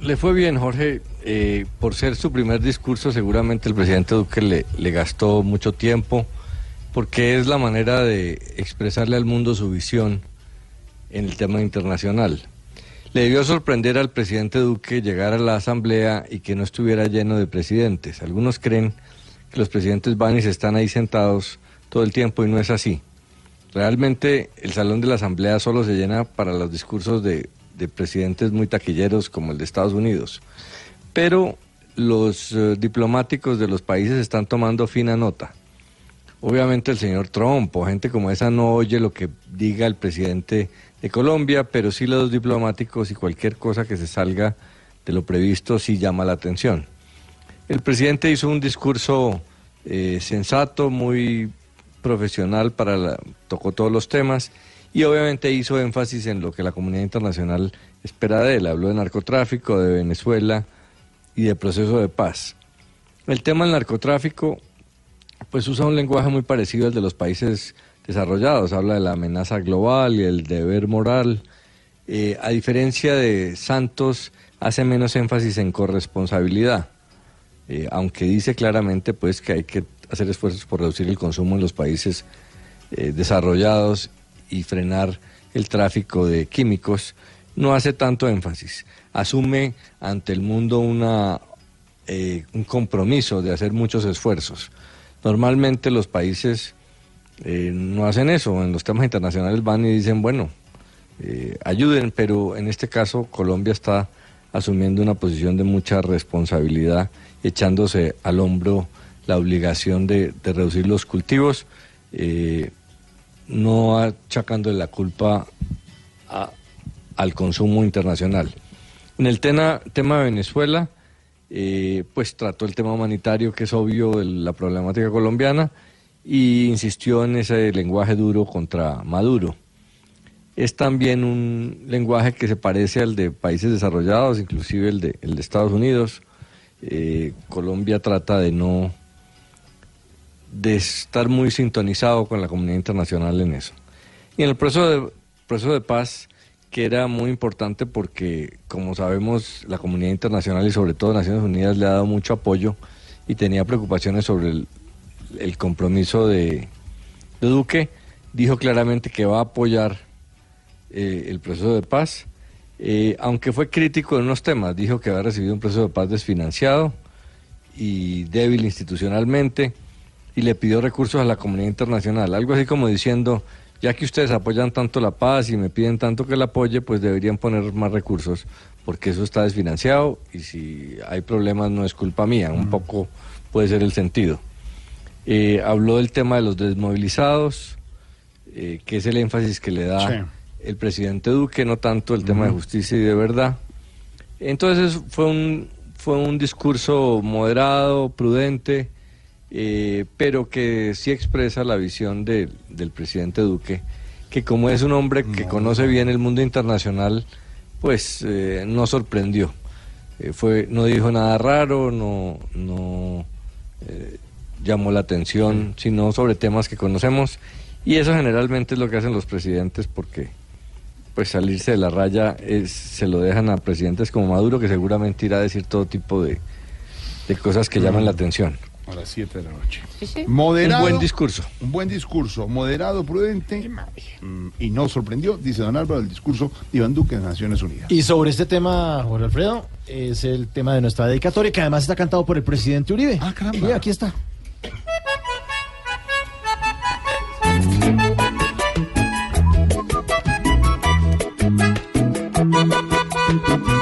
Le fue bien, Jorge. Eh, por ser su primer discurso, seguramente el presidente Duque le, le gastó mucho tiempo, porque es la manera de expresarle al mundo su visión en el tema internacional. Le debió sorprender al presidente Duque llegar a la asamblea y que no estuviera lleno de presidentes. Algunos creen que los presidentes van y se están ahí sentados todo el tiempo y no es así. Realmente el salón de la asamblea solo se llena para los discursos de, de presidentes muy taquilleros como el de Estados Unidos. Pero los eh, diplomáticos de los países están tomando fina nota. Obviamente el señor Trump o gente como esa no oye lo que diga el presidente de Colombia, pero sí los diplomáticos y cualquier cosa que se salga de lo previsto sí llama la atención. El presidente hizo un discurso eh, sensato, muy profesional, para la- tocó todos los temas y obviamente hizo énfasis en lo que la comunidad internacional espera de él. Habló de narcotráfico, de Venezuela y de proceso de paz. El tema del narcotráfico, pues usa un lenguaje muy parecido al de los países desarrollados. Habla de la amenaza global y el deber moral. Eh, a diferencia de Santos, hace menos énfasis en corresponsabilidad. Eh, aunque dice claramente pues que hay que hacer esfuerzos por reducir el consumo en los países eh, desarrollados y frenar el tráfico de químicos, no hace tanto énfasis. Asume ante el mundo una, eh, un compromiso de hacer muchos esfuerzos. Normalmente los países eh, no hacen eso, en los temas internacionales van y dicen, bueno, eh, ayuden, pero en este caso Colombia está asumiendo una posición de mucha responsabilidad, echándose al hombro la obligación de, de reducir los cultivos, no achacando la culpa al consumo internacional. En el tema, de Venezuela, eh, pues trató el tema humanitario, que es obvio, la problemática colombiana, y insistió en ese lenguaje duro contra Maduro. Es también un lenguaje que se parece al de países desarrollados, inclusive el de, el de Estados Unidos. Eh, Colombia trata de no, de estar muy sintonizado con la comunidad internacional en eso. Y en el proceso de, proceso de paz, que era muy importante porque, como sabemos, la comunidad internacional y sobre todo Naciones Unidas le ha dado mucho apoyo y tenía preocupaciones sobre el, compromiso de, de Duque, dijo claramente que va a apoyar eh, el proceso de paz, eh, aunque fue crítico en unos temas, dijo que había recibido un proceso de paz desfinanciado y débil institucionalmente y le pidió recursos a la comunidad internacional, algo así como diciendo, ya que ustedes apoyan tanto la paz y me piden tanto que la apoye, pues deberían poner más recursos, porque eso está desfinanciado y si hay problemas no es culpa mía, un poco puede ser el sentido. Eh, habló del tema de los desmovilizados, eh, que es el énfasis que le da Sí. el presidente Duque, no tanto el tema de justicia y de verdad. Entonces fue un, fue un discurso moderado, prudente, eh, pero que sí expresa la visión de- del presidente Duque, que como es un hombre que conoce bien el mundo internacional, pues eh, no sorprendió. Eh, fue, no dijo nada raro, no, no eh, llamó la atención, sino sobre temas que conocemos. Y eso generalmente es lo que hacen los presidentes porque pues salirse de la raya es, se lo dejan a presidentes como Maduro que seguramente irá a decir todo tipo de, de cosas que llaman la atención. A las 7 de la noche. sí. Moderado. Un buen discurso. Un buen discurso, moderado, prudente mm, y no sorprendió, dice don Álvaro, el discurso de Iván Duque de Naciones Unidas. Y sobre este tema, Jorge Alfredo, es el tema de nuestra dedicatoria, que además está cantado por el presidente Uribe. Ah, caramba. aquí está.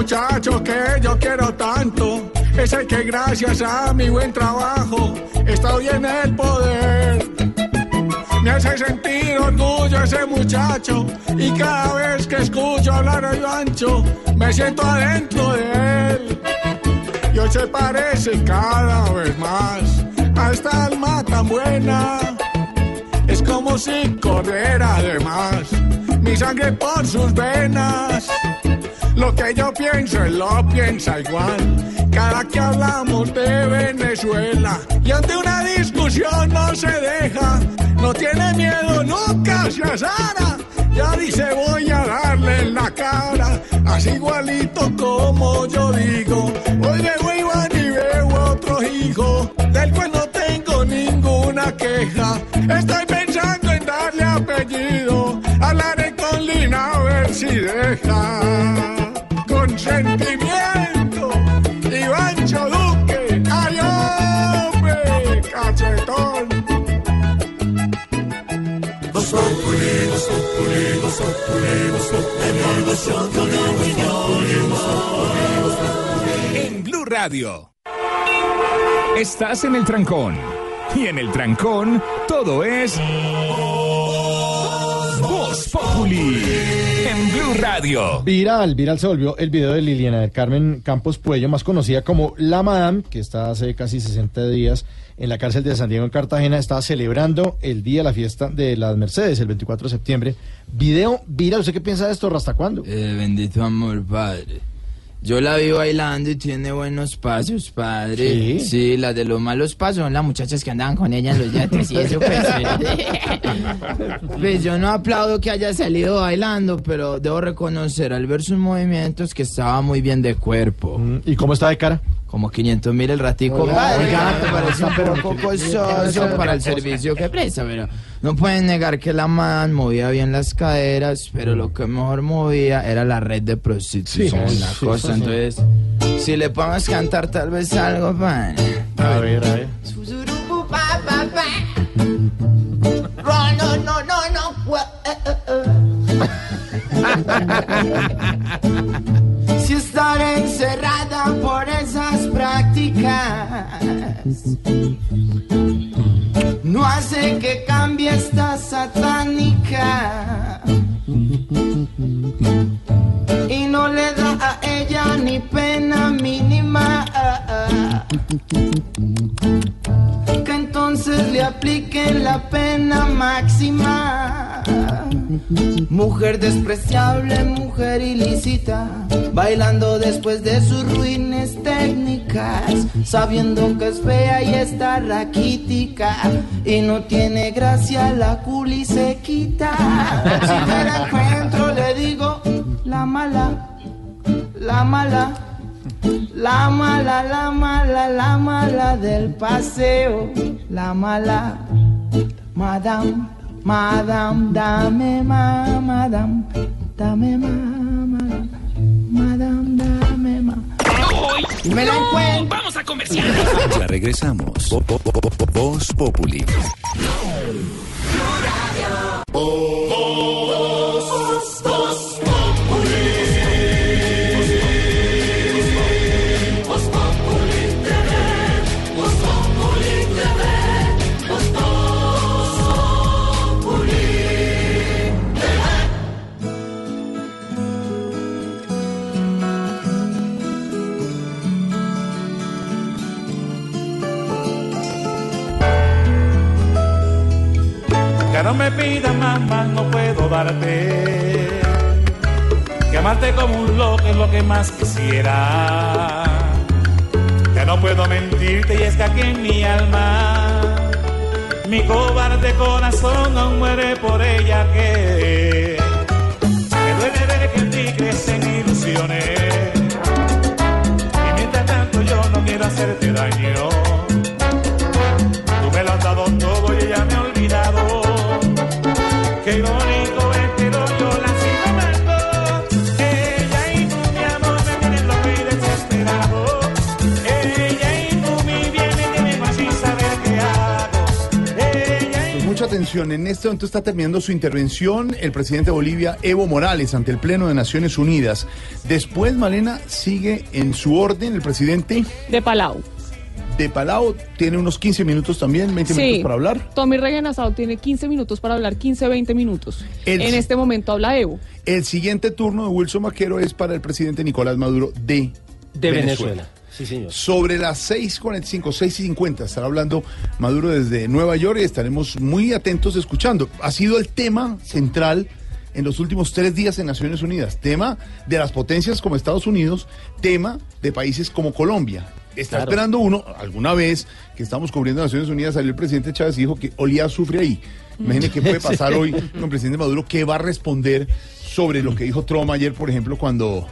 muchacho que yo quiero tanto es el que gracias a mi buen trabajo estoy en el poder. Me hace sentir orgullo ese muchacho y cada vez que escucho hablar a Ancho me siento adentro de él. Y hoy se parece cada vez más a esta alma tan buena. Es como si corriera de más mi sangre por sus venas. Lo que yo pienso, él lo piensa igual. Cada que hablamos de Venezuela y ante una discusión no se deja, no tiene miedo, nunca se azara. Ya dice voy a darle en la cara, así igualito como yo digo. Hoy veo Iván y veo otro hijo, del cual no tengo ninguna queja. Estoy pensando en darle apellido, hablaré con Lina a ver si deja. En Blue Radio. Estás en el trancón. Y en el trancón, todo es. Voz Populi. En Blue Radio. Viral, viral se volvió el video de Liliana del Carmen Campos Puello, más conocida como La Madame, que está hace casi 60 días en la cárcel de San Diego en Cartagena, estaba celebrando el día de la fiesta de las Mercedes, el 24 de septiembre. Video viral, ¿usted qué piensa de esto? ¿Hasta cuándo? Eh, bendito amor, padre. Yo la vi bailando y tiene buenos pasos, padre. ¿Sí? Sí, las de los malos pasos son las muchachas que andaban con ella en los yates y eso, pues. pues yo no aplaudo que haya salido bailando, pero debo reconocer al ver sus movimientos que estaba muy bien de cuerpo. ¿Y cómo está de cara? Como 500 mil el ratico. Oiga, padre, oiga, me pero poco costoso para el servicio que presta, pero no pueden negar que la man movía bien las caderas, pero lo que mejor movía era la red de prostitución, Sí, la sí, cosa. sí. Entonces, si le podemos cantar tal vez algo, pan. A ver, a ver. No, no, no, no. Si estar encerrada por esas prácticas la pena máxima. Mujer despreciable, mujer ilícita, bailando después de sus ruines técnicas, sabiendo que es fea y está raquítica, y no tiene gracia, la culi se quita. Si me la encuentro, le digo, la mala, la mala. La mala, la mala, la mala del paseo, la mala, madame, madame, dame ma, madame, dame ma, madame, madame, dame ma. Y me la encuentro. ¡Vamos a comercial! Ya regresamos. Voz Populi. Que no me pidas más, más no puedo darte. Que como un loco es lo que más quisiera. Que no puedo mentirte y es que aquí en mi alma, mi cobarde corazón aún muere por ella que me duele ver que en ti crecen ilusiones. Y mientras tanto yo no quiero hacerte daño. Atención. En este momento está terminando su intervención el presidente de Bolivia, Evo Morales, ante el Pleno de Naciones Unidas. Después, Malena, sigue en su orden el presidente De Palau. de Palau. Tiene unos 15 minutos también, 20 minutos para hablar. Tommy Regenazado tiene 15 minutos para hablar, 15, 20 minutos. El- En este momento habla Evo. El siguiente turno de Wilson Maquero es para el presidente Nicolás Maduro de, De Venezuela. Sí, señor. Sobre las 6.45, 6.50 estará hablando Maduro desde Nueva York y estaremos muy atentos escuchando. Ha sido el tema central en los últimos tres días en Naciones Unidas. Tema de las potencias como Estados Unidos, tema de países como Colombia. Está Claro. esperando uno, alguna vez que estamos cubriendo Naciones Unidas, salió el presidente Chávez y dijo que olía azufre ahí. Imagine qué puede pasar hoy con el presidente Maduro, qué va a responder sobre lo que dijo Trump ayer, por ejemplo, cuando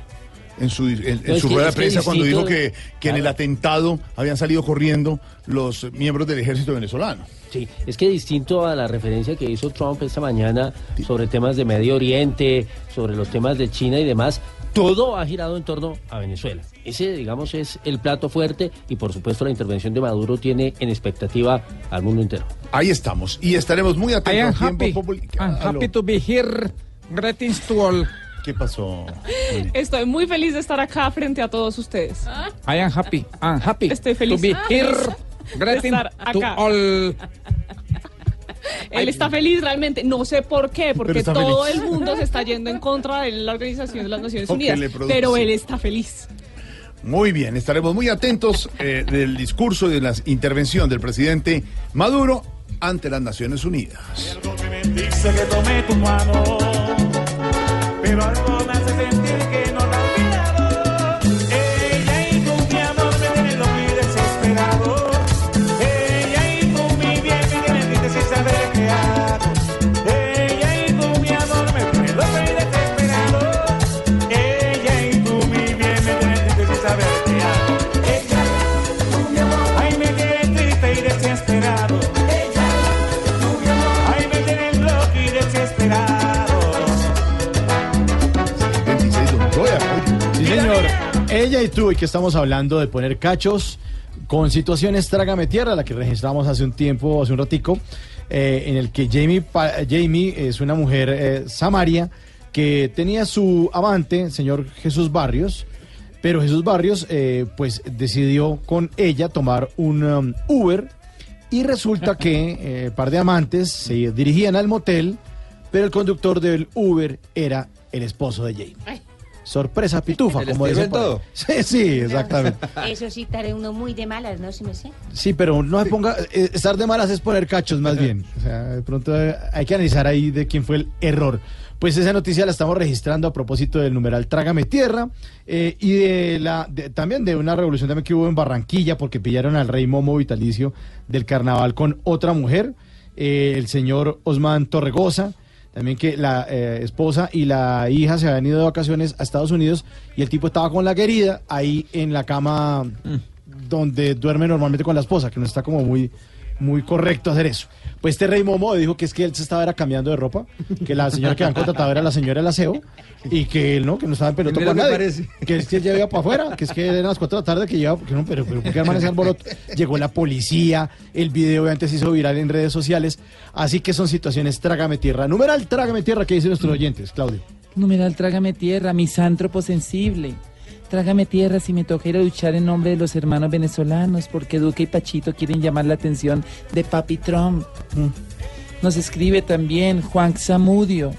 en su, en, en No, es su que- rueda de prensa, cuando dijo que, que en el atentado habían salido corriendo los miembros del ejército venezolano. Sí, es que distinto a la referencia que hizo Trump esta mañana sobre temas de Medio Oriente, sobre los temas de China y demás, todo ha girado en torno a Venezuela. Ese, digamos, es el plato fuerte y por supuesto la intervención de Maduro tiene en expectativa al mundo entero. Ahí estamos y estaremos muy I am atentos. aquí en happy. I'm happy to be here. Greetings to all. ¿Qué pasó? Estoy muy feliz de estar acá frente a todos ustedes. I am happy. I'm happy Estoy feliz to be here. de estar to acá. all. Él está feliz realmente, no sé por qué, porque todo feliz. el mundo se está yendo en contra de la Organización de las Naciones Unidas, pero él está feliz. Muy bien, estaremos muy atentos eh, del discurso y de la intervención del presidente Maduro ante las Naciones Unidas. dice que tomé tu mano, pero Y tú, y que estamos hablando de poner cachos con situaciones Trágame Tierra, la que registramos hace un tiempo, hace un ratico, eh, en el que Jamie, Jamie es una mujer eh, samaria que tenía su amante, señor Jesús Barrios, pero Jesús Barrios eh, pues decidió con ella tomar un um, Uber y resulta que eh, par de amantes se dirigían al motel, pero el conductor del Uber era el esposo de Jamie. Sorpresa pitufa, ¿El como dicen todo? Sí, sí, exactamente. Eso sí, estaré uno muy de malas, ¿no? Si me sé. Sí, pero no se ponga, eh, estar de malas es poner cachos más bien. O sea, de pronto eh, hay que analizar ahí de quién fue el error. Pues esa noticia la estamos registrando a propósito del numeral Trágame Tierra eh, y de la de- también de una revolución también que hubo en Barranquilla porque pillaron al rey Momo Vitalicio del carnaval con otra mujer, eh, el señor Osman Torregosa. También que la eh, esposa y la hija se habían ido de vacaciones a Estados Unidos y el tipo estaba con la querida ahí en la cama donde duerme normalmente con la esposa, que no está como muy, muy correcto hacer eso. Pues este rey Momo dijo que es que él se estaba era cambiando de ropa, que la señora que han contratado era la señora del aseo y que él no, que no estaba en pelota que nadie. parece. Que es que él ya iba para afuera, que es que eran las 4 de la tarde que lleva, que no, pero, pero ¿por qué ese alboroto? Llegó la policía, el video obviamente se hizo viral en redes sociales, así que son situaciones trágame tierra. Numeral trágame tierra que dicen nuestros oyentes, Claudio. Numeral, trágame tierra, misántropo sensible. Trágame tierra si me toca ir a luchar en nombre de los hermanos venezolanos, porque Duque y Pachito quieren llamar la atención de Papi Trump. Mm. Nos escribe también Juan Zamudio.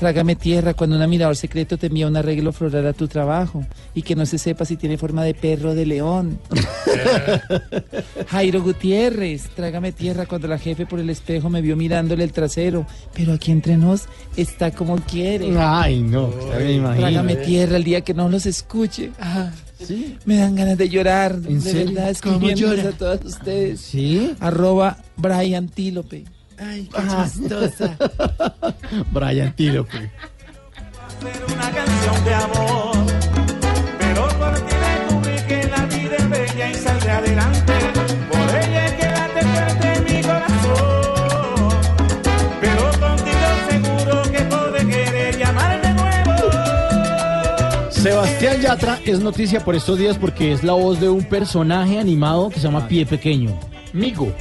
Trágame tierra cuando un admirador secreto te envía un arreglo floral a tu trabajo y que no se sepa si tiene forma de perro o de león. Jairo Gutiérrez, trágame tierra cuando la jefe por el espejo me vio mirándole el trasero, pero aquí entre nos está como quiere. Ay, no, me imagino. Trágame tierra el día que no los escuche. Ah, Me dan ganas de llorar, de serio? verdad, ¿Cómo escribiéndoles llora? a todos ustedes. ¿Sí? Arroba Brian Tílope. Ay, qué chistosa. Brian Tílope. una canción de amor. Pero por ti descubrí que la vida es bella y saldré adelante. Por ella es que late fuerte en mi corazón. Pero contigo seguro que podré querer y amar de nuevo. Sebastián Yatra es noticia por estos días porque es la voz de un personaje animado que se llama Pie Pequeño. Migo.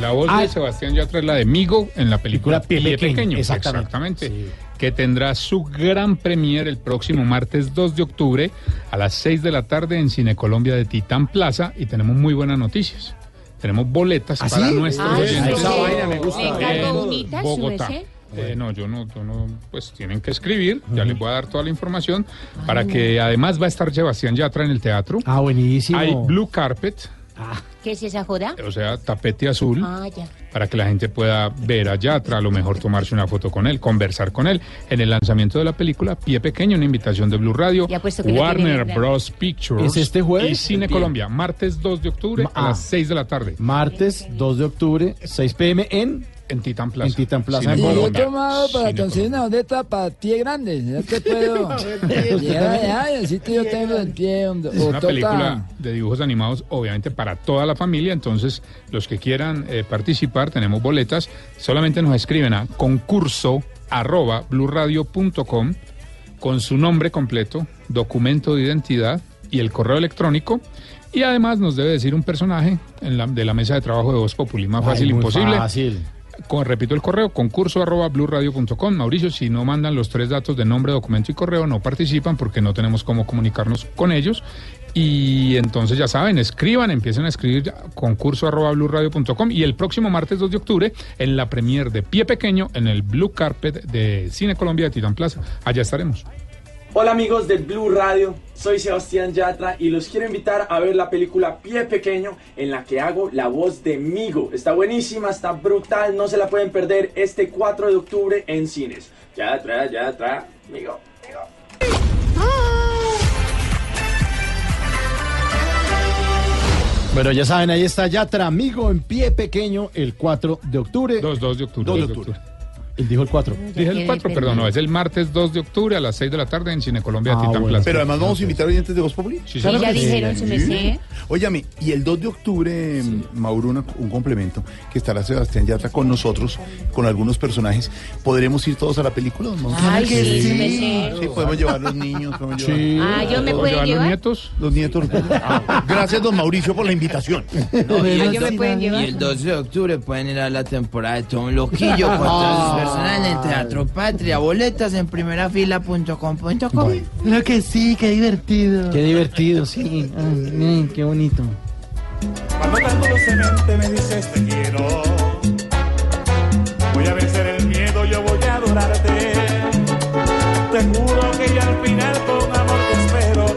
La voz Ah. de Sebastián Yatra es la de Migo en la película Pie Pequeño, Pequeño. exactamente. Que tendrá su gran premier el próximo martes 2 de octubre a las 6 de la tarde en Cine Colombia de Titán Plaza. Y tenemos muy buenas noticias. Tenemos boletas ¿Ah, para sí? nuestros Ay, oyentes. esa vaina me gusta. ¿Le encargo en unitas, Bogotá. Eh, no, yo no, yo no, pues tienen que escribir, ya les voy a dar toda la información, para que además va a estar Sebastián Yatra en el teatro. Ah, buenísimo. Hay Blue Carpet, ¿Qué es esa joda? o sea, tapete azul, Ah, ya. para que la gente pueda ver a Yatra, a lo mejor tomarse una foto con él, conversar con él. En el lanzamiento de la película, Pie Pequeño, una invitación de Blue Radio, Warner Bros. Pictures ¿Es este jueves? y Cine. Colombia, martes 2 de octubre Ma- a ah. las 6 de la tarde. Martes 2 de octubre, 6 pm en, En Titán Plaza. en Titán Plaza Cine en Y yo he tomado para conseguir una boleta para pie grande. Ya puedo llegar allá y decir que yo tengo el pie donde- Es una película de dibujos animados, obviamente para toda la familia. Entonces, los que quieran eh, participar, tenemos boletas. Solamente nos escriben a concurso arroba blurradio.com con su nombre completo, documento de identidad y el correo electrónico. Y además nos debe decir un personaje en la- de la mesa de trabajo de Voz Populi. Más Ay, fácil, imposible. Fácil. Con, repito el correo, concurso arroba blurradio.com. Mauricio, si no mandan los tres datos de nombre, documento y correo, no participan porque no tenemos cómo comunicarnos con ellos. Y entonces ya saben, escriban, empiecen a escribir concurso arroba blurradio.com. Y el próximo martes 2 de octubre, en la premier de Pie Pequeño, en el Blue Carpet de Cine Colombia de Titán Plaza. Allá estaremos. Hola amigos de Blue Radio, soy Sebastián Yatra y los quiero invitar a ver la película Pie Pequeño en la que hago la voz de Migo. Está buenísima, está brutal, no se la pueden perder este 4 de octubre en cines. Yatra, Yatra, Migo. Bueno, ya saben, ahí está Yatra, amigo en pie pequeño, el 4 de octubre. 2, 2 de octubre. 2 de 2 de octubre. Él dijo el 4. Dije el 4, perdón, no, es el martes 2 de octubre a las 6 de la tarde en Cine Colombia Ah, Titán bueno. Plaza. Pero además vamos a invitar oyentes de Voz Populi. Sí, Sí, ya dijeron su mesé. Óyame, y el 2 de octubre, Mauro, una- un complemento, que estará Sebastián Yatra con nosotros, con algunos personajes. ¿Podremos ir todos a la película? don Mauro? Ay, sí, sí, me sé. Sí, podemos llevar los niños. Podemos Sí. llevar- Ah, ¿yo me ¿Podemos puedo llevar llevar? los nietos? Los nietos. Ah, gracias, don Mauricio, por la invitación. No, y el 12 de octubre pueden ir a la temporada de Tom Loquillo personal en Teatro Patria. Boletas en primera fila.com.com. Bueno. Claro que sí, qué divertido. Qué divertido, sí. Ah, qué bonito. Cuando tan dulcemente me dices te quiero, voy a vencer el miedo, yo voy a adorarte. Te juro que ya al final con te espero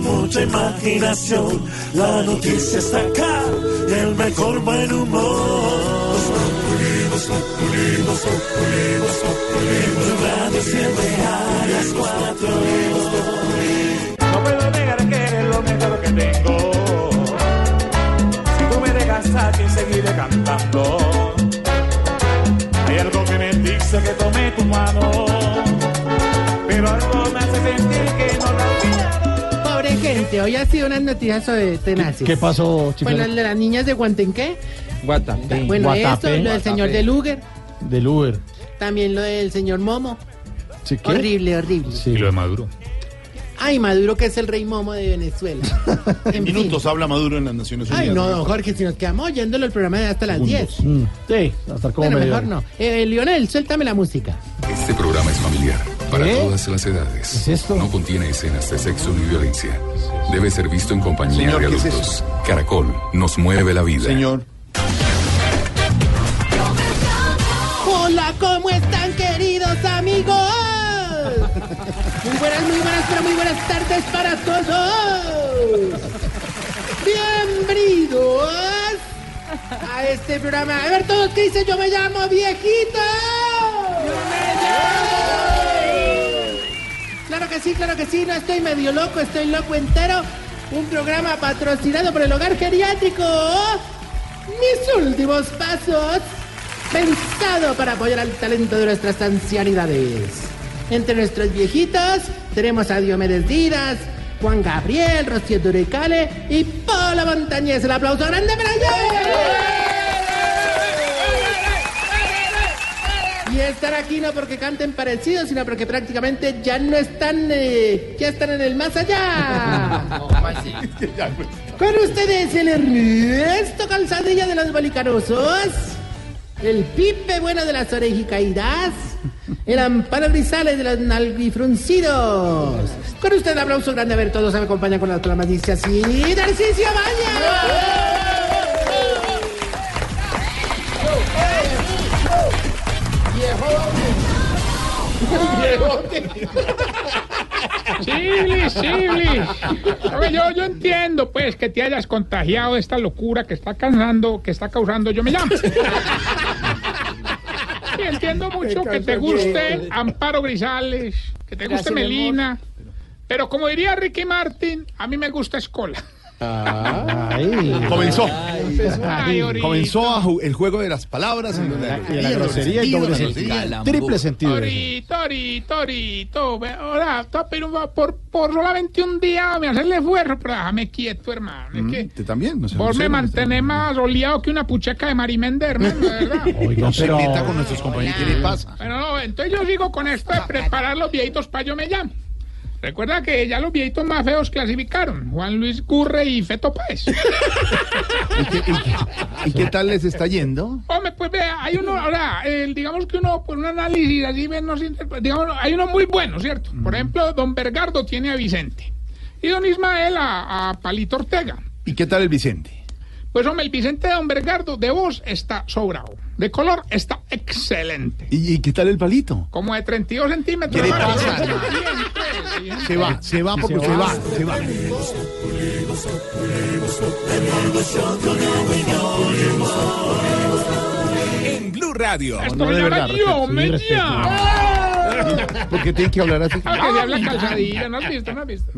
mucha imaginación. La noticia está acá y el mejor buen humor. Voz Populi, Voz Populi, Voz Populi, Voz Populi. Tu radio siempre a las cuatro. No puedo negar que eres lo mejor que tengo. Si tú me dejas aquí, seguiré cantando. Hay algo que me dice que tome tu mano. Pero algo me hace sentir que gente, hoy ha sido unas noticias sobre tenaces. ¿Qué pasó, chiflero? Bueno, las niñas de Guantenqué. Guatapé. Bueno, Guatapé. esto, lo del señor del Uber. Del Uber. También lo del señor Momo. ¿Sí, qué? Horrible, horrible. Y lo de Maduro. Ay, Maduro, que es el rey Momo de Venezuela. En minutos habla Maduro en las Naciones Unidas. Ay, no, don Jorge, si nos quedamos oyéndolo el programa de hasta las 10. Mm, Sí, va a estar como Bueno, medio. mejor no. Eh, Lionel, suéltame la música. Este programa es familiar para todas las edades. No contiene escenas de sexo ni violencia. Debe ser visto en compañía Señor, de ¿qué es adultos. Caracol nos mueve la vida. Señor. Hola, ¿cómo están, queridos amigos? Muy buenas, muy buenas, pero muy buenas tardes para todos. Bienvenidos a este programa. A ver, todos, ¿qué dicen? Yo me llamo viejito. Claro que sí, claro que sí, no estoy medio loco, estoy loco entero. Un programa patrocinado por el Hogar Geriátrico. Mis últimos pasos. Pensado para apoyar al talento de nuestras ancianidades. Entre nuestros viejitos tenemos a Diomedes Díaz, Juan Gabriel, Rocío Durecale y Paula Montañez. El aplauso grande para ellos. Y están aquí no porque canten parecidos, sino porque prácticamente ya no están, eh, ya están en el más allá. Con ustedes el Ernesto Calzadilla de los Bolicarosos, el Pipe Bueno de las Orejicaídas, el Amparo Grisales de los Nalguifruncidos. Con usted aplauso grande, a ver, todos me acompañan con las palmas, dice así, Narcisio Baña. Chiblis, Chiblis. Oye, yo, yo entiendo, pues, que te hayas contagiado de esta locura que está causando, que está causando Yo Me Llamo. Sí, entiendo mucho que te guste Amparo Grisales, que te guste. Melina. Pero como diría Ricky Martin, a mí me gusta Escola. Comenzó. Ay, ahorita. Comenzó a ju- el juego de las palabras. en donde Y de la grosería y doble sentido. Triple sentido. Torito, torito, Ahora, favor, por, por solamente un día me hacerle esfuerzo, pero déjame quieto, hermano. Es que Usted también. No por me mantener más oleado que una pucheca de Marimende, hermano, de verdad. No se pero- meta con nuestros compañeros. ¿Qué le pasa? Bueno, no, entonces yo sigo con esto de preparar los viejitos para yo me llamo. Recuerda que ya los viejitos más feos clasificaron. Juan Luis Gurre y Feto Páez. ¿Y qué, y qué- y qué tal les está yendo? Hombre, pues vea, hay uno, ahora, el- digamos que uno, por un análisis así, interpreta, digamos, hay uno muy bueno, ¿cierto? Por ejemplo, don Bergardo tiene a Vicente y don Ismael a, a Palito Ortega. ¿Y qué tal el Vicente? Pues hombre, el Vicente de don Bergardo de voz está sobrado, de color está excelente, ¿Y, y qué tal el palito? como de 32 centímetros. ¿Qué le pasa? Pues. Se va, se va porque se va, se va. En Blue Radio. Esto No, de verdad, yo me. Porque tienen que hablar así. Ah, que se habla calzadilla, ¿no has visto? ¿No has visto?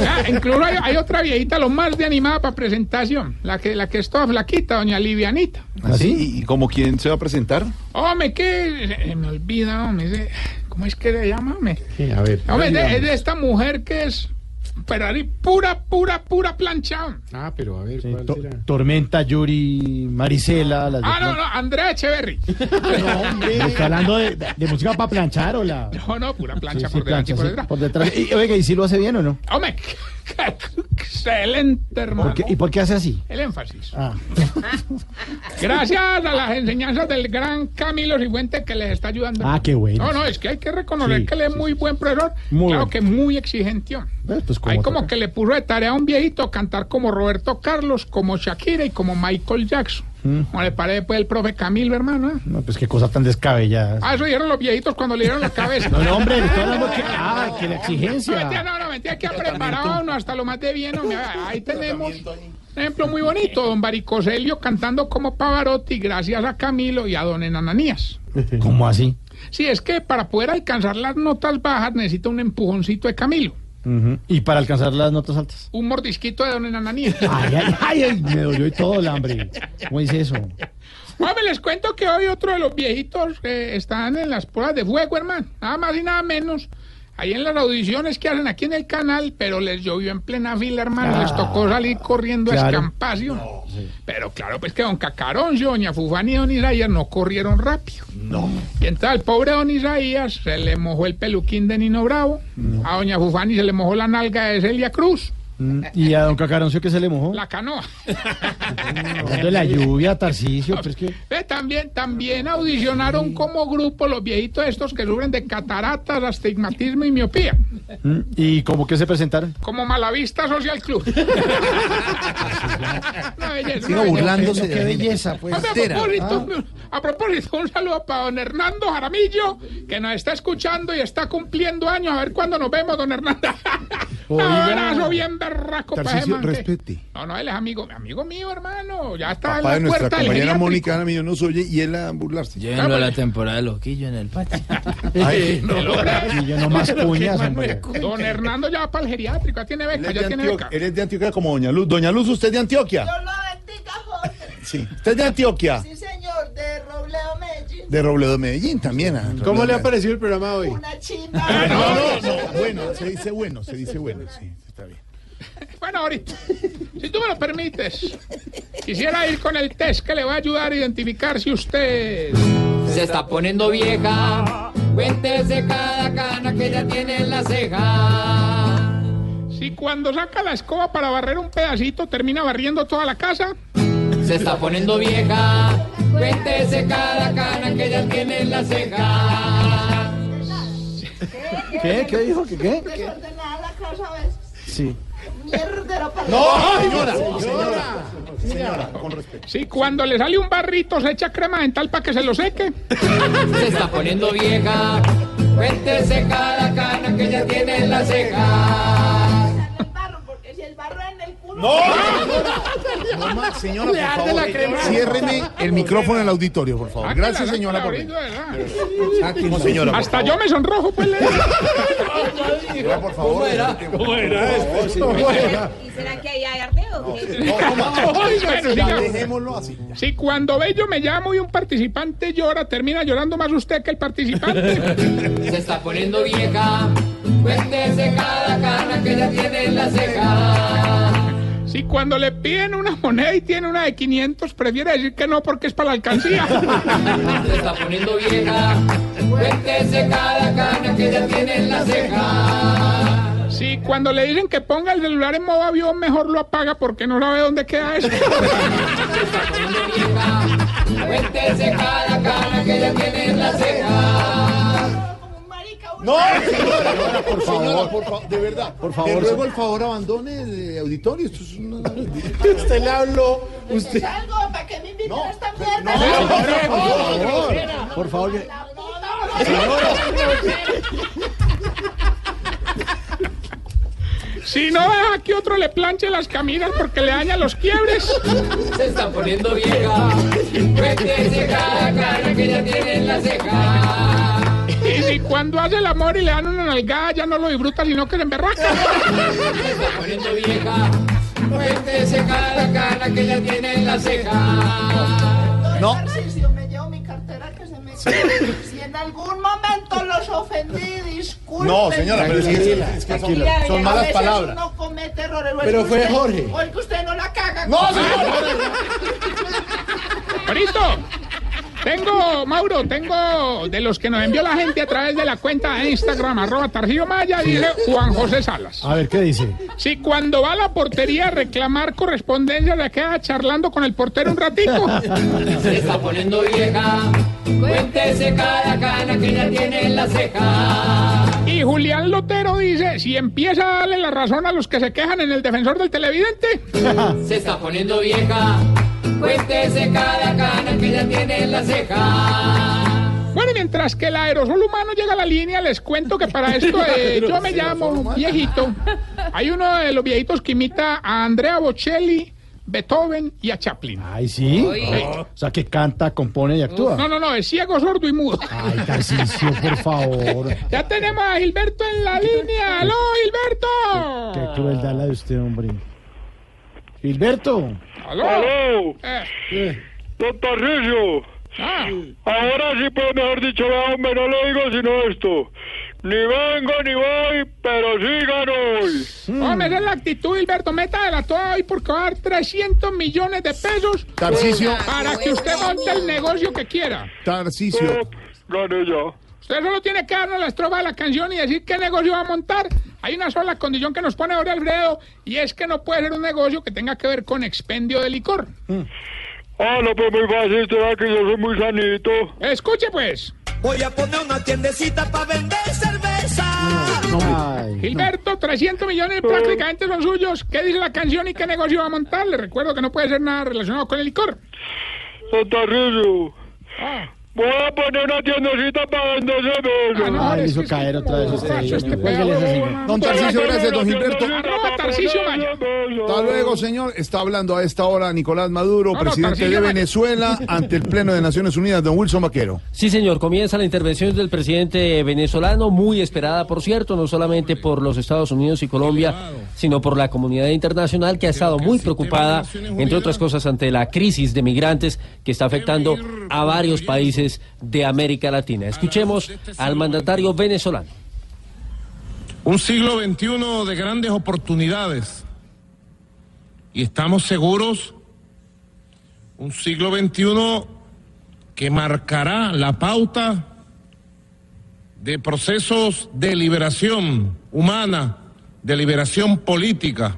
Ah, incluso hay, hay otra viejita, lo más de animada para presentación, la que, la que es toda flaquita, doña Livianita. ¿Así? ¿Ah, ¿Y como quién se va a presentar? Hombre, que se me olvida, hombre, ¿cómo es que le llama, hombre? A ver. Hombre, es de, es de esta mujer que es Ferrari pura, pura, pura plancha. Ah, pero a ver. Tormenta, Yuri, Marisela. Las de Ah, no, no, Andrea Echeverry. Está hablando de, de música para planchar o la. No, no, pura plancha Sí, sí, por delante y plancha, por sí, detrás. por detrás. Y, oiga, ¿y si lo hace bien o no? Hombre, Excelente, hermano. ¿Por qué- ¿Y por qué hace así? El énfasis. Ah. Gracias a las enseñanzas del gran Camilo Cifuente que les está ayudando. Ah, qué bueno. No, no, es que hay que reconocer Sí, que él es muy buen profesor. Muy claro bueno. que muy exigente. Pues, ¿cómo Hay como que le puso de tarea a un viejito cantar como Roberto Carlos, como Shakira y como Michael Jackson. Mm. ¿Cómo le parece pues el profe Camilo, hermano? eh? No, pues qué cosa tan descabellada. Ah, eso dijeron los viejitos cuando le dieron la cabeza. No, no, hombre, estoy hablando que. Ah, que la No, exigencia. mentira, no, no, mentira, que ha preparado uno hasta lo más de bien. hombre. Ahí tenemos un ejemplo muy bonito, don Baricoselio cantando como Pavarotti gracias a Camilo y a don Enananías. ¿Cómo así? Sí, es que para poder alcanzar las notas bajas necesita un empujoncito de Camilo, Y para alcanzar las notas altas. un mordisquito de don Enananías. Ay, ay, ay, ay, me dolió y todo el hambre. ¿Cómo dice eso? Hombre, les cuento que hoy otro de los viejitos eh, están en las pruebas de fuego, hermano. Nada más y nada menos. Ahí en las audiciones que hacen aquí en el canal, pero les llovió en plena fila, hermano. Ah, les tocó salir corriendo a escampacio. Pero claro, pues que don Cacaroncio, doña Fufani y don Isaías no corrieron rápido. No. Y entonces al pobre don Isaías se le mojó el peluquín de Nino Bravo. A doña Fufani se le mojó la nalga de Celia Cruz. Mm, ¿Y a don Cacaroncio qué se le mojó? La canoa. De la lluvia, Tarcicio, pero es que... También, también audicionaron como grupo los viejitos estos que sufren de cataratas, astigmatismo y miopía. Mm, ¿Y cómo que se presentaron? Como Malavista Social Club. Una belleza, Sigo burlándose belleza. de Qué belleza, pues. Hombre, a, propósito, a propósito, un saludo para don Hernando Jaramillo, que nos está escuchando y está cumpliendo años. A ver cuándo nos vemos, don Hernando. Un abrazo bien berraco man que- respete. No, no, él es amigo, amigo mío, hermano. Ya está Papá de en la nuestra puerta del compañera geriátrico. Mónica Ana Millo nos oye y él a burlarse. Llévenlo a la temporada de loquillo en el patio. Ay, no. Y yo no más hombre. Don Hernando ya va para el geriátrico, ya tiene Él beca, es ya de tiene Antioquia, beca. él es de Antioquia como Doña Luz. Doña Luz, ¿usted es de Antioquia? Sí. ¿Usted es de Antioquia? Sí, señor, de Robledo Medellín. De Robledo Medellín también. ah, ¿Cómo Robledo le ha Medellín. parecido el programa hoy? Una chimba. Ah, No, no, no. Bueno, se dice bueno, se dice bueno, sí. Bueno, ahorita, si tú me lo permites, quisiera ir con el test que le va a ayudar a identificar si usted... Se está poniendo vieja. Cuéntese cada cana que ya tiene en la ceja. Si cuando saca la escoba para barrer un pedacito termina barriendo toda la casa. Se está poniendo vieja. Cuéntese cada cana que ya tiene en la ceja. ¿Qué? ¿Qué dijo? ¿Qué qué? Veces. Sí. Para No, señora, señora, señora, con respeto. Si cuando le sale un barrito se echa crema dental para que se lo seque. Se está poniendo vieja. Cuéntese cada cana que ya tiene en la ceja. No, no más, señora, por favor. la crema. Ciérreme el micrófono en el auditorio, por favor. Gracias, señora. por-. No, señora, por Hasta favor. yo me sonrojo, pues. le- Señora, por favor. ¿Cómo era? ¿Cómo era? ¿Cómo era? ¿Y será que ahí hay ardeo? Bueno, Ya, diga, dejémoslo así. Si cuando Bello me llamo y un participante llora, termina llorando más usted que el participante. Se está poniendo vieja. Cuéntese cada cana que ya tiene en la ceja. Si cuando le piden una moneda y tiene una de 500, prefiere decir que no porque es para la alcancía. Se está poniendo vieja. Cuéntese cada cana que ya tiene en la ceja. Si cuando le dicen que ponga el celular en modo avión, mejor lo apaga porque no sabe dónde queda eso. Cuéntese cada cana que ya tiene en la ceja. No, señora, por favor, señora, por favor, de verdad. Por favor, Le ruego el favor, abandone el auditorio. Esto es una. Usted le habló. Usted. Salgo para que me inviten a esta mierda. Por favor, por favor. Si no deja que otro le planche las camisas porque le daña los quiebres. Se está poniendo vieja. Cuéntese cada cana que ya tiene en la ceja. Y cuando hace el amor y le dan una nalgada, ya no lo disfruta, sino que se emberraca. Se está poniendo vieja. Cuéntese cada cana que ya tiene en la ceja. No. Tarcisio, me llevo mi cartera que se me cae. Si en algún momento los ofendí, disculpen. No, señora, pero es, es que son, son A malas veces palabras. uno comete errores. o es Pero que fue usted- Jorge. O es que usted no la caga. No, señora. Tengo, Mauro, tengo de los que nos envió la gente a través de la cuenta de Instagram, arroba Targillo Maya, dice Juan José Salas. A ver, ¿qué dice? Si cuando va a la portería a reclamar correspondencia le queda charlando con el portero un ratico. Se está poniendo vieja. Cuéntese cada cana que ya tiene en la ceja. Y Julián Lotero dice, si empieza a darle la razón a los que se quejan en el defensor del televidente. Se está poniendo vieja. Cuéntese cada cana que ya tiene en la ceja. Bueno, y mientras que el aerosol humano llega a la línea, les cuento que para esto eh, yo me llamo viejito. Hay uno de los viejitos que imita a Andrea Bocelli, Beethoven y a Chaplin. Ay, ¿sí? O sea, que canta, compone y actúa. No, no, no, es ciego, sordo y mudo. Ay, Tarcisio, por favor. Ya tenemos a Gilberto en la línea. ¡Aló, Gilberto! Qué crueldad la de usted, hombre. Gilberto. ¡Aló! ¡Aló! Eh. Don Tarcisio. Ah. Ahora sí, pues mejor dicho, hombre, no le digo sino esto. Ni vengo ni voy, pero sí gano hoy. Hombre, esa es la actitud, Gilberto. Meta de la toda hoy porque va a dar 300 millones de pesos Tarcisio. para que usted monte el negocio que quiera. Tarcisio. Gané ya. Usted solo tiene que darnos la estrofa de la canción y decir qué negocio va a montar. Hay una sola condición que nos pone ahora Alfredo y es que no puede ser un negocio que tenga que ver con expendio de licor. Ah, no, pues muy fácil, sabe que yo soy muy sanito. Escuche pues. Voy a poner una tiendecita para vender cerveza. Gilberto, 300 millones prácticamente son suyos. ¿Qué dice la canción y qué negocio va a montar? Le recuerdo que no puede ser nada relacionado con el licor. Don Tarcisio. Ah. Voy a poner una tiendecita para vender cerveza. Ay, le hizo caer otra vez usted. este señora. Don Tarcisio, gracias, don Gilberto. Hasta luego, señor. Está hablando a esta hora Nicolás Maduro, No, no, presidente de. Venezuela, ante el Pleno de Naciones Unidas, don Wilson Vaquero. Sí, señor, comienza la intervención del presidente venezolano, muy esperada, por cierto, no solamente por los Estados Unidos y Colombia, sino por la comunidad internacional que ha estado muy preocupada, entre otras cosas, ante la crisis de migrantes que está afectando a varios países de América Latina. Escuchemos al mandatario venezolano. Un siglo XXI de grandes oportunidades. Y estamos seguros, un siglo XXI que marcará la pauta de procesos de liberación humana, de liberación política,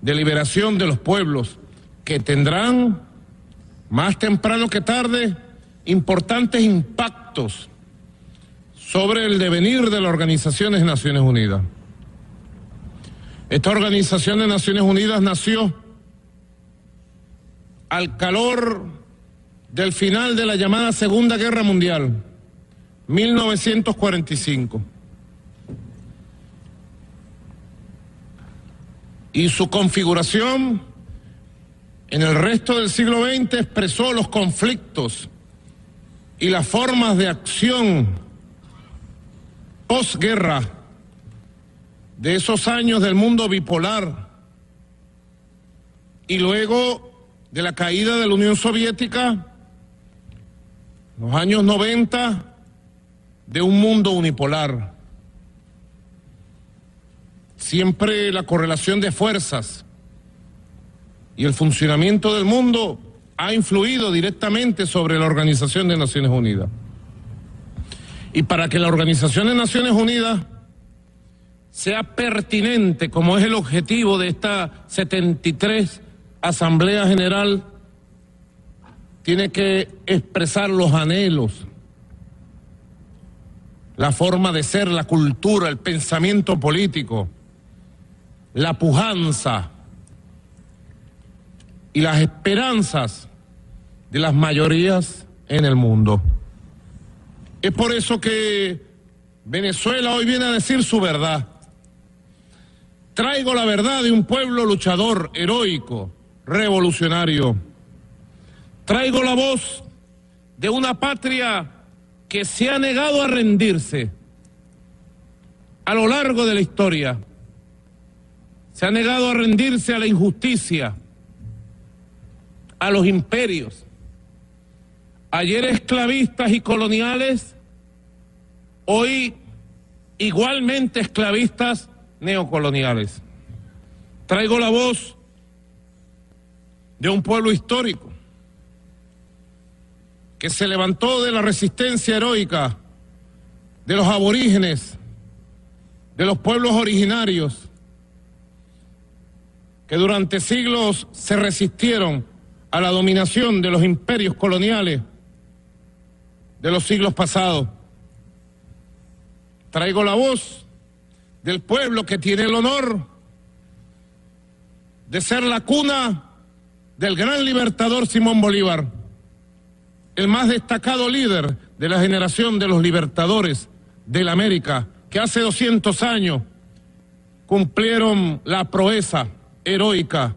de liberación de los pueblos, que tendrán más temprano que tarde importantes impactos sobre el devenir de la Organización de Naciones Unidas. Esta Organización de Naciones Unidas nació al calor del final de la llamada Segunda Guerra Mundial, 1945. Y su configuración en el resto del siglo XX expresó los conflictos y las formas de acción posguerra de esos años del mundo bipolar y luego de la caída de la Unión Soviética, los años 90, de un mundo unipolar. Siempre la correlación de fuerzas y el funcionamiento del mundo ha influido directamente sobre la Organización de Naciones Unidas. Y para que la Organización de Naciones Unidas sea pertinente, como es el objetivo de esta 73 Asamblea General, tiene que expresar los anhelos, la forma de ser, la cultura, el pensamiento político, la pujanza y las esperanzas de las mayorías en el mundo. Es por eso que Venezuela hoy viene a decir su verdad. Traigo la verdad de un pueblo luchador, heroico, revolucionario. Traigo la voz de una patria que se ha negado a rendirse a lo largo de la historia. Se ha negado a rendirse a la injusticia, a los imperios. Ayer esclavistas y coloniales, hoy igualmente esclavistas neocoloniales. Traigo la voz de un pueblo histórico que se levantó de la resistencia heroica de los aborígenes, de los pueblos originarios, que durante siglos se resistieron a la dominación de los imperios coloniales de los siglos pasados. Traigo la voz del pueblo que tiene el honor de ser la cuna del gran libertador Simón Bolívar, el más destacado líder de la generación de los libertadores de la América, que hace 200 años cumplieron la proeza heroica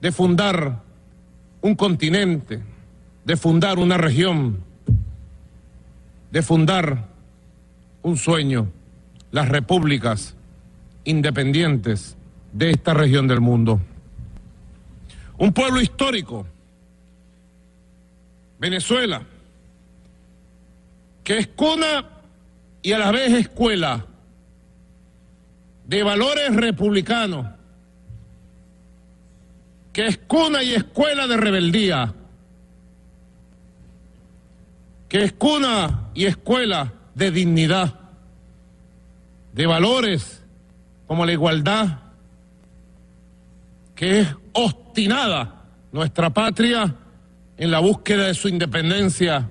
de fundar un continente, de fundar una región, de fundar un sueño, las repúblicas independientes de esta región del mundo. Un pueblo histórico, Venezuela, que es cuna y a la vez escuela de valores republicanos, que es cuna y escuela de rebeldía, que es cuna y escuela de dignidad, de valores como la igualdad, que es obstinada nuestra patria en la búsqueda de su independencia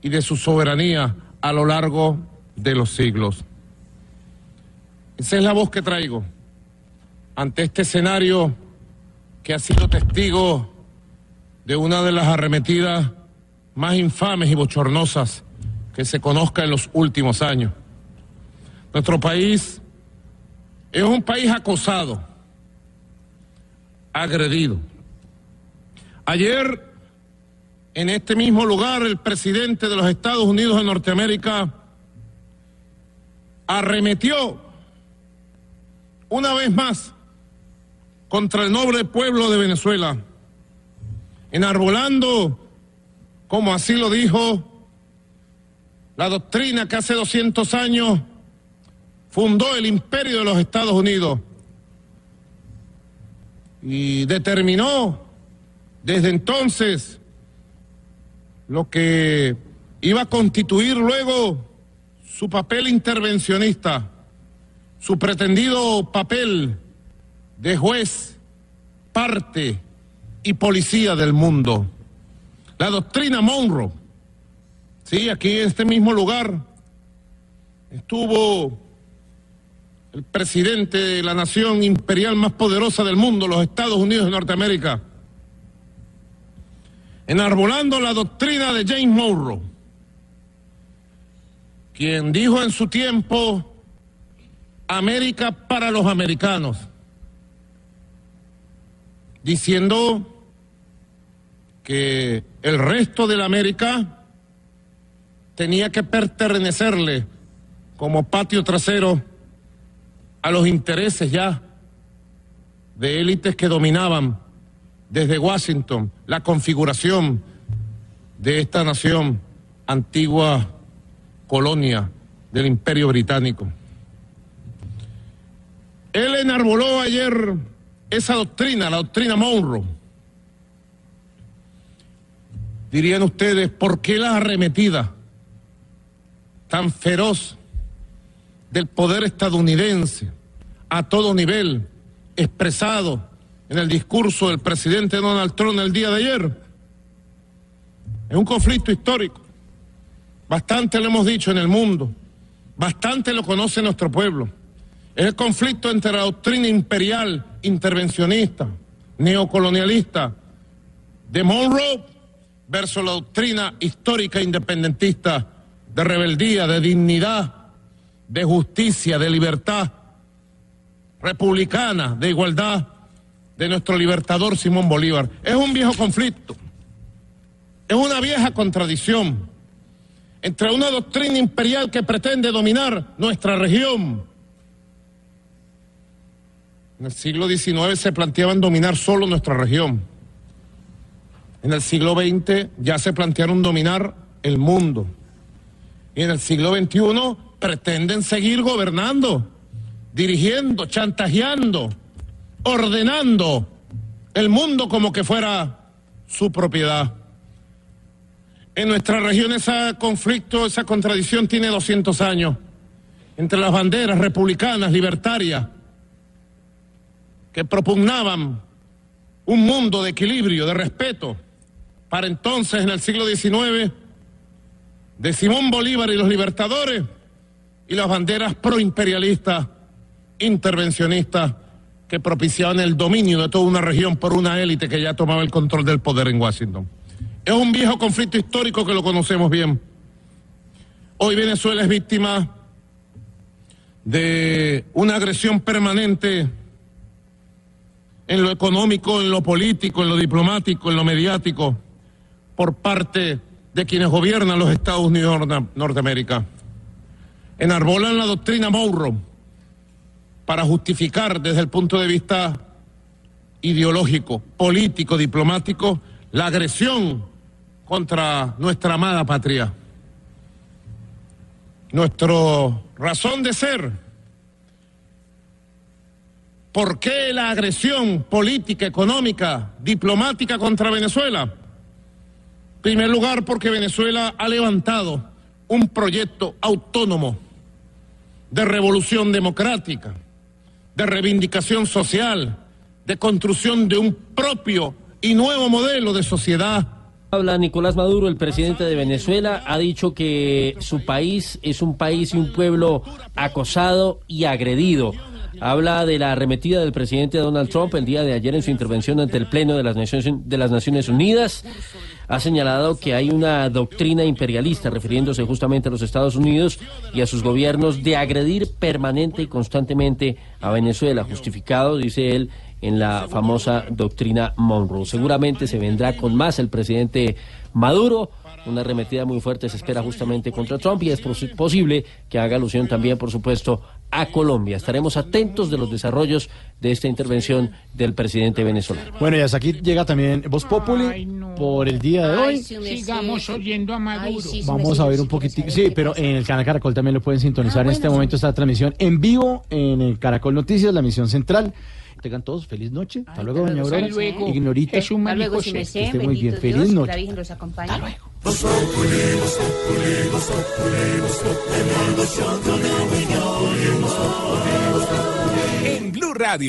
y de su soberanía a lo largo de los siglos. Esa es la voz que traigo ante este escenario que ha sido testigo de una de las arremetidas más infames y bochornosas que se conozca en los últimos años. Nuestro país es un país acosado, agredido. Ayer, en este mismo lugar, el presidente de los Estados Unidos de Norteamérica arremetió una vez más contra el noble pueblo de Venezuela, enarbolando, como así lo dijo, la doctrina que hace 200 años fundó el imperio de los Estados Unidos y determinó desde entonces lo que iba a constituir luego su papel intervencionista, su pretendido papel de juez, parte y policía del mundo. La doctrina Monroe, sí, aquí en este mismo lugar estuvo el presidente de la nación imperial más poderosa del mundo, los Estados Unidos de Norteamérica, enarbolando la doctrina de James Monroe, quien dijo en su tiempo, América para los americanos, diciendo que el resto de la América tenía que pertenecerle como patio trasero a los intereses ya de élites que dominaban desde Washington la configuración de esta nación antigua colonia del imperio británico. Él enarboló ayer esa doctrina, la doctrina Monroe. Dirían ustedes, ¿por qué la arremetida tan feroz del poder estadounidense a todo nivel, expresado en el discurso del presidente Donald Trump el día de ayer? Es un conflicto histórico. Bastante lo hemos dicho en el mundo, bastante lo conoce nuestro pueblo. Es el conflicto entre la doctrina imperial, intervencionista, neocolonialista de Monroe versus la doctrina histórica independentista de rebeldía, de dignidad, de justicia, de libertad republicana, de igualdad de nuestro libertador Simón Bolívar. Es un viejo conflicto, es una vieja contradicción entre una doctrina imperial que pretende dominar nuestra región. En el siglo XIX se planteaban dominar solo nuestra región. En el siglo XX ya se plantearon dominar el mundo. Y en el siglo XXI pretenden seguir gobernando, dirigiendo, chantajeando, ordenando el mundo como que fuera su propiedad. En nuestra región ese conflicto, esa contradicción tiene 200 años entre las banderas republicanas, libertarias, que propugnaban un mundo de equilibrio, de respeto, para entonces en el siglo XIX, de Simón Bolívar y los libertadores, y las banderas proimperialistas, intervencionistas, que propiciaban el dominio de toda una región por una élite que ya tomaba el control del poder en Washington. Es un viejo conflicto histórico que lo conocemos bien. Hoy Venezuela es víctima de una agresión permanente en lo económico, en lo político, en lo diplomático, en lo mediático, por parte de quienes gobiernan los Estados Unidos de Norteamérica. Enarbolan la doctrina Monroe para justificar desde el punto de vista ideológico, político, diplomático, la agresión contra nuestra amada patria. Nuestra razón de ser. ¿Por qué la agresión política, económica, diplomática contra Venezuela? Primer lugar, porque Venezuela ha levantado un proyecto autónomo de revolución democrática, de reivindicación social, de construcción de un propio y nuevo modelo de sociedad Habla Nicolás Maduro, el presidente de Venezuela, ha dicho que su país es un país y un pueblo acosado y agredido. Habla de la arremetida del presidente Donald Trump el día de ayer en su intervención ante el Pleno de las Naciones, de las Naciones Unidas. Ha señalado que hay una doctrina imperialista, refiriéndose justamente a los Estados Unidos y a sus gobiernos, de agredir permanente y constantemente a Venezuela, justificado, dice él, en la famosa doctrina Monroe. Seguramente se vendrá con más el presidente Maduro. Una arremetida muy fuerte se espera justamente contra Trump y es pos- posible que haga alusión también, por supuesto, a Colombia. Estaremos atentos de los desarrollos de esta intervención del presidente venezolano. Bueno, y hasta aquí llega también Voz Populi Ay, no. por el día de Ay, hoy. Sigamos oyendo a Maduro. Vamos a ver un poquitico. Sí, pero en el canal Caracol también lo pueden sintonizar en este momento esta transmisión en vivo en el Caracol Noticias, la emisión central. Tengan todos feliz noche. Hasta luego, doña hasta Aurora. luego. Ignorita. Es un Hasta luego, marico si esté muy bien. Feliz noche. la Virgen los acompañe. En Blue Radio.